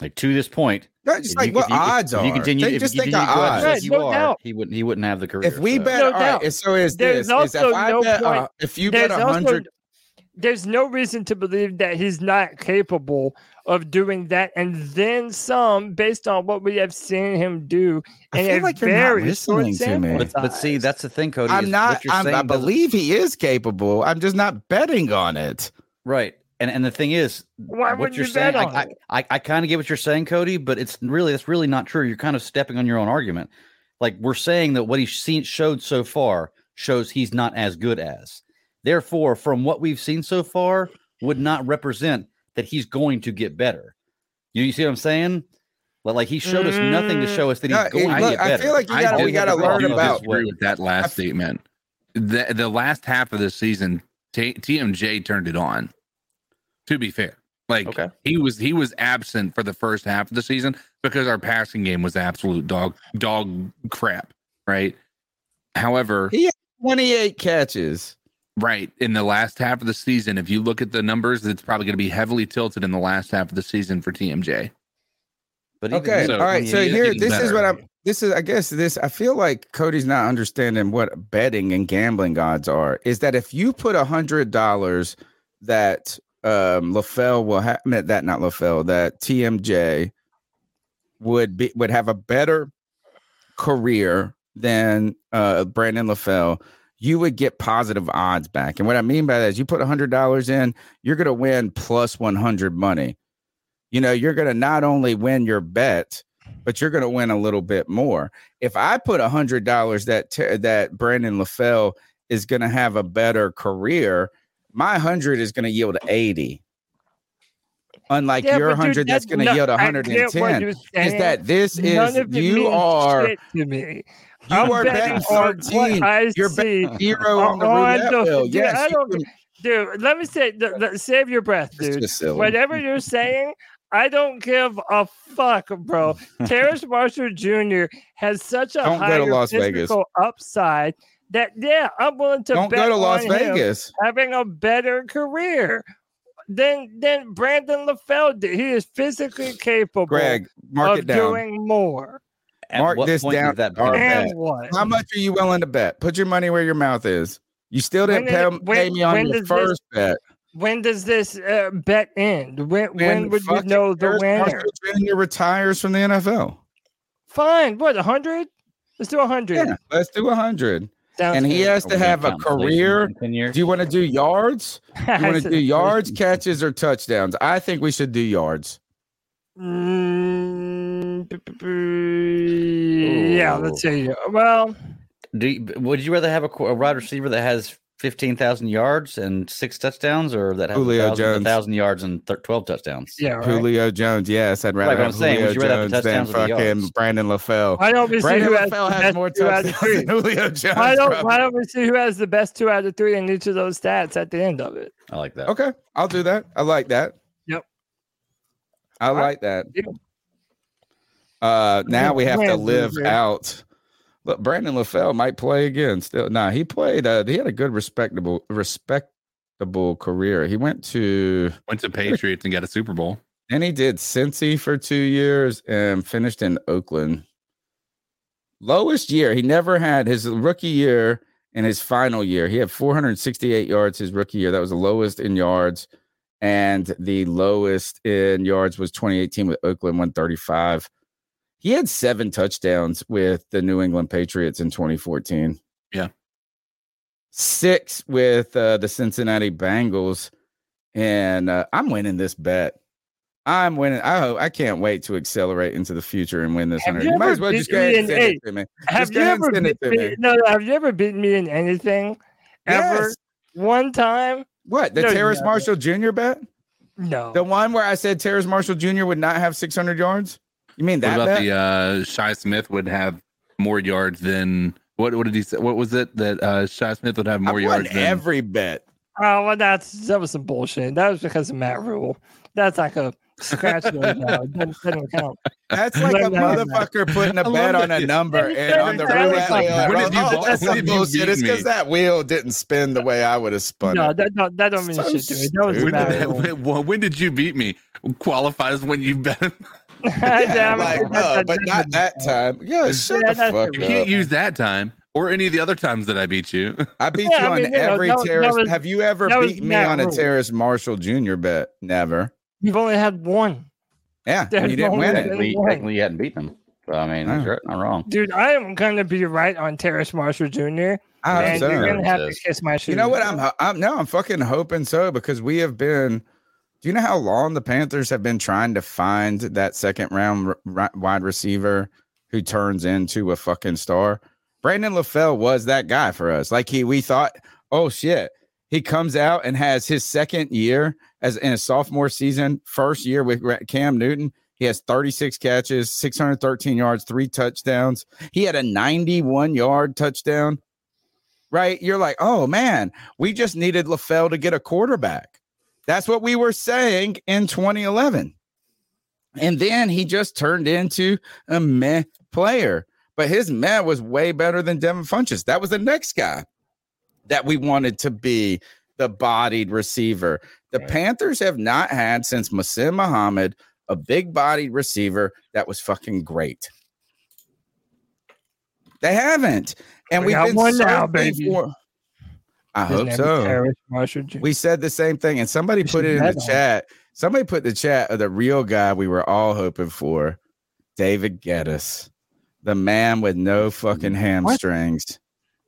Like to this point, No, just like you- what if you- if- odds if you are. continue, Think- if just you think continue of to go out odds. Right, you no are, doubt. he wouldn't. He wouldn't have the career. If we so- bet, No all right, so is There's this: is if I no bet, point- uh, if you bet a hundred, There's no reason to believe that he's not capable of doing that and then some based on what we have seen him do I feel a like you're not very listening short to me. But, but see, that's the thing, Cody. I'm not. what you're I'm, I saying doesn't- believe he is capable. I'm just not betting on it. right. And and the thing is, Why what you're you saying, bet I, on I, it? I, I kind of get what you're saying, Cody, but it's really that's really not true. You're kind of stepping on your own argument Like we're saying that what he's seen showed so far shows he's not as good as. Therefore, from what we've seen so far, would not represent that he's going to get better. You, you see what I'm saying? But like he showed us nothing to mm, show us that he's No, going it- to get better. I feel like you gotta- we gotta learn about- disagree with that last statement. The the last half of the season, T- TMJ turned it on. To be fair, like he was he was absent for the first half of the season because our passing game was absolute dog dog crap, right? However, he had 28 catches. Right. In the last half of the season, if you look at the numbers, it's probably going to be heavily tilted in the last half of the season for TMJ. But Okay. all right. So here, this is what I'm. This is, I guess, this. I feel like Cody's not understanding what betting and gambling odds are. Is that if you put a hundred dollars that um LaFell will have that not LaFell that TMJ would be would have a better career than uh Brandon LaFell, you would get positive odds back. And what I mean by that is you put a hundred dollars in, you're gonna win plus one hundred money you know, you're going to not only win your bet, but you're going to win a little bit more. If I put a hundred dollars that t- that Brandon LaFell is going to have a better career, my hundred is going to yield eighty. Unlike Yeah, your but dude, hundred that's going to yield I 110 you're is that this is you are to me. You I'm are betting betting on what 13. I You're see betting zero on the roulette uh, wheel. Dude, Yes, don't, dude. Let me say, save your breath, dude. Whatever you're saying, I don't give a fuck, bro. Terrence Marshall Jr. has such a Don't go to higher Vegas. physical upside that yeah, I'm willing to Don't go bet to Las on him Vegas. having a better career. Than than Brandon LaFell did. He is physically capable Greg, mark of it down. doing more. Mark this down. All right. And what? How much are you willing to bet? Put your money where your mouth is. You still didn't pay, did- when- pay me on when your does this- first bet. When does this uh, bet end? When when would you know the Terrence winner? Marshall Jr. retires from the NFL. Fine. What? A hundred? Let's do a hundred. Yeah, let's do a hundred. Sounds And he good. has to have a career. Do you want to do yards? Do You want to do yards, catches, or touchdowns? I think we should do yards. Mm, yeah, let's see. Well, Do you, would you rather have a, a wide receiver that has fifteen thousand yards and six touchdowns, or that has Julio a thousand, Jones. thousand yards and th- twelve touchdowns? Yeah, Julio Jones. Yes, I'd rather Right, have I'm saying, Julio would you rather Jones than touchdowns or the fucking? Brandon LaFell. why don't we see Brandon who has, LaFell the has best more two out of touchdowns three? than Julio Jones. Why don't. Why don't we see who has the best two out of three in each of those stats at the end of it? I like that. Okay, I'll do that. I like that. Yep. I like that. Uh, now we have to live out. Look, Brandon LaFell might play again. Still, nah, he played. Uh, he had a good, respectable, respectable career. He went to Went to Patriots and got a Super Bowl. and he did Cincy for two years and finished in Oakland. Lowest year he never had his rookie year and his final year. He had 468 yards his rookie year. That was the lowest in yards, and the lowest in yards was 2018 with Oakland 135. He had seven touchdowns with the New England Patriots in 2014. Yeah. Six with uh, the Cincinnati Bengals, and uh, I'm winning this bet. I'm winning. I hope I can't wait to accelerate into the future and win this Have you You might as well just beat go ahead and in send eight? it to me. Have Just you ever send beat me? me. No, no, have you ever beaten me in anything? Ever? Yes. One time? What the No, Terrace haven't. Marshall Jr. bet? No. The one where I said Terrace Marshall Jr. would not have 600 yards. You mean What that about bet? the uh Shi Smith would have more yards than what what did he say? What was it that uh Shi Smith would have more I won yards than every bet. Oh, well, that's that was some bullshit. That was because of Matt Rhule. That's like a scratch those out. It doesn't, doesn't count. That's like a No, no, no. motherfucker putting a I bet on a number and on the That was roulette like- wheel. When have you oh, bought- that's some bullshit. It's because that wheel didn't spin the way I would have spun No, it. that don't, that don't mean So shit to me. That was when, Rhule. did, when, when did you beat me? Qualifies when you bet. him. Yeah, Damn it. like, That- oh, that- but not that time. Yeah, shut Yeah, the that's fuck You up. can't use that time or any of the other times that I beat you. I beat Yeah, you I on you know, every that was- that Terrace. was- Have you ever beat me on a Rhule. Terrace Marshall Jr. bet? Never. You've only had one. Yeah, and There's you didn't win it. Technically, one. technically, you hadn't beaten him. So, I mean, Oh. you're not wrong. Dude, I am going to be right on Terrace Marshall Jr. I hope and so. you're going to have to Says- kiss my shoes. You know what? I'm, I'm no, I'm fucking hoping so because we have been. Do you know how long the Panthers have been trying to find that second round r- ri- wide receiver who turns into a fucking star. Brandon LaFell was that guy for us. Like he, we thought, oh shit, he comes out and has his second year as in a sophomore season, first year with Cam Newton. He has 36 catches, 613 yards, three touchdowns. He had a 91 yard touchdown. Right? You're like, oh man, we just needed LaFell to get a quarterback. That's what we were saying in 2011. And then he just turned into a meh player. But his meh was way better than Devin Funchess. That was the next guy that we wanted to be the bodied receiver. The Panthers have not had since Muhsin Muhammad a big bodied receiver that was fucking great. They haven't. And We have got been one now, baby. for- I His hope so. We said the same thing, and somebody put it in the on chat. Somebody put the chat of the real guy we were all hoping for, David Gettis, the man with no fucking hamstrings.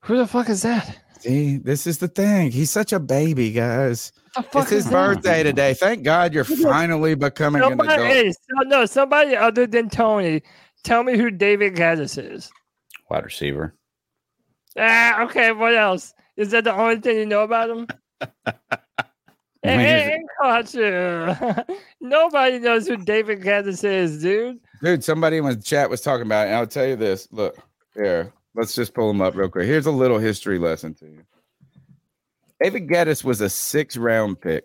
Who the fuck is that? See, this is the thing. He's such a baby, guys. It's his is that? birthday today. Thank God you're finally becoming an Somebody, adult. hey, so- no, somebody other than Tony, tell me who David Gettis is. Wide receiver. Ah, okay. What else? Is that the only thing you know about him? I hey, hey, caught you. Nobody knows who David Gettis is, dude. Dude, somebody in the chat was talking about it. And I'll tell you this. Look, here, let's just pull him up real quick. Here's a little history lesson to you. David Gettis was a six round pick.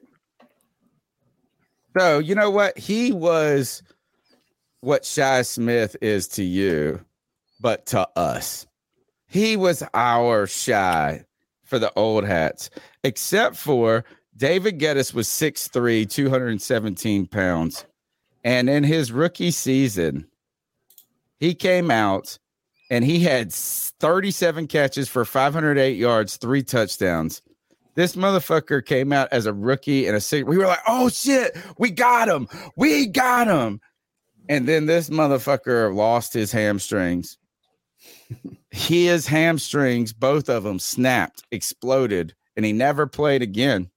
So, you know what? He was what Shi Smith is to you, but to us. He was our Shi for the old hats, except for David Gettis was 6'3, 217 pounds. And in his rookie season, he came out and he had 37 catches for 508 yards, three touchdowns. This motherfucker came out as a rookie and a six. We were like, oh shit, we got him. We got him. And then this motherfucker lost his hamstrings. his hamstrings, both of them snapped, exploded, and he never played again.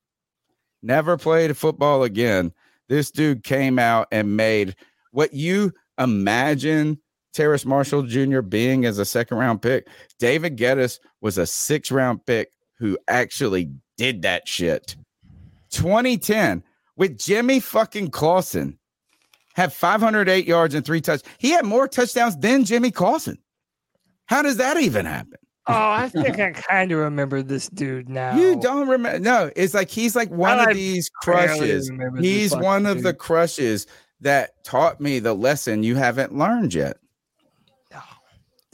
Never played football again. This dude came out and made what you imagine Terrace Marshall Jr. being as a second round pick. David Gettis was a six round pick who actually did that shit. 2010 with Jimmy fucking Clausen had 508 yards and three touchdowns. He had more touchdowns than Jimmy Clausen. How does that even happen? Oh, I think I kind of remember this dude now. You don't remember? No, it's like he's like one I of these crushes. He's one of the crushes that taught me the lesson you haven't learned yet.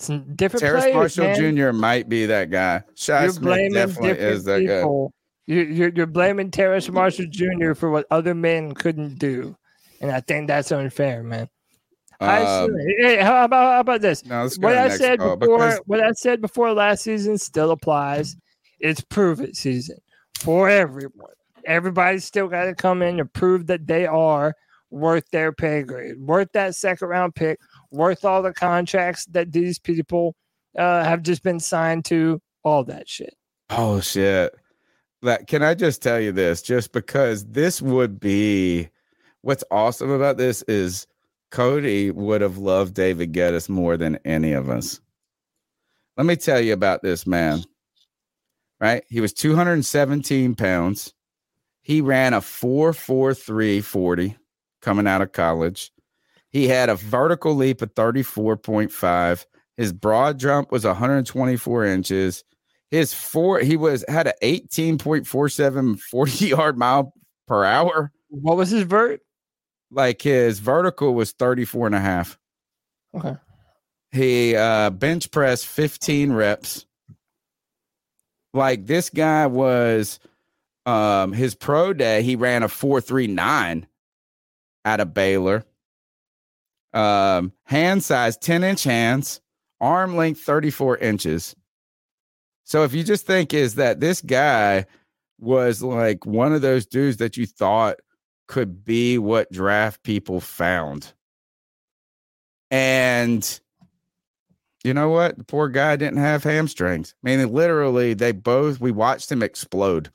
It's different Terrace players, Marshall man. Jr. might be that guy. Shi You're Smith blaming definitely is that guy. people. You, you're, you're blaming Terrace Marshall Jr. for what other men couldn't do, and I think that's unfair, man. Um, hey, how about how about this? No, what I said call, before, because- what I said before last season still applies. It's prove it season for everyone. Everybody's still got to come in and prove that they are worth their pay grade, worth that second round pick, worth all the contracts that these people uh, have just been signed to, all that shit. Oh shit. Like, can I just tell you this? Just because this would be what's awesome about this is Cody would have loved David Gettis more than any of us. Let me tell you about this man. Right? He was 217 pounds. He ran a 443 40 coming out of college. He had a vertical leap of 34.5. His broad jump was 124 inches. His four, he was had an 18.47 40 yard mile per hour. What was his vert? Like his vertical was 34 and a half. Okay. He uh bench pressed 15 reps. Like this guy was um his pro day, he ran a 439 out of Baylor. Um hand size 10 inch hands, arm length 34 inches. So if you just think is that this guy was like one of those dudes that you thought could be what draft people found. And you know what? The poor guy didn't have hamstrings. I mean, literally, they both, we watched him explode.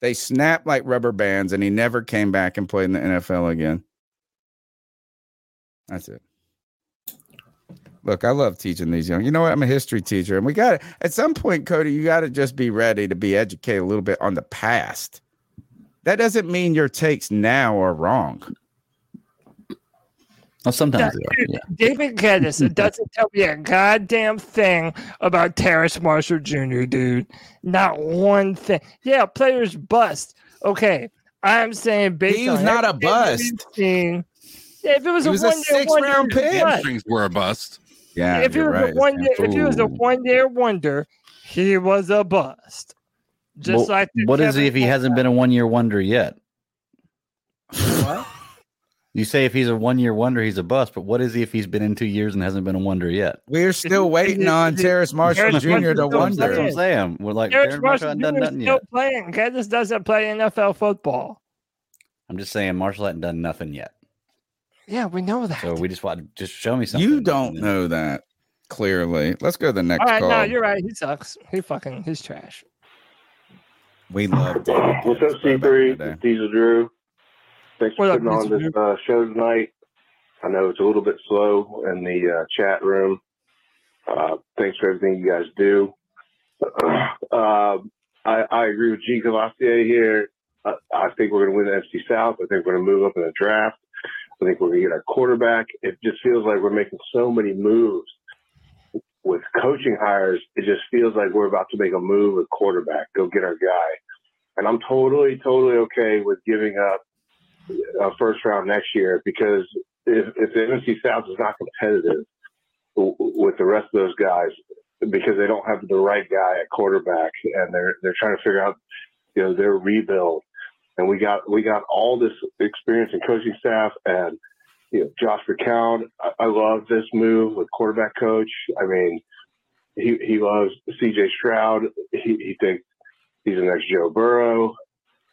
They snapped like rubber bands, and he never came back and played in the NFL again. That's it. look, I love teaching these young. You know what? I'm a history teacher, and we got to at some point, Cody. You got to just be ready to be educated a little bit on the past. That doesn't mean your takes now are wrong. Well, sometimes That- they are. Yeah. David Gettis it doesn't tell me a goddamn thing about Terrace Marshall Jr., dude. Not one thing. Yeah, players bust. Okay, I'm saying based He was on not a everything that bust. seen- yeah, if it was He a was a one year sixth wonder, round pick. Hamstrings were a bust. Yeah, if he you're was right. a one year, if he was a one year wonder, he was a bust. Just Well, like the what is he if he hasn't been a one year wonder yet? What? You say if he's a one year wonder, he's a bust, but what is he if he's been in two years and hasn't been a wonder yet? We're still waiting on Terrace Marshall Jr. Marshall to still wonder. That's what I'm saying. We're like, Terrace Terrence Marshall Marshall hasn't done nothing still yet. playing. Gettis doesn't play NFL football. I'm just saying Marshall hasn't done nothing yet. Yeah, we know that. So we just want to just show me something. You don't know that clearly. Let's go to the next All right, call. no, you're right. He sucks. He fucking, he's trash. we love David. What's up, way back C3? day. It's Diesel Drew. Thanks for What up, putting on Diesel this uh, show tonight. I know it's a little bit slow in the uh, chat room. Uh, thanks for everything you guys do. Uh, I, I agree with G. Cavassier here. I, I think we're going to win the NFC South. I think we're going to move up in the draft. I think we're going to get our quarterback. It just feels like we're making so many moves with coaching hires. It just feels like we're about to make a move with quarterback. Go get our guy. And I'm totally, totally okay with giving up a first round next year because if, if the NFC South is not competitive with the rest of those guys because they don't have the right guy at quarterback and they're they're trying to figure out you know their rebuild and we got we got all this experience and coaching staff and you know Josh McCown I, I love this move with quarterback coach I mean he he loves CJ Stroud he he thinks he's the next Joe Burrow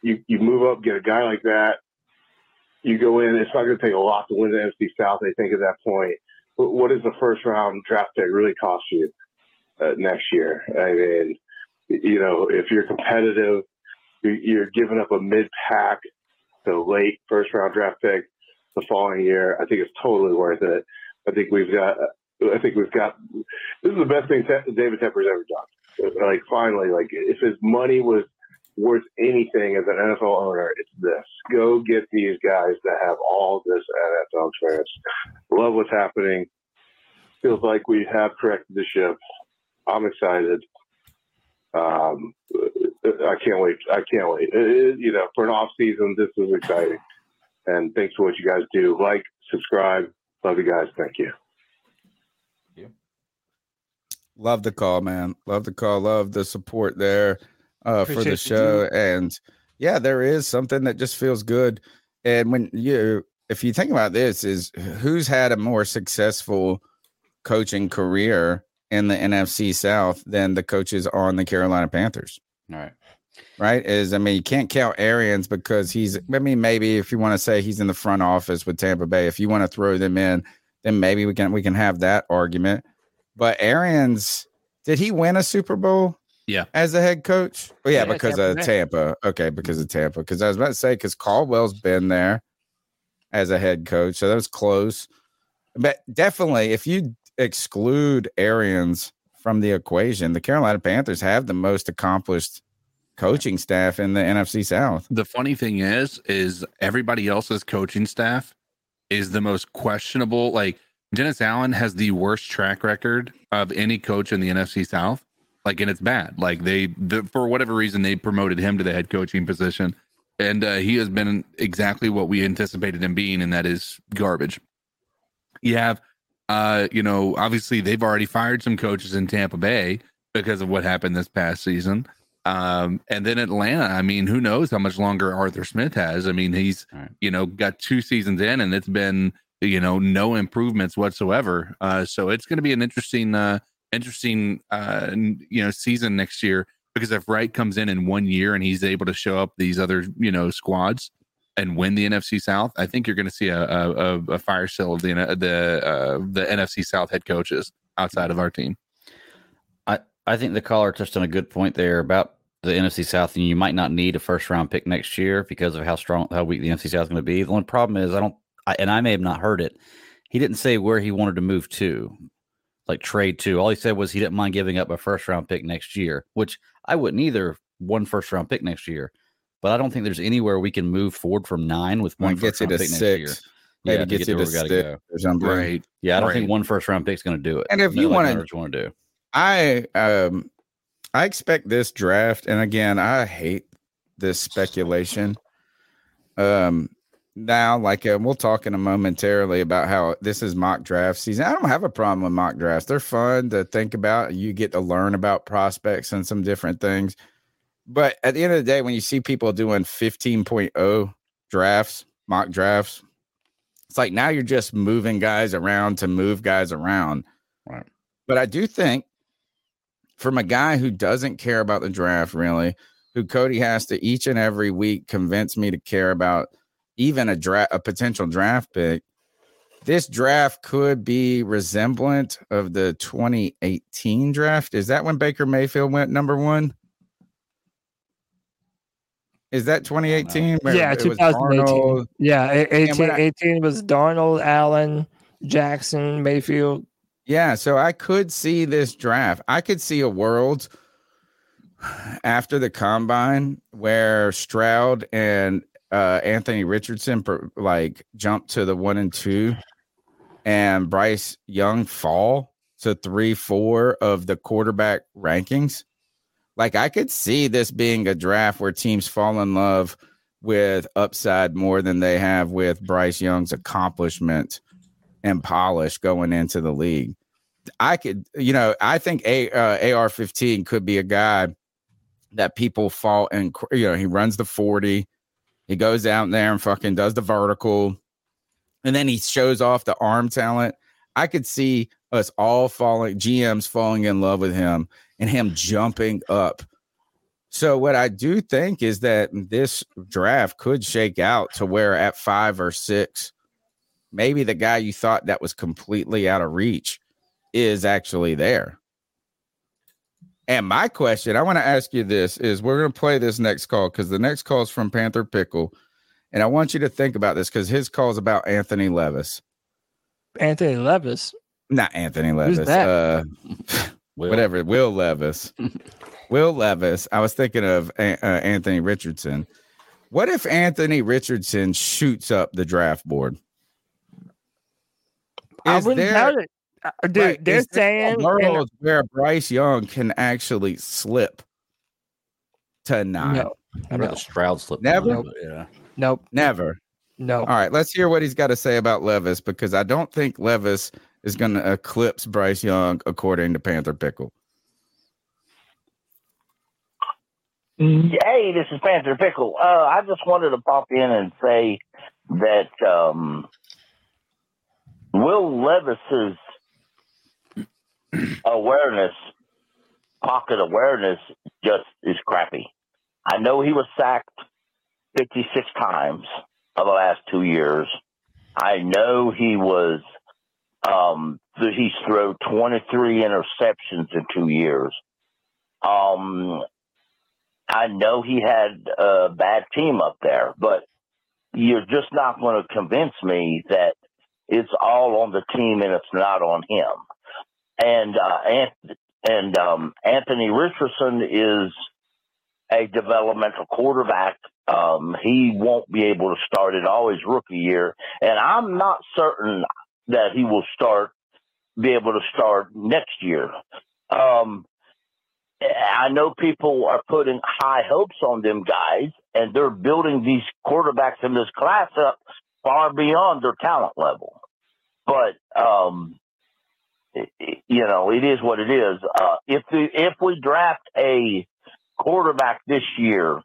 you you move up get a guy like that you go in, it's not going to take a lot to win the NFC South. I think at that point, what does the first round draft pick really cost you uh, next year? I mean, you know, if you're competitive, you're giving up a mid pack to late first round draft pick the following year. I think it's totally worth it. I think we've got. I think we've got. This is the best thing David Tepper's ever done. Like finally, like if his money was worth anything as an NFL owner, it's this. Go get these guys that have all this NFL experience. Love what's happening. Feels like we have corrected the ship. I'm excited. Um, I can't wait. I can't wait. Uh, you know, for an off season, this is exciting. And thanks for what you guys do. Like, subscribe. Love you guys. Thank you. Love the call, man. Love the call. Love the support there uh, for Appreciate the you, show. And yeah, there is something that just feels good. And when you, if you think about this, is who's had a more successful coaching career in the NFC South than the coaches on the Carolina Panthers? All right. Right? Is I mean, you can't count Arians because he's. I mean, maybe if you want to say he's in the front office with Tampa Bay, if you want to throw them in, then maybe we can we can have that argument. But Arians, did he win a Super Bowl? Yeah. As a head coach? Oh, yeah, Yeah, because Tampa of Bay. Tampa. Okay, because of Tampa. Because I was about to say, because Caldwell's been there as a head coach. So that was close. But definitely, if you exclude Arians from the equation, the Carolina Panthers have the most accomplished coaching staff in the NFC South. The funny thing is, is everybody else's coaching staff is the most questionable. Like Dennis Allen has the worst track record of any coach in the NFC South. Like, and it's bad. Like they, the, for whatever reason, they promoted him to the head coaching position, and uh, he has been exactly what we anticipated him being, and that is garbage. You have, uh, you know, obviously they've already fired some coaches in Tampa Bay because of what happened this past season. Um, and then Atlanta, I mean, who knows how much longer Arthur Smith has? I mean, he's, you know, got two seasons in and it's been, you know, no improvements whatsoever. Uh, so it's going to be an interesting, uh, interesting, uh, you know, season next year because if Reich comes in in one year and he's able to show up these other, you know, squads and win the NFC South, I think you're going to see a, a, a- fire sale of the, the, uh, the NFC South head coaches outside of our team. I, I think the caller touched on a good point there about the NFC South, and you might not need a first round pick next year because of how strong, how weak the NFC South is going to be. The only problem is, I don't, I, and I may have not heard it. He didn't say where he wanted to move to. like trade to. All he said was he didn't mind giving up a first round pick next year, which I wouldn't either. One first round pick next year, but I don't think there's anywhere we can move forward from nine with Well, one it gets first you round to pick next six. year. Maybe yeah, gets to get to to where we six gotta go. or something. Right. Yeah, I don't Right. think one first round pick's going to do it. And if you Like wanna- want to do, I um I expect this draft, and again, I hate this speculation. Um now, like uh, we'll talk in a momentarily about how this is mock draft season. I don't have a problem with mock drafts. They're fun to think about. You get to learn about prospects and some different things. But at the end of the day, when you see people doing 15.0 drafts, mock drafts, it's like now you're just moving guys around to move guys around. Right. But I do think from a guy who doesn't care about the draft really, who Cody has to each and every week convince me to care about even a draft a potential draft pick. This draft could be resemblant of the 2018 draft. Is that when Baker Mayfield went number one? Is that 2018? yeah, it was 2018. Darnold? Yeah, 18, I- 18 was Darnold, Allen, Jackson, Mayfield. Yeah, so I could see this draft. I could see a world after the combine where Stroud and uh, Anthony Richardson per, like jump to the one and two, and Bryce Young fall to three, four of the quarterback rankings. Like I could see this being a draft where teams fall in love with upside more than they have with Bryce Young's accomplishment and polish going into the league. I could, you know, I think a uh, AR fifteen could be a guy that people fall and you know he runs the forty, he goes out there and fucking does the vertical, and then he shows off the arm talent. I could see us all falling, GMs falling in love with him and him jumping up. So what I do think is that this draft could shake out to where at five or six, maybe the guy you thought that was completely out of reach is actually there. And my question, I want to ask you this is we're going to play this next call because the next call is from Panther Pickle. And I want you to think about this because his call is about Anthony Levis. Anthony Levis. Not Anthony Levis. Who's Levis. that? Uh, whatever. Will Levis. Will Levis. I was thinking of uh, Anthony Richardson. What if Anthony Richardson shoots up the draft board? I wouldn't there- doubt it. Uh, Dude, Right, they're is there a saying world where Bryce Young can actually slip to nine. No. I'd rather Stroud slip. Never? down, but yeah. Nope. Never. No. All right, let's hear what he's got to say about Levis because I don't think Levis is going to eclipse Bryce Young according to Panther Pickle. Hey, this is Panther Pickle. Uh, I just wanted to pop in and say that um, Will Levis's awareness, pocket awareness, just is crappy. I know he was sacked 56 times of the last two years. I know he was, um, he's thrown 23 interceptions in two years. Um, I know he had a bad team up there, but you're just not going to convince me that it's all on the team and it's not on him. And uh, and, and um, Anthony Richardson is a developmental quarterback. Um, he won't be able to start at all his rookie year, and I'm not certain that he will start be able to start next year. Um, I know people are putting high hopes on them guys, and they're building these quarterbacks in this class up far beyond their talent level. But um, you know, it is what it is. Uh, if the, if we draft a quarterback this year,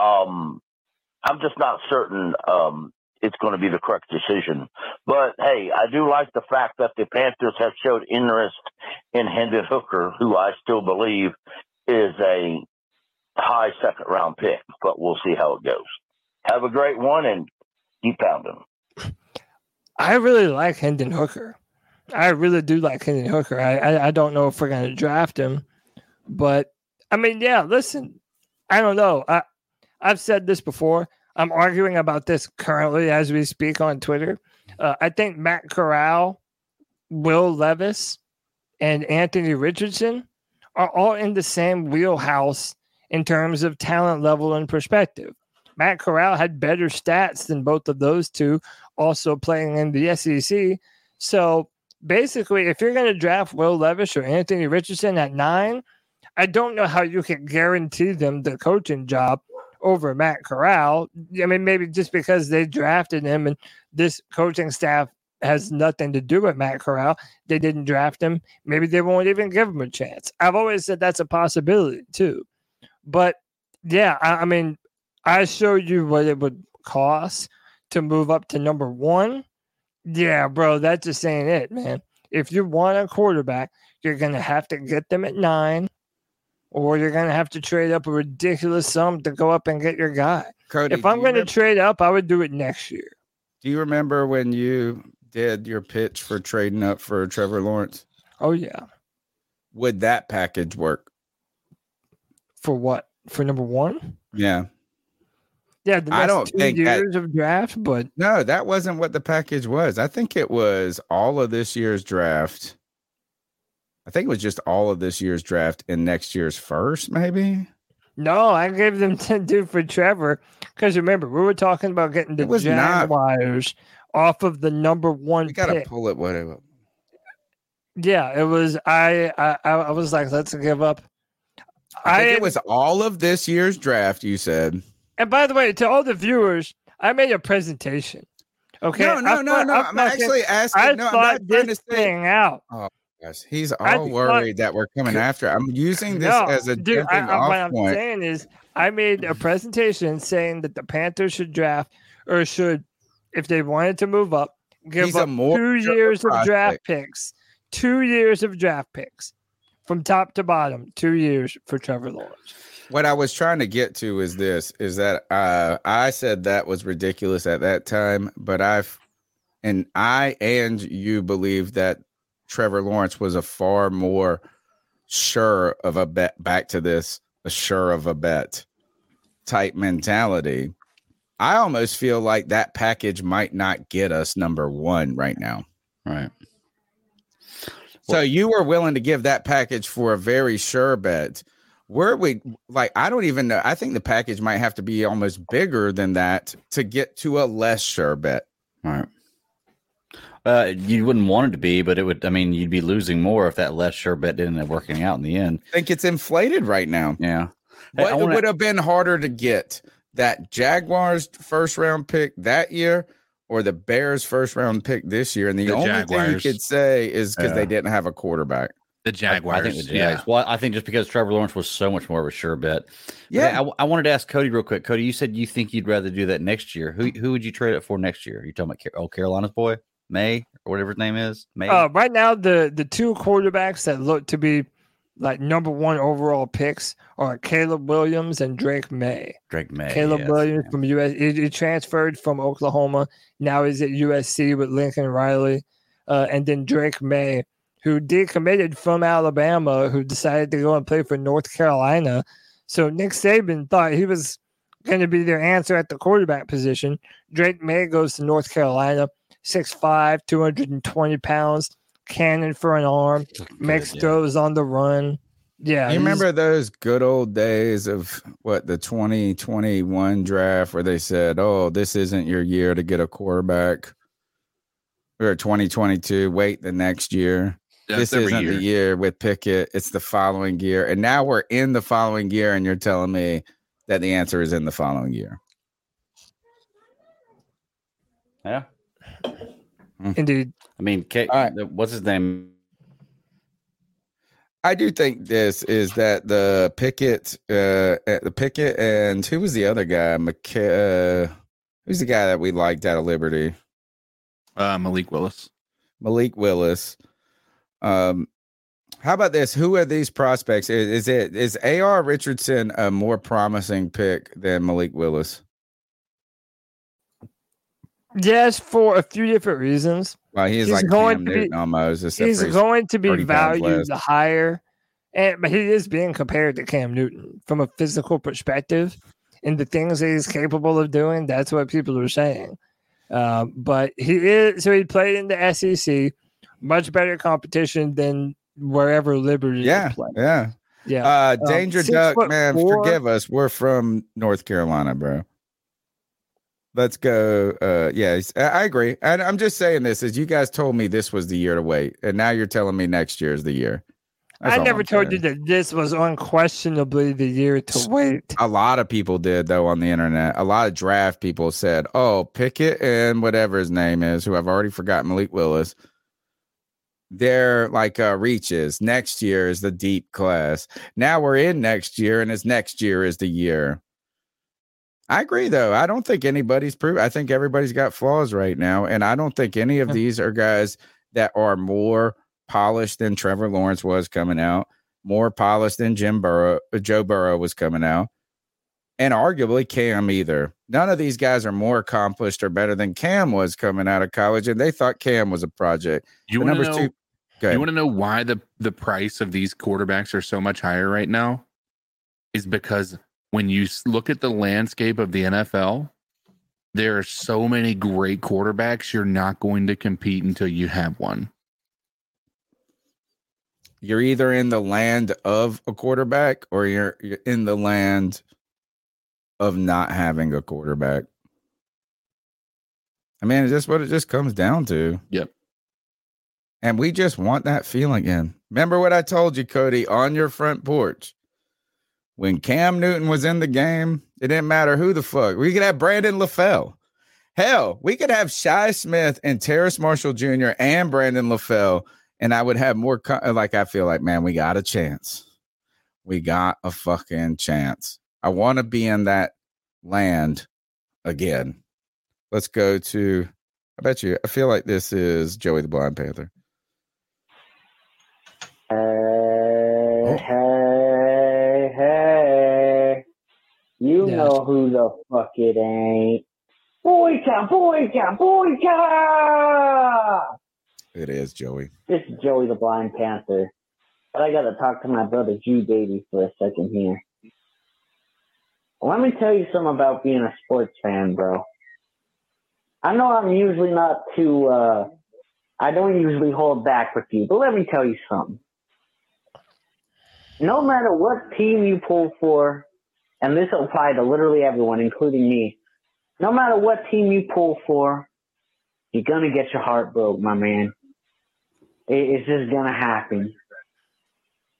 um, I'm just not certain um, it's going to be the correct decision. But hey, I do like the fact that the Panthers have showed interest in Hendon Hooker, who I still believe is a high second round pick. But we'll see how it goes. Have a great one and keep pounding. I really like Hendon Hooker. I really do like Hendon Hooker. I, I, I don't know if we're going to draft him, but I mean, yeah, listen, I don't know. I, I've said this before. I'm arguing about this currently as we speak on Twitter. Uh, I think Matt Corral, Will Levis and Anthony Richardson are all in the same wheelhouse in terms of talent level and perspective. Matt Corral had better stats than both of those two, also playing in the SEC. So basically, if you're going to draft Will Levis or Anthony Richardson at nine, I don't know how you can guarantee them the coaching job over Matt Corral. I mean, maybe just because they drafted him and this coaching staff has nothing to do with Matt Corral, they didn't draft him. Maybe they won't even give him a chance. I've always said that's a possibility too. But yeah, I, I mean, I showed you what it would cost to move up to number one. Yeah, bro, that just ain't it, man. If you want a quarterback, you're gonna have to get them at nine, or you're gonna have to trade up a ridiculous sum to go up and get your guy. Cody, if I'm gonna trade up, I would do it next year. Do you remember when you did your pitch for trading up for Trevor Lawrence? Oh yeah. Would that package work? For what? For number one? Yeah. Yeah, the I don't two think that- years of draft, but No, that wasn't what the package was. I think it was all of this year's draft. I think it was just all of this year's draft and next year's first, maybe. no, I gave them to do for Trevor because remember we were talking about getting the was not- Jaguars off of the number one You got to pull it whatever. Yeah, it was. I, I I was like, let's give up. I think I- it was all of this year's draft. You said And by the way, to all the viewers, I made a presentation. Okay. No, no, I no, thought- no. I I'm actually asking- I no, I'm not trying this to say- thing out. Oh, he's all thought- worried that we're coming after. I'm using this No, as a dude. I, I, what I'm point. saying is, I made a presentation saying that the Panthers should draft or should, if they wanted to move up, give He's up more two years of draft picks, two years of draft picks, from top to bottom, two years for Trevor Lawrence. What I was trying to get to is this: is that uh, I said that was ridiculous at that time, but I've and I and you believe that Trevor Lawrence was a far more sure of a bet. Back to this, a sure of a bet type mentality. I almost feel like that package might not get us number one right now. Right. So you were willing to give that package for a very sure bet. Where we like, I don't even know. I think the package might have to be almost bigger than that to get to a less sure bet. Right. Uh, you wouldn't want it to be, but it would. I mean, you'd be losing more if that less sure bet didn't end up working out in the end. I think it's inflated right now. Yeah. Hey, What wanna- would have been harder to get? That Jaguars first round pick that year or the Bears first round pick this year? And the, The only thing you could say is because Yeah. they didn't have a quarterback. The I Jaguars. think the Jags. yeah. Well, I think just because Trevor Lawrence was so much more of a sure bet. Yeah. Okay, I, I wanted to ask Cody real quick. Cody, you said you think you'd rather do that next year. Who who would you trade it for next year? Are you talking about Car- oh Carolina's boy Maye or whatever his name is? Maye. Uh, right now, the the two quarterbacks that look to be like number one overall picks are Caleb Williams and Drake Maye. Drake Maye. Caleb yes. Williams from US. He, he transferred from Oklahoma. Now he's at USC with Lincoln Riley, uh, and then Drake Maye, who decommitted from Alabama, who decided to go and play for North Carolina. So Nick Saban thought he was going to be their answer at the quarterback position. Drake Maye goes to North Carolina, 6'5", 220 pounds, cannon for an arm, makes yeah. throws on the run. Yeah, you remember those good old days of what the 2021 draft where they said, "Oh, this isn't your year to get a quarterback." Or 2022, wait the next year. Yeah, this isn't year. the year with Pickett. It's the following year, and now we're in the following year, and you're telling me that the answer is in the following year. Yeah. Indeed. I mean, K- what's his name? I do think this is that the Pickett, uh, uh, the Pickett, and who was the other guy? McK- uh, who's the guy that we liked out of Liberty? Uh, Malik Willis. Malik Willis. Um, how about this? Who are these prospects? Is, is it is A.R. Richardson a more promising pick than Malik Willis? Yes, for a few different reasons. Well, he's, He's like going Cam to be- almost. except He's going to be valued higher, and but he is being compared to Cam Newton from a physical perspective, and the things that he's capable of doing. That's what people are saying. Um, but he is so he played in the SEC, much better competition than wherever Liberty. Yeah, yeah. Yeah. Uh, Um, Danger six Duck, man, four. forgive us. We're from North Carolina, bro. Let's go. Uh, yeah, I agree. And I'm just saying this is you guys told me this was the year to wait, and now you're telling me next year is the year. That's I never I'm told saying. you that this was unquestionably the year to wait. A lot of people did though on the internet. A lot of draft people said, "Oh, Pickett and whatever his name is, who I've already forgotten, Malik Willis." They're like uh, reaches. Next year is the deep class. Now we're in next year, and it's next year is the year. I agree, though. I don't think anybody's proof. I think everybody's got flaws right now, and I don't think any of these are guys that are more polished than Trevor Lawrence was coming out, more polished than Jim Burrow, uh, Joe Burrow was coming out, and arguably Cam either. None of these guys are more accomplished or better than Cam was coming out of college, and they thought Cam was a project. You want to know? two- You want to know why the the price of these quarterbacks are so much higher right now? Is because when you look at the landscape of the NFL, there are so many great quarterbacks. You're not going to compete until you have one. you're either in the land of a quarterback or you're, you're in the land of not having a quarterback. I mean, just what it just comes down to. Yep. And we just want that feeling again. Remember what I told you, Cody, on your front porch? When Cam Newton was in the game, it didn't matter who the fuck. We could have Brandon LaFell. Hell, we could have Shi Smith and Terrace Marshall Jr. and Brandon LaFell, and I would have more. Co- like I feel like, man, we got a chance. We got a fucking chance. I want to be in that land again. Let's go to. I bet you. I feel like this is Joey the Blind Panther. Uh, oh. Hey, hey, hey. You Yeah. know who the fuck it ain't. Boyka, boyka, boyka! It is Joey. This is Joey the Blind Panther. But I gotta talk to my brother G Baby for a second here. Let me tell you something about being a sports fan, bro. I know I'm usually not too, uh, I don't usually hold back with you, but let me tell you something. No matter what team you pull for, and this will apply to literally everyone, including me, no matter what team you pull for, you're gonna get your heart broke, my man. It, it's just gonna happen.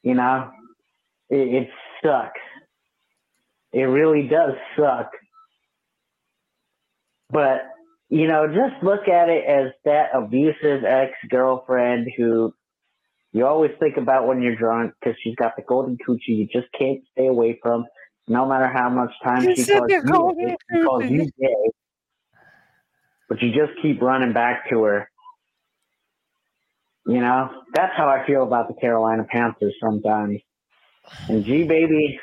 You know, it, it sucks. It really does suck. But you know, just look at it as that abusive ex girlfriend who you always think about when you're drunk because she's got the golden coochie you just can't stay away from, no matter how much time You she calls you, a golden bitch, she calls you gay. But you just keep running back to her. You know, that's how I feel about the Carolina Panthers sometimes. And G baby,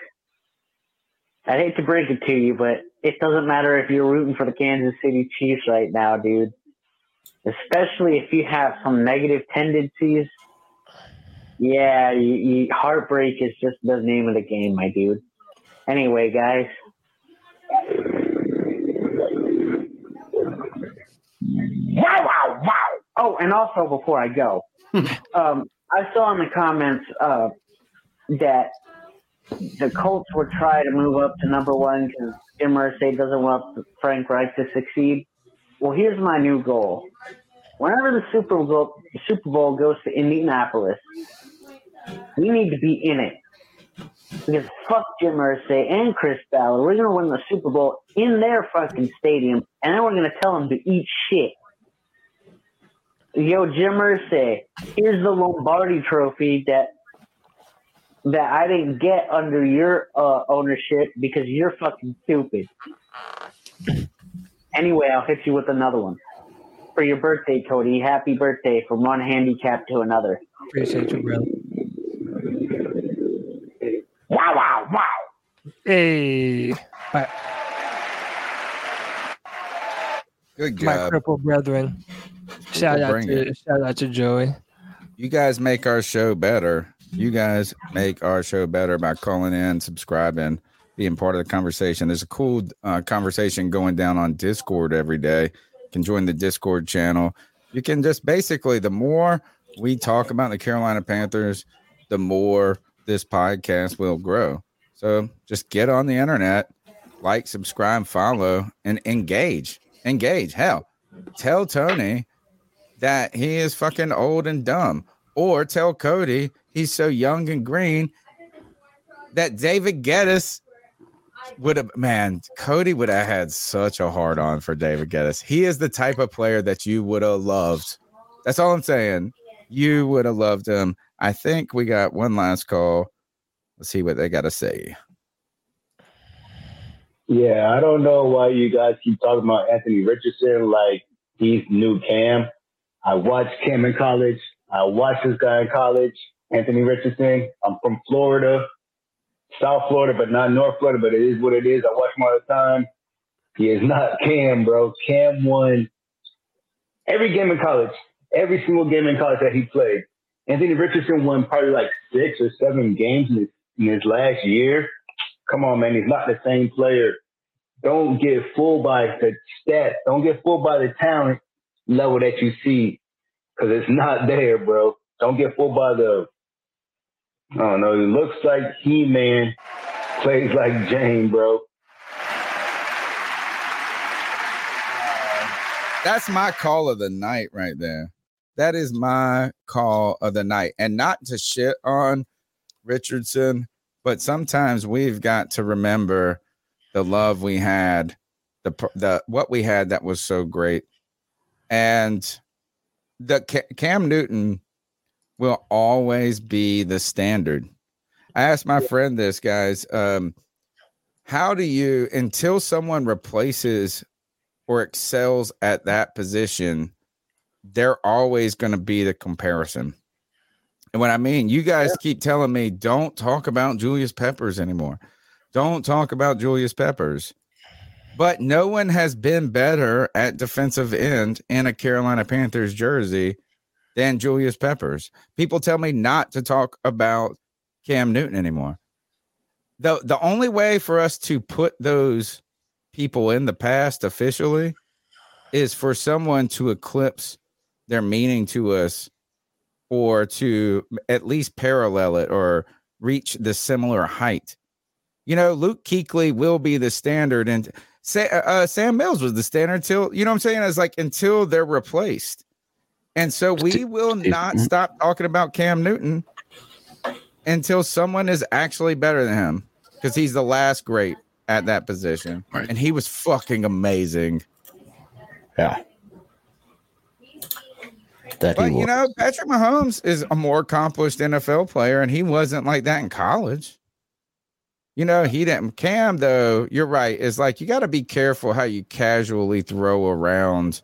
I hate to break it to you, but it doesn't matter if you're rooting for the Kansas City Chiefs right now, dude. Especially if you have some negative tendencies. Yeah, you, you, heartbreak is just the name of the game, my dude. Anyway, guys. Wow, wow, wow. Oh, and also before I go, um, I saw in the comments uh, that the Colts would try to move up to number one because Jim Irsay doesn't want Frank Reich to succeed. Well, here's my new goal. Whenever the Super Bowl, the Super Bowl goes to Indianapolis, we need to be in it. Because fuck Jim Irsay and Chris Ballard. We're going to win the Super Bowl in their fucking stadium, and then we're going to tell them to eat shit. Yo, Jim Irsay, here's the Lombardi trophy that that I didn't get under your uh, ownership because you're fucking stupid. Anyway, I'll hit you with another one. For your birthday, Cody. Happy birthday from one handicap to another. Appreciate you, bro. Wow, wow, wow. Hey, my, Good my job. crippled brethren. Shout out to it. shout out to Joey. You guys make our show better. You guys make our show better by calling in, subscribing, being part of the conversation. There's a cool uh, conversation going down on Discord every day. You can join the Discord channel. You can just basically, the more we talk about the Carolina Panthers, the more this podcast will grow. So just get on the internet, like, subscribe, follow, and engage. Engage. Hell, tell Tony that he is fucking old and dumb, or tell Cody he's so young and green that David Gettis would have man, Cody would have had such a hard on for David Gettis. He is the type of player that you would have loved. That's all I'm saying. You would have loved him. I think we got one last call. Let's see what they got to say. Yeah, I don't know why you guys keep talking about Anthony Richardson like he's new Cam. I watched Cam in college. I watched this guy in college, Anthony Richardson. I'm from Florida, South Florida, but not North Florida, but it is what it is. I watch him all the time. He is not Cam, bro. Cam won every game in college, every single game in college that he played. Anthony Richardson won probably like six or seven games in his, in his last year. Come on, man. He's not the same player. Don't get fooled by the stats. Don't get fooled by the talent level that you see because it's not there, bro. Don't get fooled by the, I don't know, it looks like He Man, plays like Jane, bro. That's my call of the night right there. That is my call of the night. And not to shit on Richardson, but sometimes we've got to remember the love we had, the the what we had that was so great. And the Cam Newton will always be the standard. I asked my friend this, guys. Um, how do you until someone replaces or excels at that position, they're always going to be the comparison. And what I mean, you guys keep telling me don't talk about Julius Peppers anymore. Don't talk about Julius Peppers. But no one has been better at defensive end in a Carolina Panthers jersey than Julius Peppers. People tell me not to talk about Cam Newton anymore. The the only way for us to put those people in the past officially is for someone to eclipse their meaning to us or to at least parallel it or reach the similar height. You know, Luke Kuechly will be the standard, and uh, uh, Sam Mills was the standard until you know what I'm saying. It's like until they're replaced, and so we will not stop talking about Cam Newton until someone is actually better than him because he's the last great at that position, right. and he was fucking amazing. Yeah. That but you know, Patrick Mahomes is a more accomplished NFL player, and he wasn't like that in college. You know, he didn't. Cam, though, you're right. It's like you got to be careful how you casually throw around,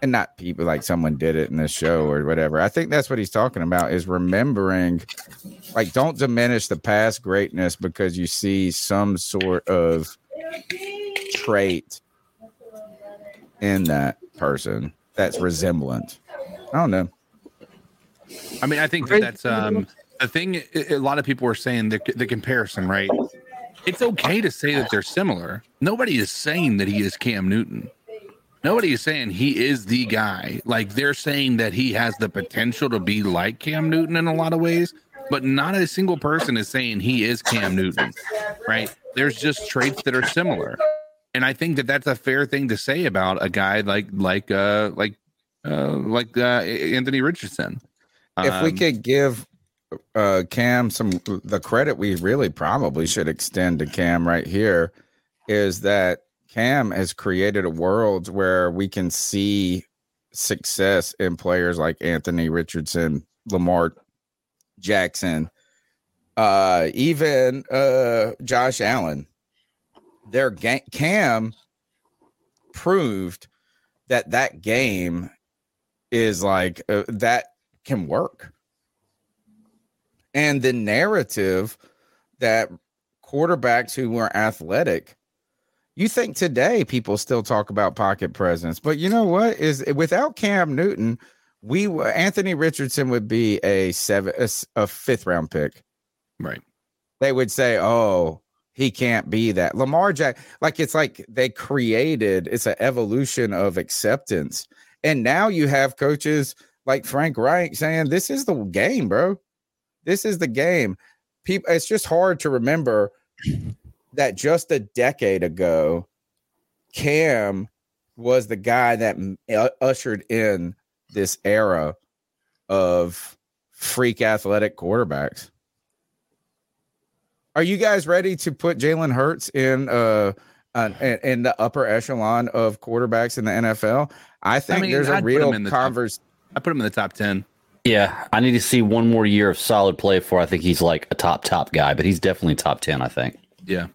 and not people like someone did it in the show or whatever. I think that's what he's talking about is remembering, like, don't diminish the past greatness because you see some sort of trait in that person that's resemblant. I don't know. I mean, I think that that's um the thing. A lot of people were saying the the comparison, right? It's okay to say that they're similar. Nobody is saying that he is Cam Newton. Nobody is saying he is the guy. Like they're saying that he has the potential to be like Cam Newton in a lot of ways, but not a single person is saying he is Cam Newton, right? There's just traits that are similar, and I think that that's a fair thing to say about a guy like like uh like uh, like uh, Anthony Richardson. If um, we could give uh, Cam some the credit we really probably should extend to Cam right here is that Cam has created a world where we can see success in players like Anthony Richardson, Lamar Jackson, uh, even uh, Josh Allen. Their ga- Cam proved that that game is like uh, that can work. And the narrative that quarterbacks who were athletic, you think today people still talk about pocket presence, but you know what is without Cam Newton, we Anthony Richardson would be a seven a, a fifth round pick. Right. They would say, "Oh, he can't be that." Lamar Jack like it's like they created it's an evolution of acceptance and now you have coaches like Frank Reich saying, this is the game, bro. This is the game. People, it's just hard to remember that just a decade ago, Cam was the guy that uh, ushered in this era of freak athletic quarterbacks. Are you guys ready to put Jalen Hurts in uh an, in, in the upper echelon of quarterbacks in the NFL? I think mean, there's a I'd put him real in the top- I put him in the top ten. Yeah, I need to see one more year of solid play before I think he's like a top top guy, but he's definitely top ten. I think. Yeah.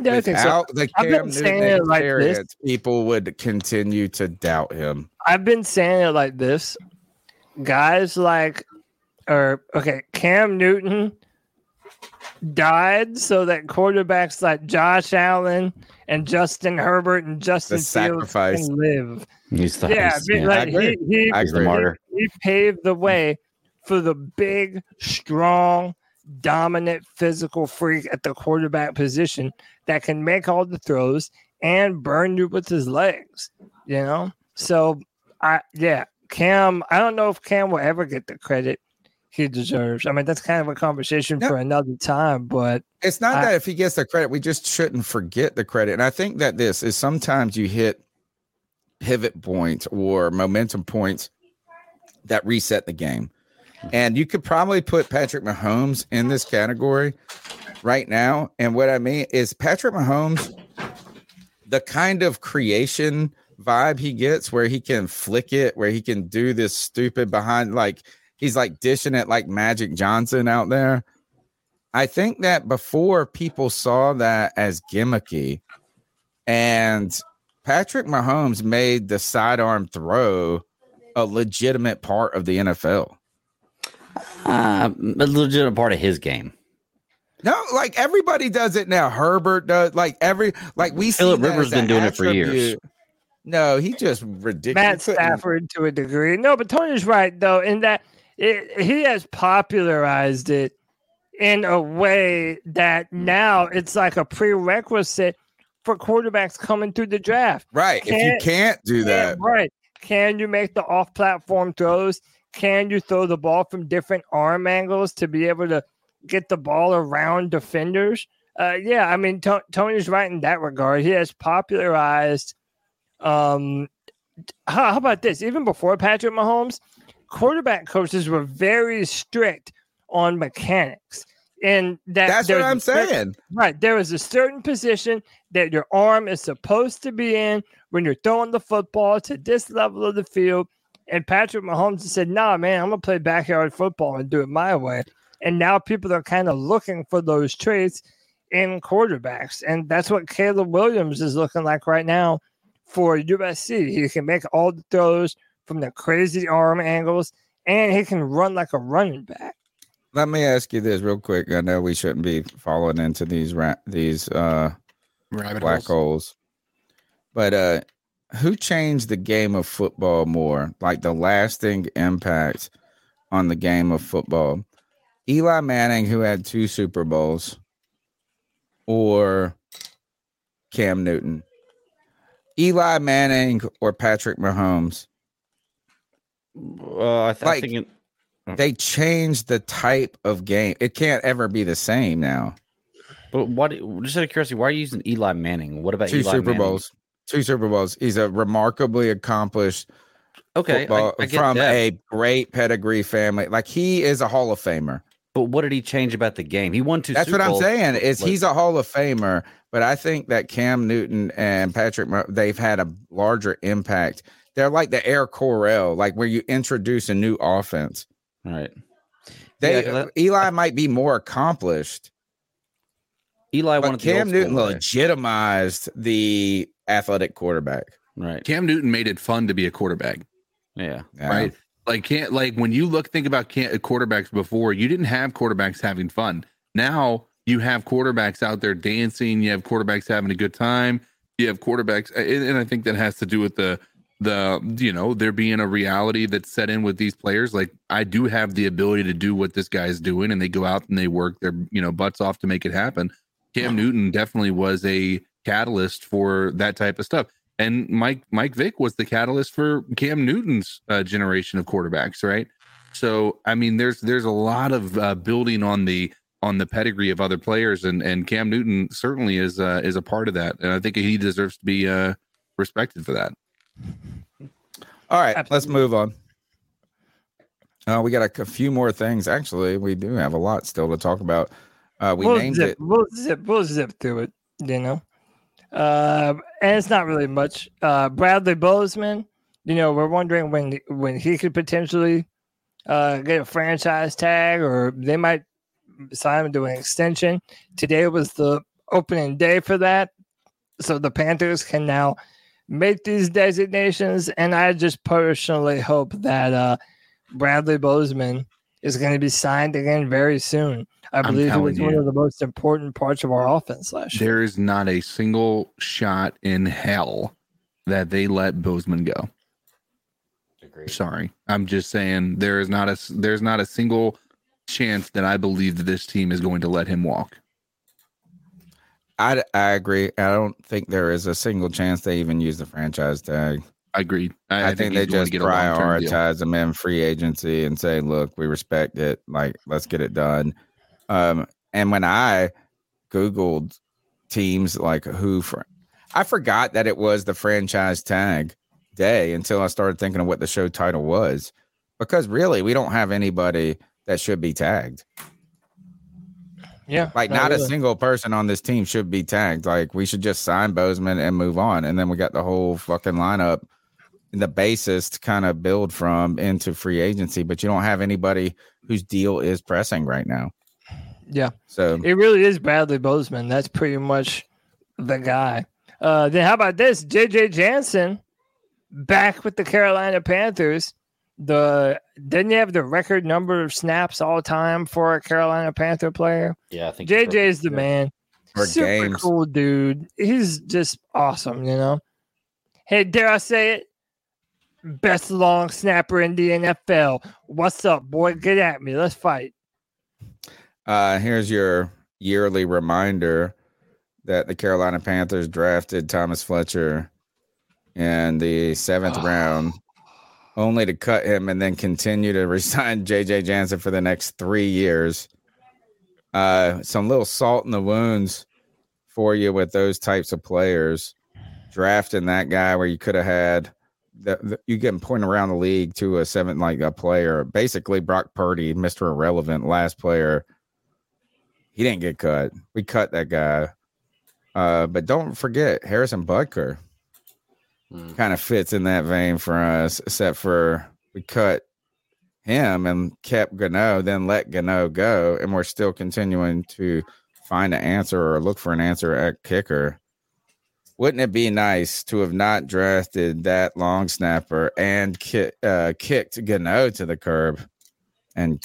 Yeah, I think so. Without the I've Cam been saying Newton it like this. people would continue to doubt him. I've been saying it like this. Guys like, or okay, Cam Newton died so that quarterbacks like Josh Allen and Justin Herbert and Justin Fields sacrifice. can live. He's the yeah, he's- I mean, yeah. like he, he, He's the martyr. he paved the way for the big, strong, dominant physical freak at the quarterback position that can make all the throws and burn you with his legs. You know, so I yeah, Cam. I don't know if Cam will ever get the credit he deserves. I mean, that's kind of a conversation for another time, but It's not I- that if he gets the credit, we just shouldn't forget the credit. And I think that this is sometimes you hit pivot points or momentum points that reset the game. And you could probably put Patrick Mahomes in this category right now. And what I mean is Patrick Mahomes, the kind of creation vibe he gets where he can flick it, where he can do this stupid behind like he's like dishing it like Magic Johnson out there. I think that before people saw that as gimmicky, and Patrick Mahomes made the sidearm throw a legitimate part of the NFL. Uh, a legitimate part of his game. No, like everybody does it now. Herbert does, like every, like we. see Philip Rivers been an doing it for years. No, he just ridiculous. Matt Stafford to a degree. No, but Tony's right though, in that it, he has popularized it in a way that now it's like a prerequisite for quarterbacks coming through the draft. Right. if you can't do that, right. Can you make the off-platform throws? Can you throw the ball from different arm angles to be able to get the ball around defenders? Uh, yeah, I mean To- Tony's right in that regard. He has popularized. Um, how, how about this? Even before Patrick Mahomes, quarterback coaches were very strict on mechanics. And that That's what I'm cer- saying. Right. There is a certain position that your arm is supposed to be in when you're throwing the football to this level of the field. And Patrick Mahomes said, nah, man, I'm going to play backyard football and do it my way. And now people are kind of looking for those traits in quarterbacks. And that's what Caleb Williams is looking like right now for USC. He can make all the throws from the crazy arm angles and he can run like a running back. let me ask you this real quick. I know we shouldn't be falling into these ra- these uh Rabbit black holes. But uh who changed the game of football more? Like the lasting impact on the game of football? Eli Manning, who had two Super Bowls, or Cam Newton? Eli Manning or Patrick Mahomes? Uh, I, th- I think it, They changed the type of game. It can't ever be the same now. But what? Just out of curiosity, why are you using Eli Manning? What about Two Eli Super Manning? Bowls. Two Super Bowls. He's a remarkably accomplished Okay, football- I get from that. a great pedigree family. Like he is a Hall of Famer. But what did he change about the game? He won two. That's Super what I'm saying. Is Like, he's a Hall of Famer, but I think that Cam Newton and Patrick they've had a larger impact. They're like the Air Coryell, like where you introduce a new offense. Right. They Yeah, uh, 'cause that- Eli might be more accomplished. Eli but wanted Cam old school Newton way. legitimized the athletic quarterback. Right. Cam Newton made it fun to be a quarterback. Yeah. Right. Like can't like when you look think about can't, quarterbacks before, you didn't have quarterbacks having fun. Now you have quarterbacks out there dancing. You have quarterbacks having a good time. You have quarterbacks, and, and I think that has to do with the the you know there being a reality that's set in with these players. Like I do have the ability to do what this guy's doing, and they go out and they work their you know butts off to make it happen. Cam Newton definitely was a catalyst for that type of stuff. And Mike Mike Vick was the catalyst for Cam Newton's uh, generation of quarterbacks, right? So I mean, there's there's a lot of uh, building on the on the pedigree of other players, and and Cam Newton certainly is uh, is a part of that, and I think he deserves to be uh, respected for that. All right, let's move on. Uh, we got a, a few more things. Actually, we do have a lot still to talk about. Uh, we we'll named zip, it. We'll zip. We'll zip through it. You know, uh, and it's not really much. Uh, Bradley Bozeman. You know, we're wondering when when he could potentially uh, get a franchise tag, or they might sign him to an extension. Today was the opening day for that, so the Panthers can now make these designations. And I just personally hope that uh, Bradley Bozeman is going to be signed again very soon. I believe he telling was one of the most important parts of our offense last year. There is not a single shot in hell that they let Bozeman go. Sorry, I'm just saying there is not a s- there's not a single chance that I believe that this team is going to let him walk. I, I agree. I don't think there is a single chance they even use the franchise tag. I agree. I, I, think, he's they just get a long-term deal. prioritize them in free agency and say, "Look, we respect it. Like, let's get it done." Um, and when I googled teams like who for, I forgot that it was the franchise tag day until I started thinking of what the show title was, because really we don't have anybody that should be tagged. Yeah, Like, not, a single person on this team should be tagged. Like, we should just sign Bozeman and move on. And then we got the whole fucking lineup, the basis to kind of build from into free agency. But you don't have anybody whose deal is pressing right now. Yeah. So It really is Bradley Bozeman. That's pretty much the guy. Uh, then how about this? JJ Jansen back with the Carolina Panthers. The didn't he have the record number of snaps all time for a Carolina Panther player? Yeah, I think JJ is the man. Or Super games. cool dude. He's just awesome, you know. Hey, dare I say it? Best long snapper in the NFL. What's up, boy? Get at me. Let's fight. uh, here's your yearly reminder that the Carolina Panthers drafted Thomas Fletcher in the seventh round, only to cut him and then continue to resign JJ Jansen for the next three years. Uh, some little salt in the wounds for you with those types of players. Drafting that guy where you could have had the, the, you get pointed around the league to a seven like a player, basically Brock Purdy, Mr. Irrelevant, last player. He didn't get cut. We cut that guy. Uh, but don't forget Harrison Butker kind of fits in that vein for us, except for we cut him and kept Gano, then let Gano go, and we're still continuing to find an answer or look for an answer at kicker. Wouldn't it be nice to have not drafted that long snapper and ki- uh, kicked Gano to the curb? And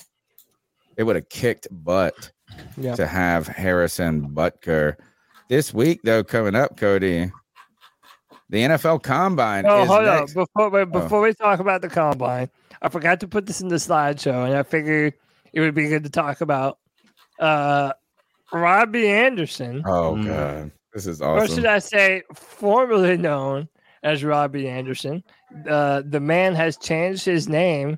it would have kicked butt Yeah. to have Harrison Butker. This week, though, coming up, Cody, the NFL Combine Oh, is hold next. on. Before wait, before we talk about the combine, I forgot to put this in the slideshow, and I figured it would be good to talk about uh Robbie Anderson. Oh god, this is awesome. Or should I say, formerly known as Robbie Anderson. Uh, the man has changed his name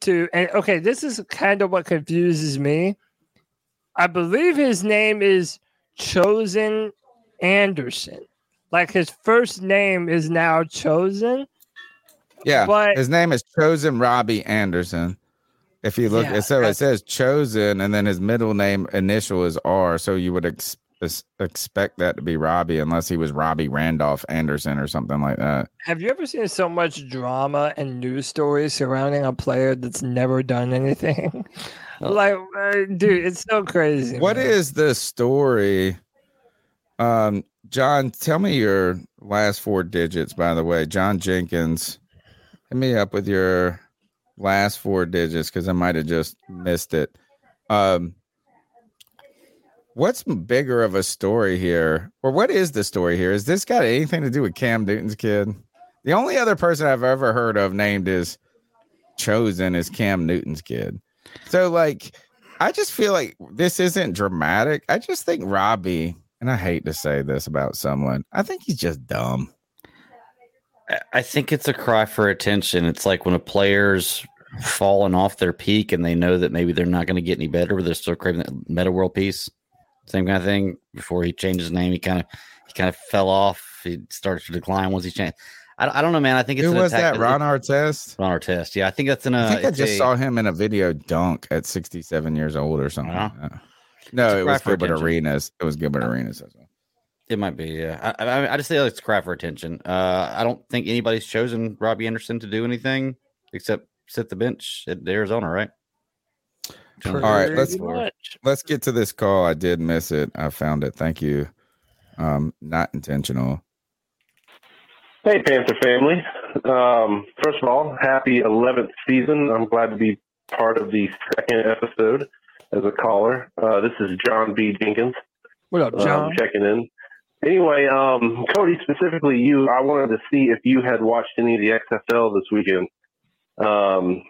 to, and okay, this is kind of what confuses me. I believe his name is Chosen Anderson. Like his first name is now Chosen. yeah, but- his name is Chosen Robbie Anderson. If you look, Yeah, so it says Chosen, and then his middle name initial is R. So you would ex- ex- expect that to be Robbie, unless he was Robbie Randolph Anderson or something like that. Have you ever seen so much drama and news stories surrounding a player that's never done anything? like, uh, dude, it's so crazy. What man. is the story? Um, John, tell me your last four digits, by the way. John Jenkins, hit me up with your last four digits because I might have just missed it. Um, what's bigger of a story here, or what is the story here? Is this got anything to do with Cam Newton's kid? The only other person I've ever heard of named is chosen is Cam Newton's kid. So, like, I just feel like this isn't dramatic. I just think Robbie, and I hate to say this about someone, I think he's just dumb. I- think it's a cry for attention. It's like when a player's fallen off their peak and they know that maybe they're not going to get any better, but they're still craving that Metta World Peace. Same kind of thing. Before he changed his name, he kind of he kind of fell off. He started to decline once he changed. I, I don't know, man. I think it's Who an was attack- that? Ron Artest? Ron Artest. Yeah, I think that's an. Uh, I think I just a- saw him in a video dunk at 67 years old or something. like. No, it was for Gilbert attention. Arenas. It was Gilbert Arenas. That's all. It might be, yeah. I, I, I just say it's a cry for attention. Uh, I don't think anybody's chosen Robbie Anderson to do anything except sit the bench at Arizona, right? All right, let's much. let's get to this call. I did miss it. I found it. Thank you. Um, not intentional. Hey, Panther family. Um, first of all, happy 11th season. I'm glad to be part of the second episode as a caller. Uh, this is John B. Jenkins. What up, um, John? checking in. Anyway, um, Cody, specifically you, I wanted to see if you had watched any of the XFL this weekend. Um,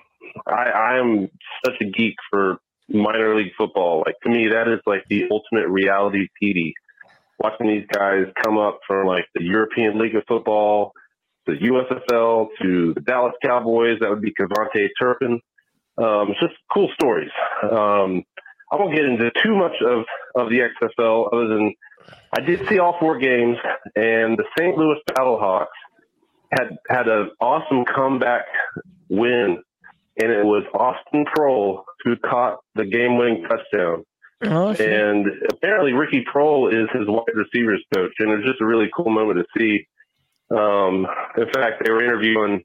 I, am such a geek for minor league football. Like to me, that is like the ultimate reality TV. Watching these guys come up from like the European League of Football, the USFL to the Dallas Cowboys. That would be KaVontae Turpin. Um, it's just cool stories. Um, I won't get into too much of, of the XFL other than I did see all four games, and the St. Louis Battlehawks had had an awesome comeback win, and it was Austin Proehl who caught the game-winning touchdown. Oh. And apparently, Ricky Proehl is his wide receivers coach, and it was just a really cool moment to see. Um, in fact, they were interviewing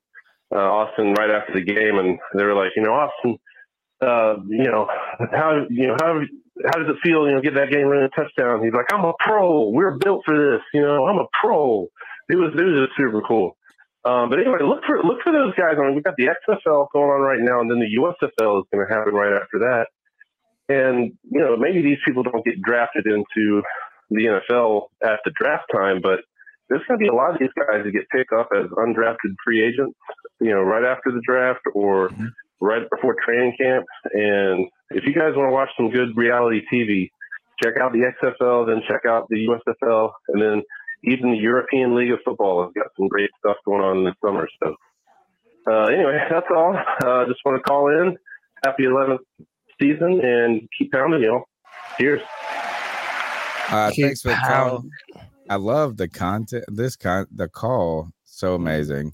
uh, Austin right after the game, and they were like, you know, Austin, uh, you know, how you know how how does it feel, you know, get that game winning touchdown? He's like, I'm a pro. We're built for this. You know, I'm a pro. It was it was just super cool. Um, but anyway, look for look for those guys. I mean, we've got the XFL going on right now, and then the USFL is going to happen right after that. And you know, maybe these people don't get drafted into the NFL at the draft time, but there's going to be a lot of these guys that get picked up as undrafted free agents. You know, right after the draft or right before training camp. And if you guys want to watch some good reality TV, check out the XFL, then check out the USFL, and then even the European League of Football has got some great stuff going on this summer. So, uh, anyway, that's all. Uh, just want to call in. Happy 11th season and keep pounding, y'all. Cheers. Uh, thanks for the call. pounding. I love the content. This con the call so amazing.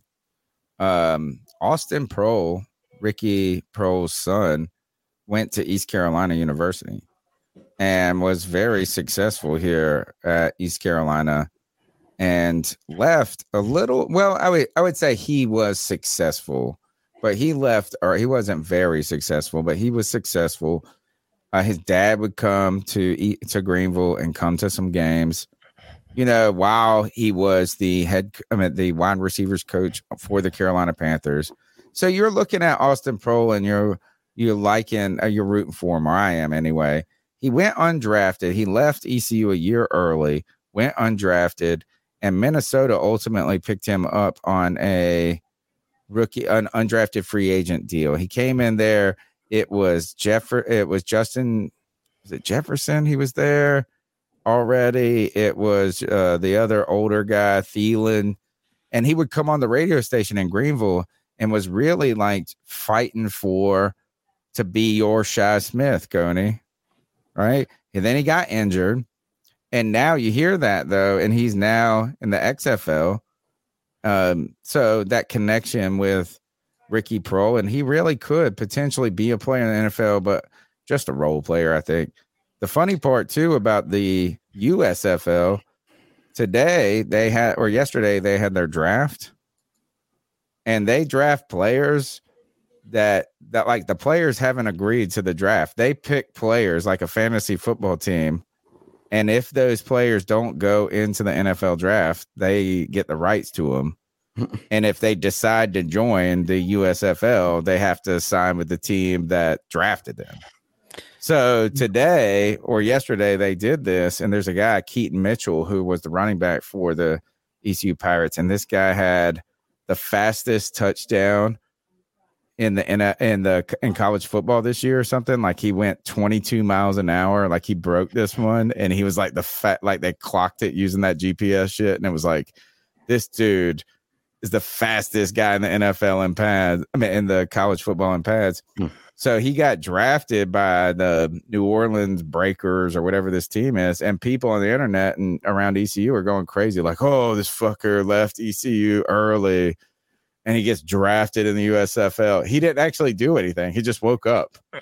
Um, Austin Proehl, Ricky Proehl's son, went to East Carolina University and was very successful here at East Carolina and left a little well I would I would say he was successful but he left or he wasn't very successful but he was successful. Uh, his dad would come to eat to Greenville and come to some games. You know while he was the head I mean the wide receivers coach for the Carolina Panthers so you're looking at Austin Proehl and you're you're liking uh, you're rooting for him or I am anyway he went undrafted. He left ECU a year early, went undrafted, and Minnesota ultimately picked him up on a rookie, an undrafted free agent deal. He came in there. It was Jeff. It was Justin. Was it Jefferson? He was there already. It was uh, the other older guy, Thielen, and he would come on the radio station in Greenville and was really like fighting for to be your Shi Smith, Coney right? And then he got injured. And now you hear that though, and he's now in the XFL. Um, so that connection with Ricky Proehl, and he really could potentially be a player in the NFL, but just a role player, I think. The funny part too about the USFL today, they had or yesterday they had their draft, and they draft players that that like the players haven't agreed to the draft. They pick players like a fantasy football team. And if those players don't go into the NFL draft, they get the rights to them. and if they decide to join the USFL, they have to sign with the team that drafted them. So today or yesterday they did this, and there's a guy Keaton Mitchell who was the running back for the ECU Pirates, and this guy had the fastest touchdown in the in, a, in the in college football this year or something. Like he went 22 miles an hour, like he broke this one, and he was like the fat, like they clocked it using that GPS shit, and it was like this dude. Is the fastest guy in the NFL in pads. I mean, in the college football in pads. Hmm. So he got drafted by the New Orleans Breakers or whatever this team is, and people on the internet and around ECU are going crazy, like, "Oh, this fucker left ECU early." and he gets drafted in the USFL. He didn't actually do anything. He just woke up hmm.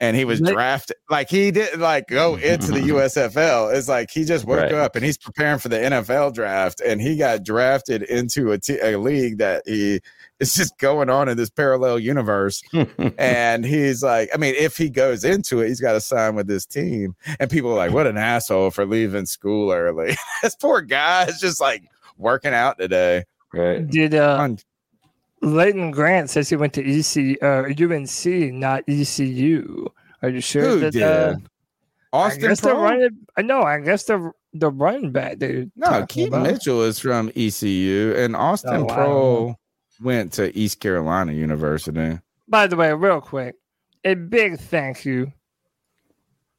And he was drafted. Like he didn't like go into the USFL. It's like he just woke Right. up and he's preparing for the NFL draft and he got drafted into a, t- a league that he is just going on in this parallel universe. and he's like, I mean, if he goes into it, he's got to sign with this team. And people are like, what an asshole for leaving school early. this poor guy is just like working out today. Right. Did uh, Leighton Grant says he went to EC uh, UNC, not ECU. Are you sure Who that did? uh, Austin I guess the running. I know. I guess the the running back dude. No, Keaton Mitchell is from ECU, and Austin Oh, wow. Proehl went to East Carolina University. By the way, real quick, a big thank you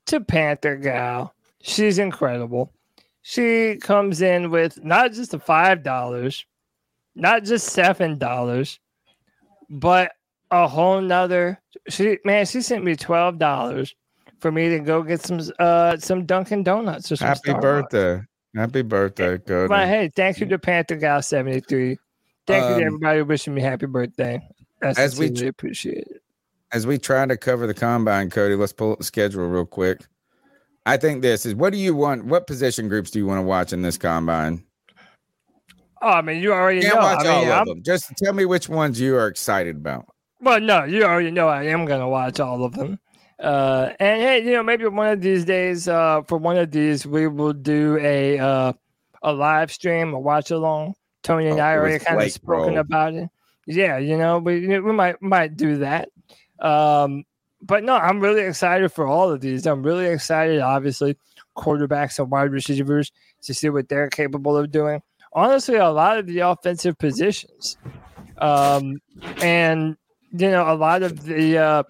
to Panther Gal. She's incredible. She comes in with not just the five dollars, not just seven dollars, but a whole nother. She man, she sent me twelve dollars for me to go get some uh some Dunkin' Donuts or some Happy Starbucks. birthday. Happy birthday, Cody. But hey, thank you to Panther Gal seventy three. Thank you Um, to everybody wishing me happy birthday. I as we appreciate it. As we try to cover the combine, Cody, let's pull up the schedule real quick. I think this is what do you want? What position groups do you want to watch in this combine? Oh, I mean, you already Can't know. watch I all mean, of I'm- them. Just tell me which ones you are excited about. Well, no, you already know I am gonna watch all of them. Uh, and hey, you know, maybe one of these days, uh, for one of these, we will do a uh, a live stream, a watch along. Tony and Oh, I already kind of spoken Roll. about it. Yeah, you know, we we might might do that. Um, but no, I'm really excited for all of these. I'm really excited, obviously, quarterbacks and wide receivers to see what they're capable of doing. Honestly, a lot of the offensive positions. Um, and you know, a lot of the uh,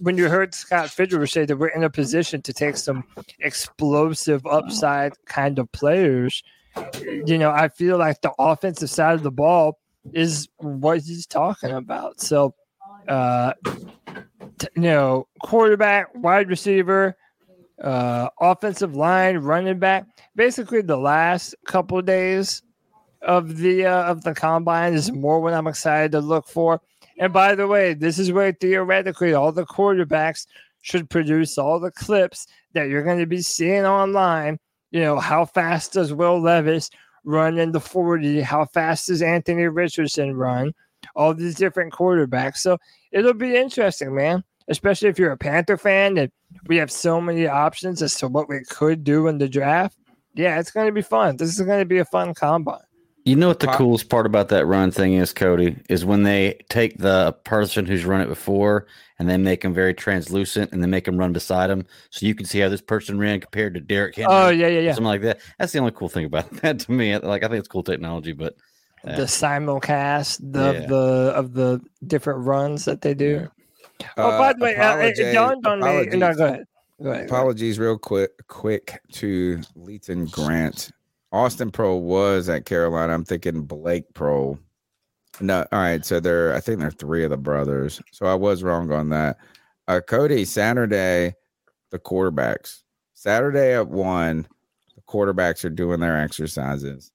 when you heard Scott Fitterer say that we're in a position to take some explosive upside kind of players, you know, I feel like the offensive side of the ball is what he's talking about. So, uh, t- you know, quarterback, wide receiver, uh, offensive line, running back. Basically, the last couple days of the uh, of the combine is more what I'm excited to look for. And by the way, this is where theoretically all the quarterbacks should produce all the clips that you're going to be seeing online. You know, how fast does Will Levis run in the 40? How fast does Anthony Richardson run? All these different quarterbacks. So it'll be interesting, man. Especially if you're a Panther fan and we have so many options as to what we could do in the draft. Yeah, it's going to be fun. This is going to be a fun combine. You know what the coolest part about that run thing is, Cody, is when they take the person who's run it before and they make them very translucent and they make them run beside them, so you can see how this person ran compared to Derrick Henry. Oh, yeah, yeah, yeah. something like that. That's the only cool thing about that to me. Like I think it's cool technology, but the simulcast the, Yeah. of the of the different runs that they do. Oh, Uh, by the way, uh, it, it dawned on me. No, go ahead. Go ahead. Go ahead. Apologies, real quick, quick to Leighton Grant. Austin Proehl was at Carolina. I'm thinking Blake Proehl. No, all right. So there, I think there are three of the brothers. So I was wrong on that. Uh, Cody, Saturday, the quarterbacks. Saturday at one, the quarterbacks are doing their exercises.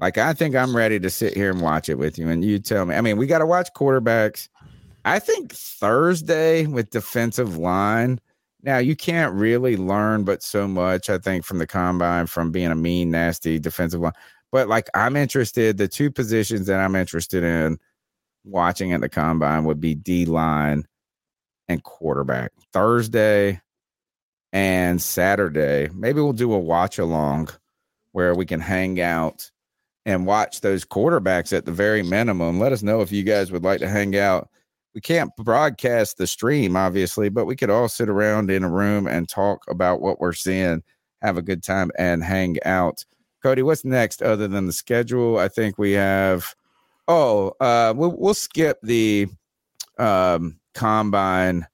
Like I think I'm ready to sit here and watch it with you, and you tell me. I mean, we got to watch quarterbacks. I think Thursday with defensive line. Now you can't really learn but so much, I think, from the combine from being a mean, nasty defensive line. But like I'm interested, the two positions that I'm interested in watching at the combine would be D line and quarterback. Thursday and Saturday. Maybe we'll do a watch along where we can hang out and watch those quarterbacks at the very minimum. Let us know if you guys would like to hang out. We can't broadcast the stream, obviously, but we could all sit around in a room and talk about what we're seeing, have a good time, and hang out. Cody, what's next other than the schedule? I think we have. Oh, uh, we'll we'll skip the um, combine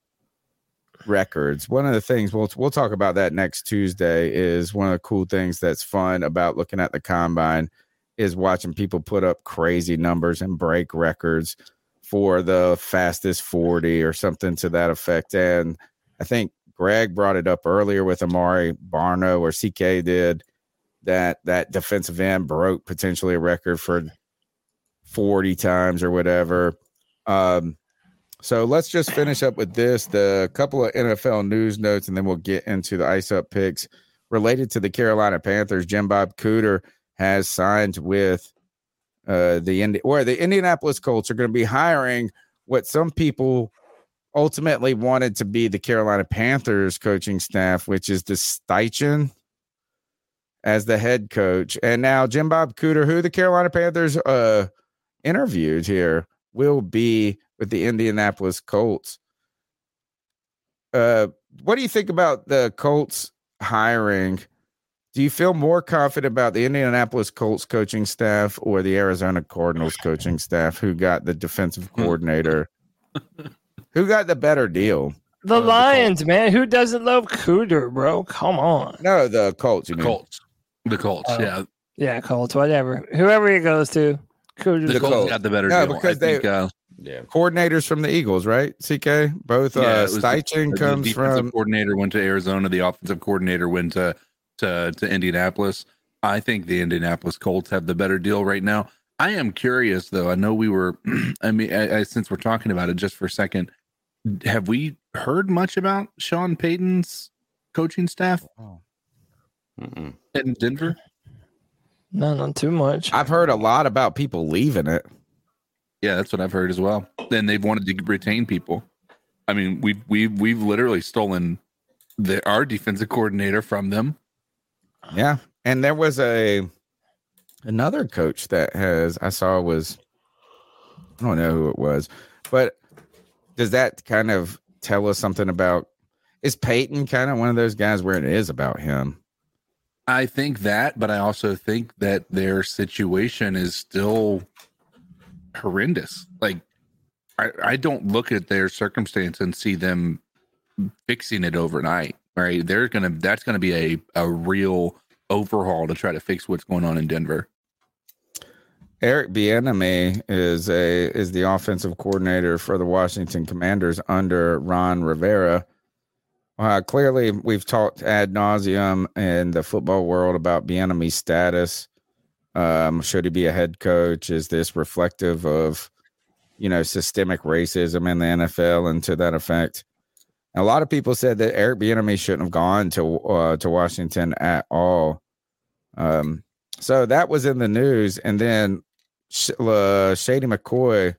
records. One of the things we'll we'll talk about that next Tuesday is one of the cool things that's fun about looking at the combine is watching people put up crazy numbers and break records for the fastest 40 or something to that effect. And I think Greg brought it up earlier with Amare Barno or CK did that that defensive end broke potentially a record for 40 times or whatever. Um, so let's just finish up with this the couple of NFL news notes, and then we'll get into the ice up picks related to the Carolina Panthers. Jim Bob Cooter has signed with uh, the Indi- or the Indianapolis Colts are going to be hiring what some people ultimately wanted to be the Carolina Panthers coaching staff, which is the Steichen as the head coach. And now Jim Bob Cooter, who the Carolina Panthers uh, interviewed here, will be with the Indianapolis Colts. Uh, what do you think about the Colts hiring? Do you feel more confident about the Indianapolis Colts coaching staff or the Arizona Cardinals coaching staff who got the defensive coordinator? who got the better deal? The Lions, man. Who doesn't love Cooter, bro? Come on. No, the Colts. You The mean. Colts. The Colts. Oh. yeah. Yeah, Colts, whatever. Whoever he goes to, Cooter. The, Colts, got the better No, deal. because I think, they- uh, Yeah. Coordinators from the Eagles, right? CK, both yeah, uh, it the- Steichen the comes defensive from. coordinator went to Arizona. The offensive coordinator went to to to Indianapolis. I think the Indianapolis Colts have the better deal right now. I am curious though. I know we were. I mean, I, I, since we're talking about it, just for a second, have we heard much about Sean Payton's coaching staff in Denver? No, not too much. I've heard a lot about people leaving it. Yeah, that's what I've heard as well. And they've wanted to retain people. I mean, we've we've we've literally stolen the our defensive coordinator from them. Yeah, and there was a another coach that has I saw was I don't know who it was, but does that kind of tell us something about is Payton kind of one of those guys where it is about him? I think that, but I also think that their situation is still horrendous. Like, I, I don't look at their circumstance and see them fixing it overnight. Right? They're gonna. That's gonna be a a real overhaul to try to fix what's going on in Denver. Eric Bieniemy is a is the offensive coordinator for the Washington Commanders under Ron Rivera. Uh, clearly, we've talked ad nauseum in the football world about Bieniemy's status. Um, should he be a head coach? Is this reflective of, you know, systemic racism in the NFL and to that effect? A lot of people said that Eric Bieniemy shouldn't have gone to uh, to Washington at all. Um, so that was in the news, and then Sh- uh, Shady McCoy,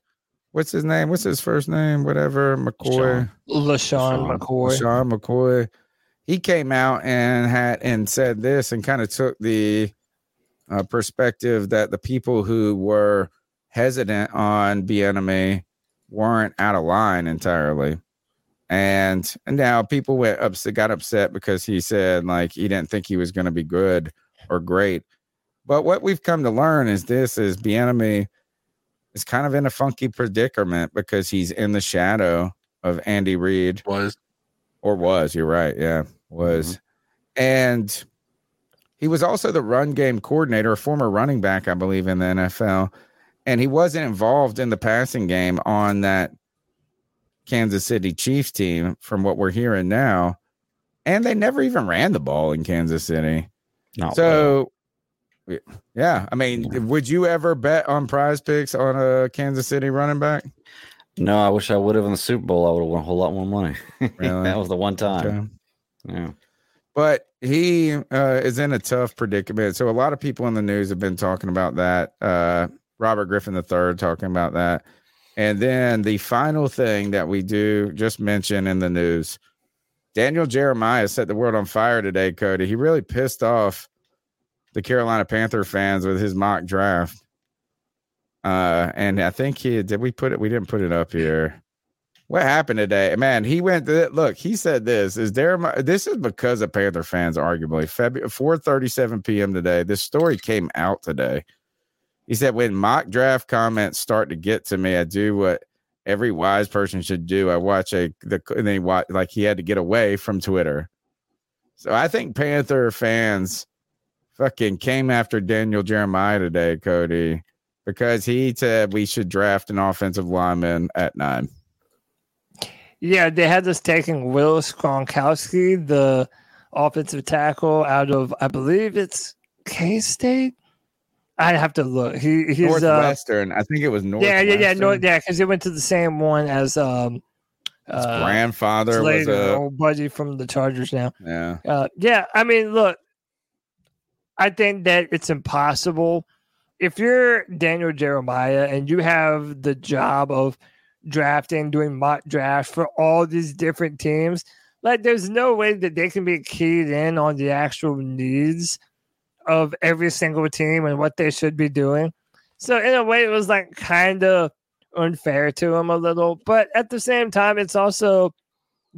what's his name? What's his first name? Whatever McCoy, LeSean McCoy. Sean McCoy. He came out and had and said this, and kind of took the uh, perspective that the people who were hesitant on Bieniemy weren't out of line entirely. And, and now people went upset, got upset because he said like he didn't think he was going to be good or great. But what we've come to learn is this is Bieniemy is kind of in a funky predicament because he's in the shadow of Andy Reid. Was or was, you're right. Yeah, was. Mm-hmm. And he was also the run game coordinator, a former running back, I believe, in the NFL. And he wasn't involved in the passing game on that Kansas City Chiefs team, from what we're hearing now. And they never even ran the ball in Kansas City. Not so, yeah. I mean, would you ever bet on prize picks on a Kansas City running back? No, I wish I would have in the Super Bowl. I would have won a whole lot more money. Really? that was the one time. Yeah. But he uh, is in a tough predicament. So a lot of people in the news have been talking about that. Uh, Robert Griffin III talking about that. And then the final thing that we do just mention in the news Daniel Jeremiah set the world on fire today, Cody. He really pissed off the Carolina Panther fans with his mock draft. Uh, and I think he did we put it, we didn't put it up here. What happened today? Man, he went to look, he said this is there. This is because of Panther fans, arguably. February 4 37 p.m. today. This story came out today. He said, When mock draft comments start to get to me, I do what every wise person should do. I watch a the and then he watch like he had to get away from Twitter. So I think Panther fans fucking came after Daniel Jeremiah today, Cody, because he said we should draft an offensive lineman at nine. Yeah, they had us taking Willis Gronkowski, the offensive tackle out of, I believe it's K State. I'd have to look. He he's uh, Northwestern. I think it was yeah, Northwestern. yeah, yeah, no, yeah, because they went to the same one as um, His uh, grandfather was a old buddy from the Chargers now. yeah. Uh, yeah, I mean, look, I think that it's impossible if you're Daniel Jeremiah and you have the job of drafting, doing mock drafts for all these different teams. Like, there's no way that they can be keyed in on the actual needs of every single team and what they should be doing. So, in a way, it was like kind of unfair to him a little. But at the same time, it's also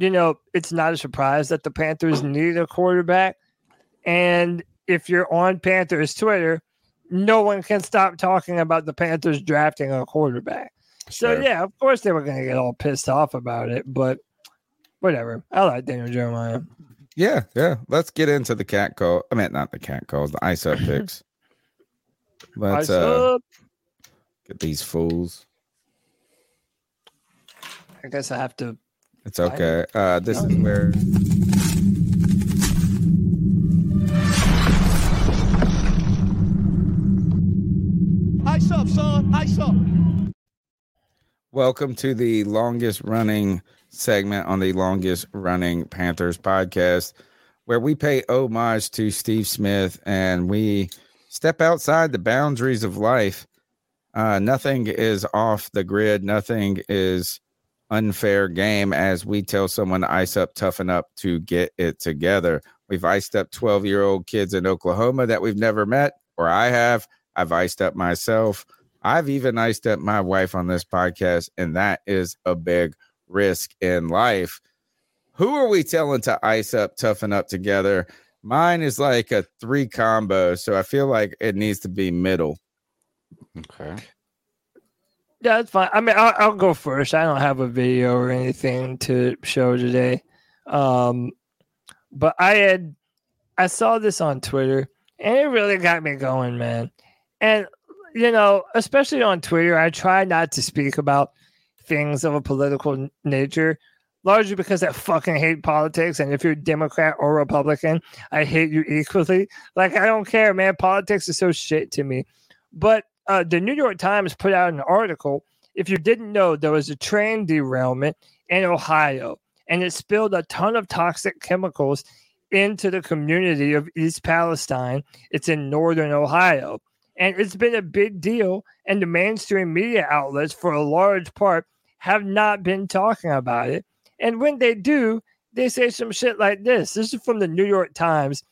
you know, it's not a surprise that the Panthers need a quarterback. And if you're on Panthers Twitter, no one can stop talking about the Panthers drafting a quarterback. So Sure. yeah, of course they were going to get all pissed off about it, but whatever. I like Daniel Jeremiah. Yeah, yeah. Let's get into the cat call. I mean, not the cat calls, the ice up picks. Let's Ice uh, up. get these fools. I guess I have to. It's okay. Uh, this is where Ice up, son. Ice up. Welcome to the longest running segment on the longest running Panthers podcast, where we pay homage to Steve Smith and we step outside the boundaries of life. Uh, nothing is off the grid, nothing is unfair game as we tell someone to ice up, toughen up to get it together. We've iced up 12 year old kids in Oklahoma that we've never met, or I have. I've iced up myself. I've even iced up my wife on this podcast, and that is a big risk in life. Who are we telling to ice up, toughen up together? Mine is like a three combo, so I feel like it needs to be middle. Okay. Yeah, that's fine. I mean, I'll, I'll go first. I don't have a video or anything to show today. Um, but I had, I saw this on Twitter and it really got me going, man. And, you know, especially on Twitter, I try not to speak about things of a political nature, largely because I fucking hate politics. And if you're Democrat or Republican, I hate you equally. Like, I don't care, man. Politics is so shit to me. But uh, the New York Times put out an article. If you didn't know, there was a train derailment in Ohio, and it spilled a ton of toxic chemicals into the community of East Palestine. It's in northern Ohio. And it's been a big deal. And the mainstream media outlets, for a large part, have not been talking about it. And when they do, they say some shit like this. This is from the New York Times.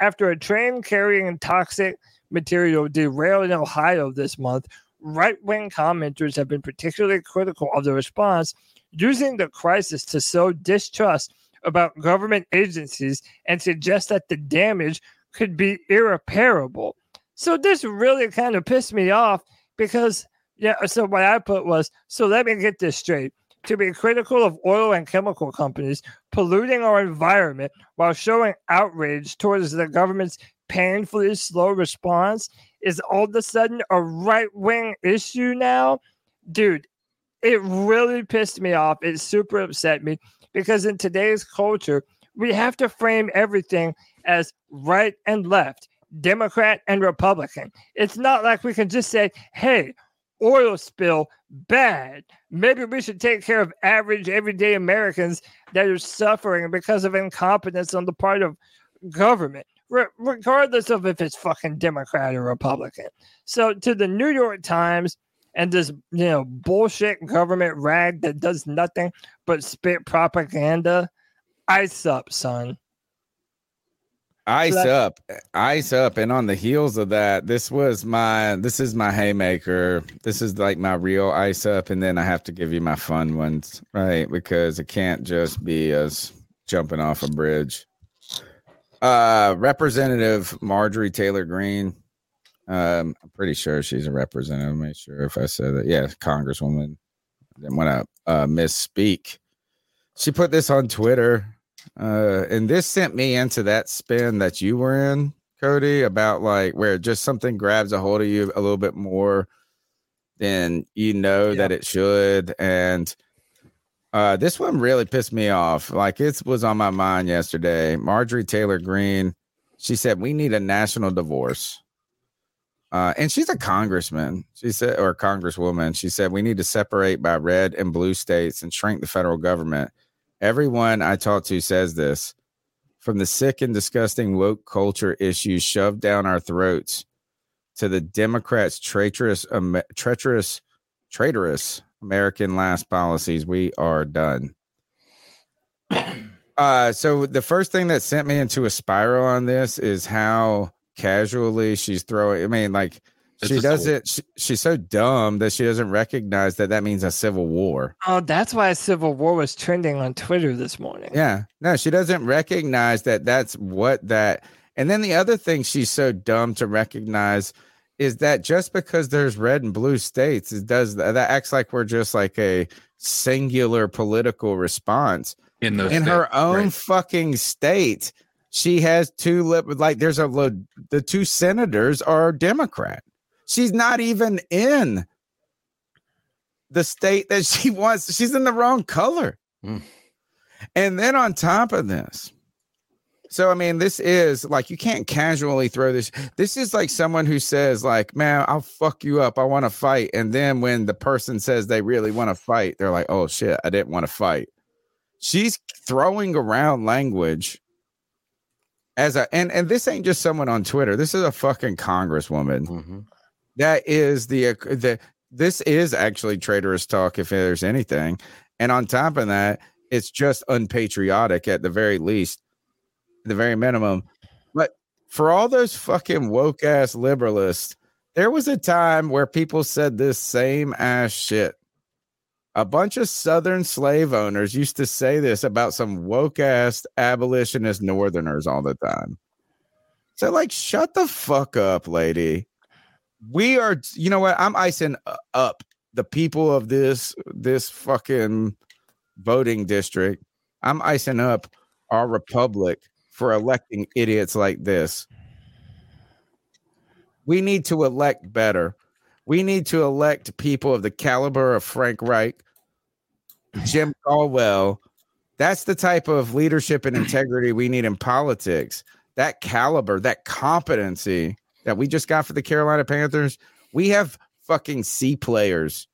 After a train carrying toxic material derailed in Ohio this month, right wing commenters have been particularly critical of the response, using the crisis to sow distrust about government agencies and suggest that the damage could be irreparable. So this really kind of pissed me off because, yeah, uh, so what I put was so let me get this straight. To be critical of oil and chemical companies polluting our environment while showing outrage towards the government's painfully slow response is all of a sudden a right wing issue now. Dude, it really pissed me off. It super upset me because in today's culture, we have to frame everything as right and left, Democrat and Republican. It's not like we can just say, hey, oil spill bad. Maybe we should take care of average, everyday Americans that are suffering because of incompetence on the part of government, re- regardless of if it's fucking Democrat or Republican. So, to the New York Times and this, you know, bullshit government rag that does nothing but spit propaganda, ice up, son. Ice up, ice up, and on the heels of that, this was my this is my haymaker. This is like my real ice up, and then I have to give you my fun ones, right? Because it can't just be us jumping off a bridge. Uh, Representative Marjorie Taylor Greene. Um, I'm pretty sure she's a representative. Make sure if I said that. Yeah, Congresswoman. Then when I uh, misspeak, she put this on Twitter. Uh, and this sent me into that spin that you were in, Cody, about like where just something grabs a hold of you a little bit more than you know that it should. And uh, this one really pissed me off. Like it was on my mind yesterday. Marjorie Taylor Greene, she said, We need a national divorce. Uh, and she's a congressman. She said, or a congresswoman. She said, we need to separate by red and blue states and shrink the federal government. Everyone I talk to says this from the sick and disgusting woke culture issues shoved down our throats to the Democrats' traitorous, um, treacherous, traitorous American last policies. We are done. Uh, so the first thing that sent me into a spiral on this is how casually she's throwing. I mean, like It's she doesn't. She, she's so dumb that she doesn't recognize that that means a civil war. Oh, that's why Civil War was trending on Twitter this morning. Yeah, no, she doesn't recognize that that's what that. And then the other thing she's so dumb to recognize is that just because there's red and blue states, it does that acts like we're just like a singular political response in those in her own right. fucking state. She has two lip like there's a lo- the two senators are Democrat. She's not even in the state that she wants. She's in the wrong color. Hmm. And then on top of this, so I mean, this is like you can't casually throw this. This is like someone who says, like, man, I'll fuck you up. I want to fight. And then when the person says they really want to fight, they're like, oh shit, I didn't want to fight. She's throwing around language as a and and this ain't just someone on Twitter. This is a fucking congresswoman. Mm-hmm. That is the uh, the this is actually traitorous talk if there's anything. And on top of that, it's just unpatriotic at the very least, the very minimum. But for all those fucking woke ass liberalists, there was a time where people said this same ass shit. A bunch of Southern slave owners used to say this about some woke ass abolitionist Northerners all the time. So, like, shut the fuck up, lady. We are, you know what? I'm icing uh, up the people of this this fucking voting district. I'm icing up our republic for electing idiots like this. We need to elect better. We need to elect people of the caliber of Frank Reich, Jim Caldwell. That's the type of leadership and integrity we need in politics. That caliber, that competency that we just got for the Carolina Panthers. We have fucking C players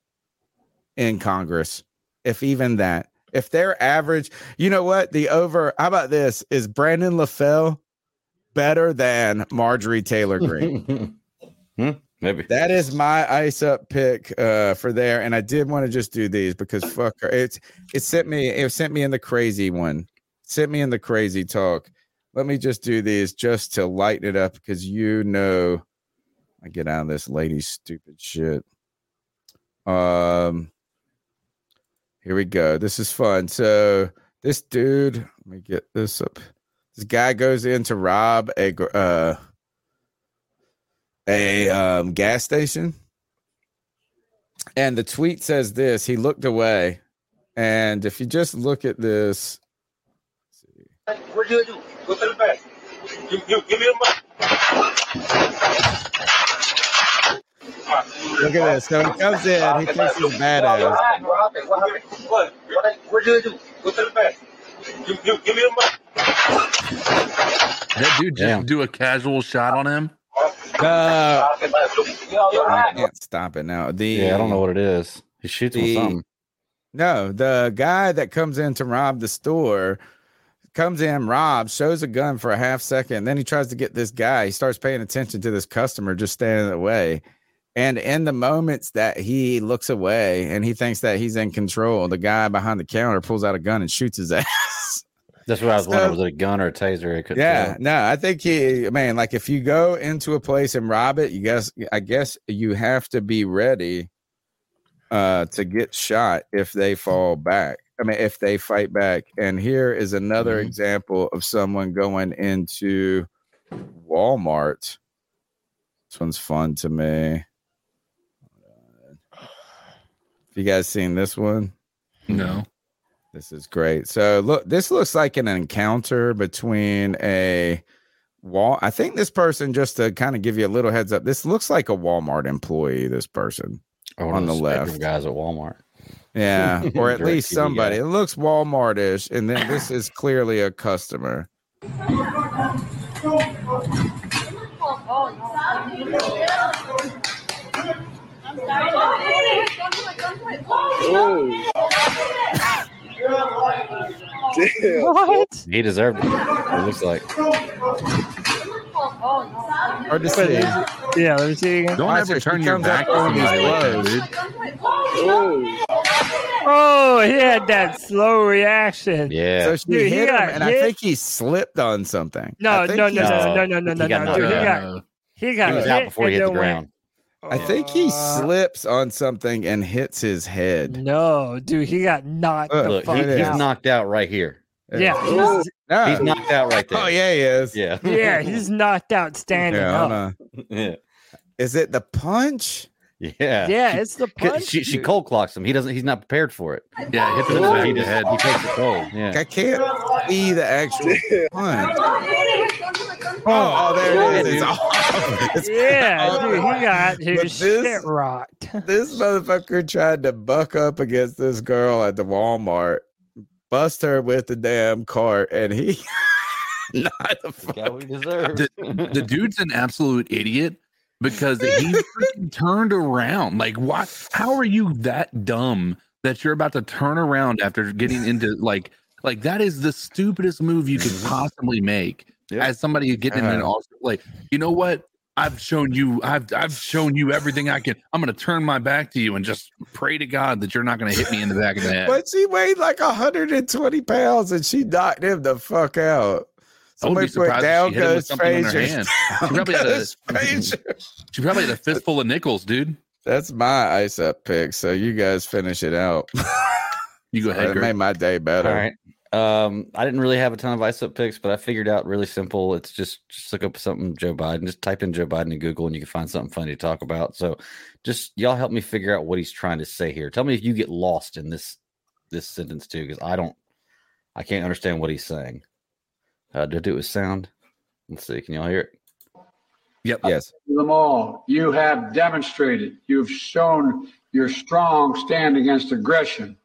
in Congress, if even that. If they're average, you know what? The over, how about this? Is Brandon LaFell better than Marjorie Taylor Greene? Maybe that is my ice up pick uh, for there. And I did want to just do these because fuck her. It's it sent me it sent me in the crazy one. Sent me in the crazy talk. Let me just do these just to lighten it up because you know I get out of this lady's stupid shit. Um here we go. This is fun. So this dude, let me get this up. This guy goes in to rob a uh a um, gas station. And the tweet says this he looked away. And if you just look at this, do? Go to the back. Give, give, give me the look at this. So he comes in, he thinks he's badass. What? What do you do? Go to the back. Give, give, give me the That dude just do a casual shot on him. Uh, I can't stop it now. The Yeah, I don't know what it is. He shoots him with something. No, the guy that comes in to rob the store comes in, robs, shows a gun for a half second. Then he tries to get this guy. He starts paying attention to this customer just standing in the way. And in the moments that he looks away and he thinks that he's in control, the guy behind the counter pulls out a gun and shoots his ass. That's what I was So- wondering. Was it a gun or a taser? Yeah, tell. no, I think he, man, like if you go into a place and rob it, you guess, I guess you have to be ready uh to get shot if they fall back. I mean, if they fight back. And here is another mm-hmm. example of someone going into Walmart. This one's fun to me. Have you guys seen this one? No. This is great. So look, this looks like an encounter between a Wal. I think this person, just to kind of give you a little heads up, this looks like a Walmart employee. This person one on the left. guys at Walmart. Yeah, or at least somebody. guy. It looks Walmart-ish, and then this is clearly a customer. What? He deserved it. It looks like. Oh, hard to see. Yeah, let me see again. Don't Watch ever turn your back on on these somebody blows. dude. Oh, he had that slow reaction. Yeah. So she Dude, he hit him, got and I think he slipped on something. No, I think no, he- no, no, No, no, no, no, he no, got no. Dude, he got he got He was hit out before he hit the went- ground. I think he Uh, slips on something and hits his head. No, dude, he got knocked Look, the Look, fuck he, it he's knocked out right here. Yeah, he's, No. He's knocked out right there. Oh yeah, he is. Yeah. yeah, he's knocked out standing Yeah, up. yeah. Is it the punch? Yeah. Yeah, She- it's the punch. She, she cold clocks him. He doesn't. He's not prepared for it. Yeah, hit the So back of the just head. he takes the cold. Yeah. I can't see the actual punch. Oh, oh, oh, there it is. It's off. It's Yeah, off. dude, he got his this- shit rocked. This motherfucker tried to buck up against this girl at the Walmart, bust her with the damn cart, and he not the fuck. Got what he the, the dude's an absolute idiot because he freaking turned around. Like, what? How are you that dumb that you're about to turn around after getting into like, like that is the stupidest move you could possibly make as somebody getting in an Uh-huh. awesome like, you know what? I've shown you, I've I've shown you everything I can. I'm gonna turn my back to you and just pray to God that you're not gonna hit me in the back of the head. But she weighed like 120 pounds and she knocked him the fuck out. I would be Somebody put surprised down she hit him with goes something in her Frazier. She probably had a- She probably had a fistful of nickels, dude. That's my ice up pick. So you guys finish it out. You go ahead, It made my day better. All right. Um, I didn't really have a ton of ice up picks, but I figured out really simple. It's just just look up something Joe Biden. Just type in Joe Biden in Google, and you can find something funny to talk about. So, just y'all help me figure out what he's trying to say here. Tell me if you get lost in this this sentence too, because I don't, I can't understand what he's saying. Uh, did I do it with sound? Let's see. Can y'all hear it? Yep. Yes. them all. You have demonstrated, you've shown your strong stand against aggression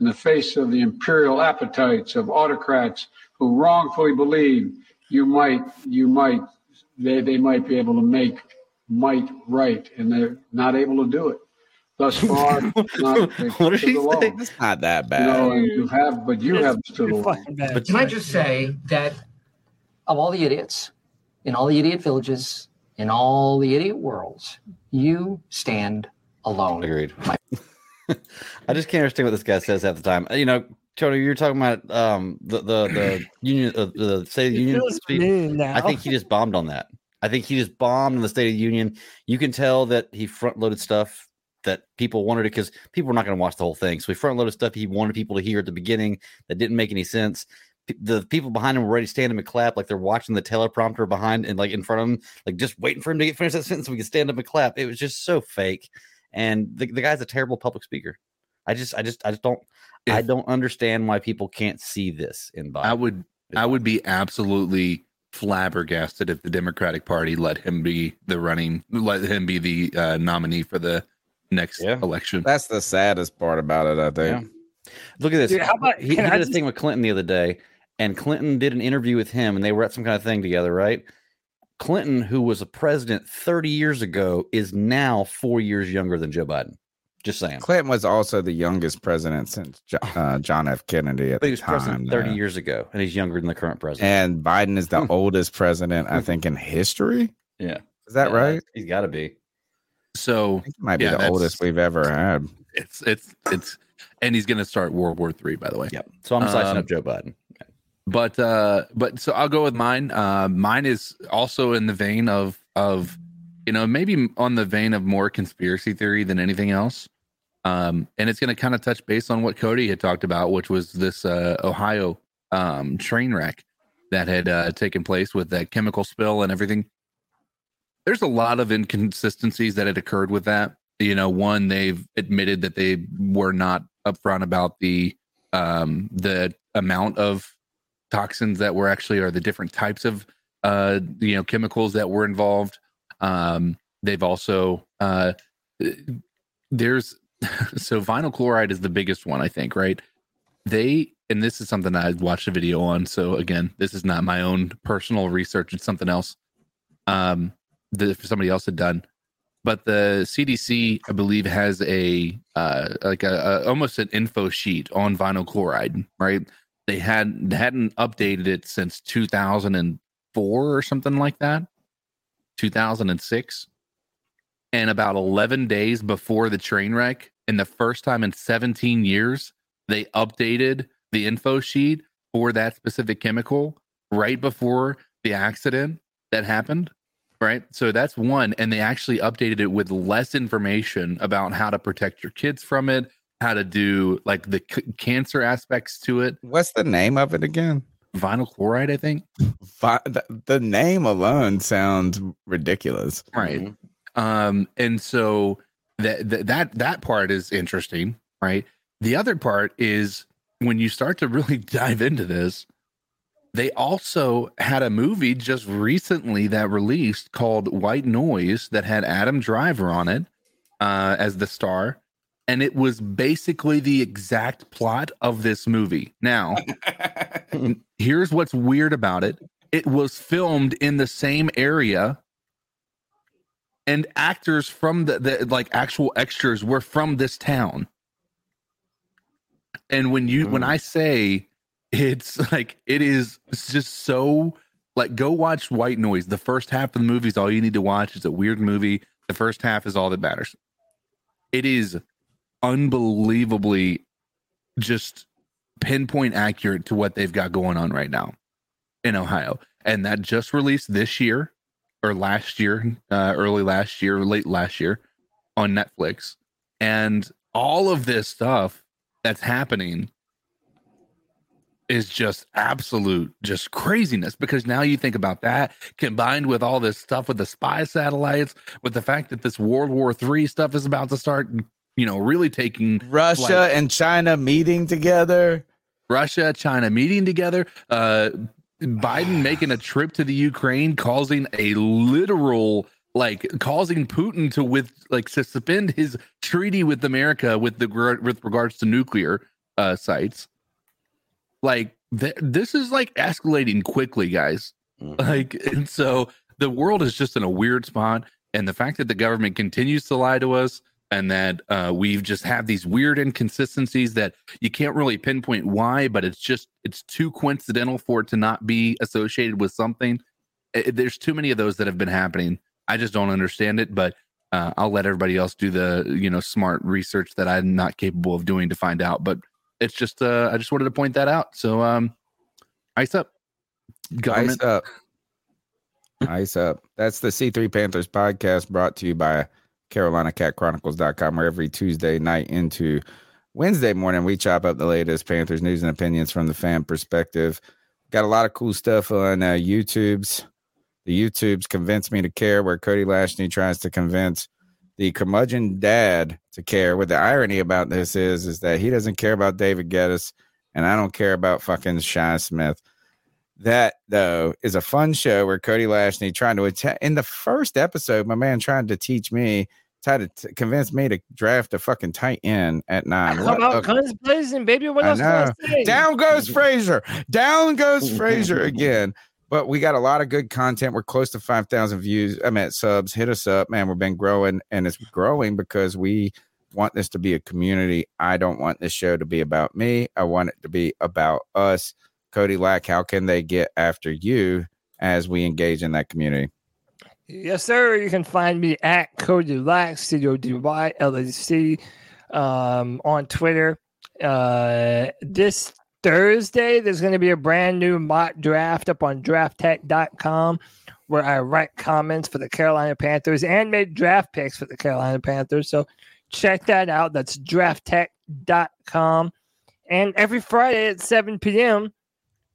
in the face of the imperial appetites of autocrats who wrongfully believe you might, you might, they, they might be able to make might right, and they're not able to do it. Thus far, not, What did stood he alone. say? It's not that bad. know, and you have, but you have stood alone. But Can I just say that of all the idiots in all the idiot villages, in all the idiot worlds, you stand alone. Agreed. I just can't understand what this guy says half the time. You know, Tony, you're talking about um the the the union uh, the State of the Union. speech. I think he just bombed on that. I think he just bombed in the State of the Union. You can tell that he front loaded stuff that people wanted it because people were not going to watch the whole thing. So he front loaded stuff he wanted people to hear at the beginning that didn't make any sense. P- The people behind him were ready to stand up and clap like they're watching the teleprompter behind and like in front of him, like just waiting for him to get finished that sentence so we could stand up and clap. It was just so fake. And the, the guy's a terrible public speaker. I just, I just, I just don't, I don't understand why people can't see this in Biden. I would I would be absolutely flabbergasted if the Democratic Party let him be the running let him be the uh, nominee for the next election. That's the saddest part about it, I think. Look at this. Dude, how about- he, he can did I a just- thing with Clinton the other day, and Clinton did an interview with him, and they were at some kind of thing together, right? Clinton, who was a president 30 years ago, is now four years younger than Joe Biden. Just saying. Clinton was also the youngest president since uh, John F. Kennedy at he the was president time. 30 uh, years ago, and he's younger than the current president. And Biden is the oldest president, I think, in history. Yeah. Is that Yeah, right? He's got to be. So he Might be the oldest we've ever had. It's it's it's and he's going to start World War Three, by the way. Yep. So I'm slicing Um, up Joe Biden. But uh but so I'll go with mine. Uh mine is also in the vein of of you know, maybe on the vein of more conspiracy theory than anything else. Um and it's going to kind of touch base on what Cody had talked about, which was this uh Ohio um train wreck that had uh taken place with that chemical spill and everything. There's a lot of inconsistencies that had occurred with that. You know, one they've admitted that they were not upfront about the um the amount of toxins that were actually are the different types of uh, you know, chemicals that were involved. Um, they've also uh, there's so vinyl chloride is the biggest one, I think, right? They and this is something I watched a video on. So again, this is not my own personal research; it's something else um, that somebody else had done. But the CDC, I believe, has a uh, like a, a almost an info sheet on vinyl chloride. Right? They had hadn't updated it since 2004 or something like that, 2006 and about 11 days before the train wreck and the first time in 17 years they updated the info sheet for that specific chemical right before the accident that happened right? So that's one and they actually updated it with less information about how to protect your kids from it how to do like the c- cancer aspects to it. What's the name of it again? vinyl chloride i think. Vi- the, the name alone sounds ridiculous. right. Um and so that that that that part is interesting right? The other part is when you start to really dive into this they also had a movie just recently that released called white noise that had adam driver on it uh as the star and it was basically the exact plot of this movie. Now here's what's weird about it. It was filmed in the same area and actors from the, the like actual extras were from this town. And when you when mm. i say it's like it is it's just so like go watch white noise. The first half of the movie is all you need to watch. It's a weird movie. The first half is all that matters. It is unbelievably just pinpoint accurate to what they've got going on right now in ohio and that just released this year or last year, uh, early last year, late last year on Netflix. And all of this stuff that's happening is just absolute just craziness because now you think about that combined with all this stuff with the spy satellites with the fact that this world war three stuff is about to start you know really taking Russia flight. and China meeting together. Russia, China meeting together, uh, Biden making a trip to the Ukraine, causing a literal like causing Putin to with like suspend his treaty with America with the with regards to nuclear uh, sites. Like th- this is like escalating quickly, guys. Like and so the world is just in a weird spot, and the fact that the government continues to lie to us and that uh, we've just have these weird inconsistencies that you can't really pinpoint why, but it's just it's too coincidental for it to not be associated with something. It- there's too many of those that have been happening. I just don't understand it, but uh, I'll let everybody else do the you know smart research that I'm not capable of doing to find out. But it's just uh, I just wanted to point that out. So um, ice up, government. Ice up. Ice up. That's the C3 Panthers podcast brought to you by CarolinaCatChronicles.com, where every Tuesday night into Wednesday morning we chop up the latest Panthers news and opinions from the fan perspective. Got a lot of cool stuff on uh, YouTube's. The YouTube's convinced me to care, where Cody Lashney tries to convince the curmudgeon dad to care. What the irony about this is, is that he doesn't care about David Gettis, and I don't care about fucking Shi Smith. That though is a fun show where Cody Lashney trying to attack in the first episode, my man tried to teach me, tried to t- convince me to draft a fucking tight end at nine. How about guns blazing, baby? What I else I say? Down goes Frazier. Down goes Frazier again. But we got a lot of good content. We're close to 5,000 views. I mean, subs. Hit us up, man. We've been growing, and it's growing because we want this to be a community. I don't want this show to be about me. I want it to be about us. Cody Lack, how can they get after you as we engage in that community? Yes, sir. You can find me at Cody Lack, C O D Y L A C, um, on Twitter. Uh, this Thursday, there's going to be a brand new mock draft up on drafttek.com where I write comments for the Carolina Panthers and make draft picks for the Carolina Panthers. So check that out. That's drafttek.com. And every Friday at 7 p.m.,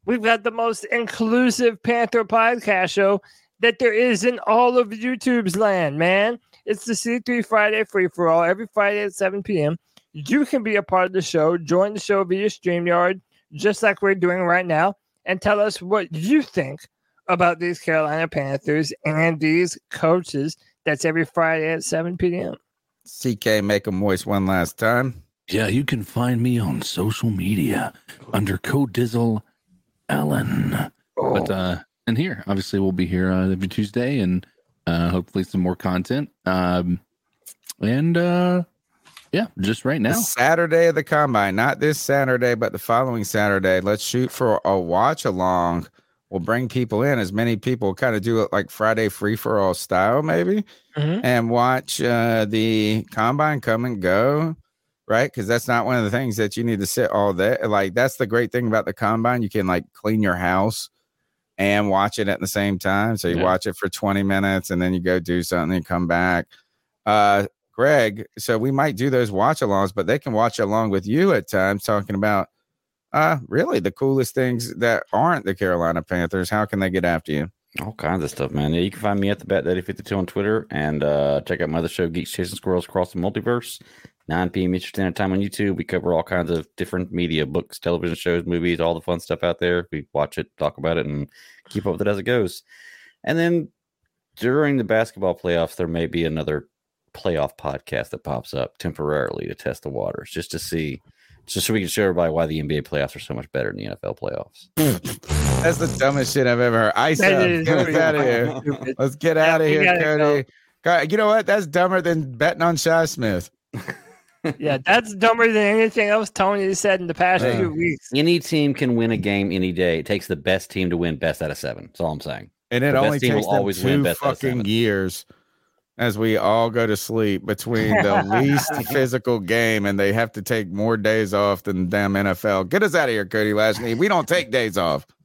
we've got the most inclusive Panther podcast show that there is in all of YouTube's land, man. It's the C3 Friday free for all every Friday at 7 p.m. You can be a part of the show, join the show via StreamYard, just like we're doing right now, and tell us what you think about these Carolina Panthers and these coaches. That's every Friday at 7 p.m. CK, make them moist one last time. Yeah, you can find me on social media under Code Dizzle Ellen. But uh and here, obviously we'll be here uh, every Tuesday and uh hopefully some more content. Um and uh yeah, just right The now. Saturday of the combine, not this Saturday, but the following Saturday. Let's shoot for a watch along. We'll bring people in, as many people kind of do it like Friday free for all style, maybe, and watch uh, the combine come and go, right? Because that's not one of the things that you need to sit all day. Like that's the great thing about the combine. You can like clean your house and watch it at the same time. So you Yeah. watch it for 20 minutes and then you go do something and come back. Uh Greg, so we might do those watch alongs, but they can watch along with you at times talking about uh really the coolest things that aren't the Carolina Panthers. How can they get after you? All kinds of stuff, man. You can find me at the Bat Daddy 52 on Twitter and uh, check out my other show, Geeks Chasing Squirrels Across the Multiverse. 9 p.m. Eastern Standard Time on YouTube. We cover all kinds of different media, books, television shows, movies, all the fun stuff out there. We watch it, talk about it, and keep up with it as it goes. And then during the basketball playoffs, there may be another playoff podcast that pops up temporarily to test the waters, just to see, just so we can show everybody why the NBA playoffs are so much better than the NFL playoffs. That's the dumbest shit I've ever heard. Ice That up. is Get out of here. Let's get out of here, gotta Cody. God, You know what? That's dumber than betting on Shi Smith. yeah, that's dumber than anything else Tony has said in the past Yeah. few weeks. Any team can win a game any day. It takes the best team to win best out of seven. That's all I'm saying. And it The only takes them always win two best fucking seven. years as we all go to sleep between the least physical game and they have to take more days off than damn NFL. Get us out of here, Cody Lashley. We don't take days off.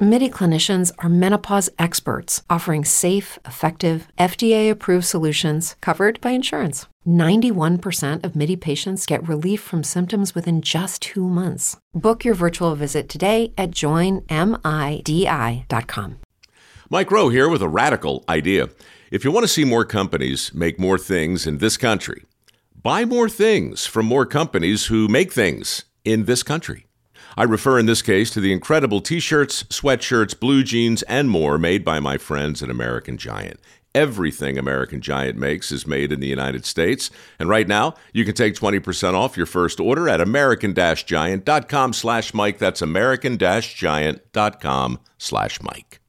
MIDI clinicians are menopause experts, offering safe, effective, FDA approved solutions covered by insurance. 91% of MIDI patients get relief from symptoms within just two months. Book your virtual visit today at joinmidi.com. Mike Rowe here with a radical idea. If you want to see more companies make more things in this country, buy more things from more companies who make things in this country. I refer in this case to the incredible t shirts, sweatshirts, blue jeans, and more made by my friends at American Giant. Everything American Giant makes is made in the United States. And right now, you can take 20% off your first order at american-giant.com slash Mike. That's american-giant.com slash Mike.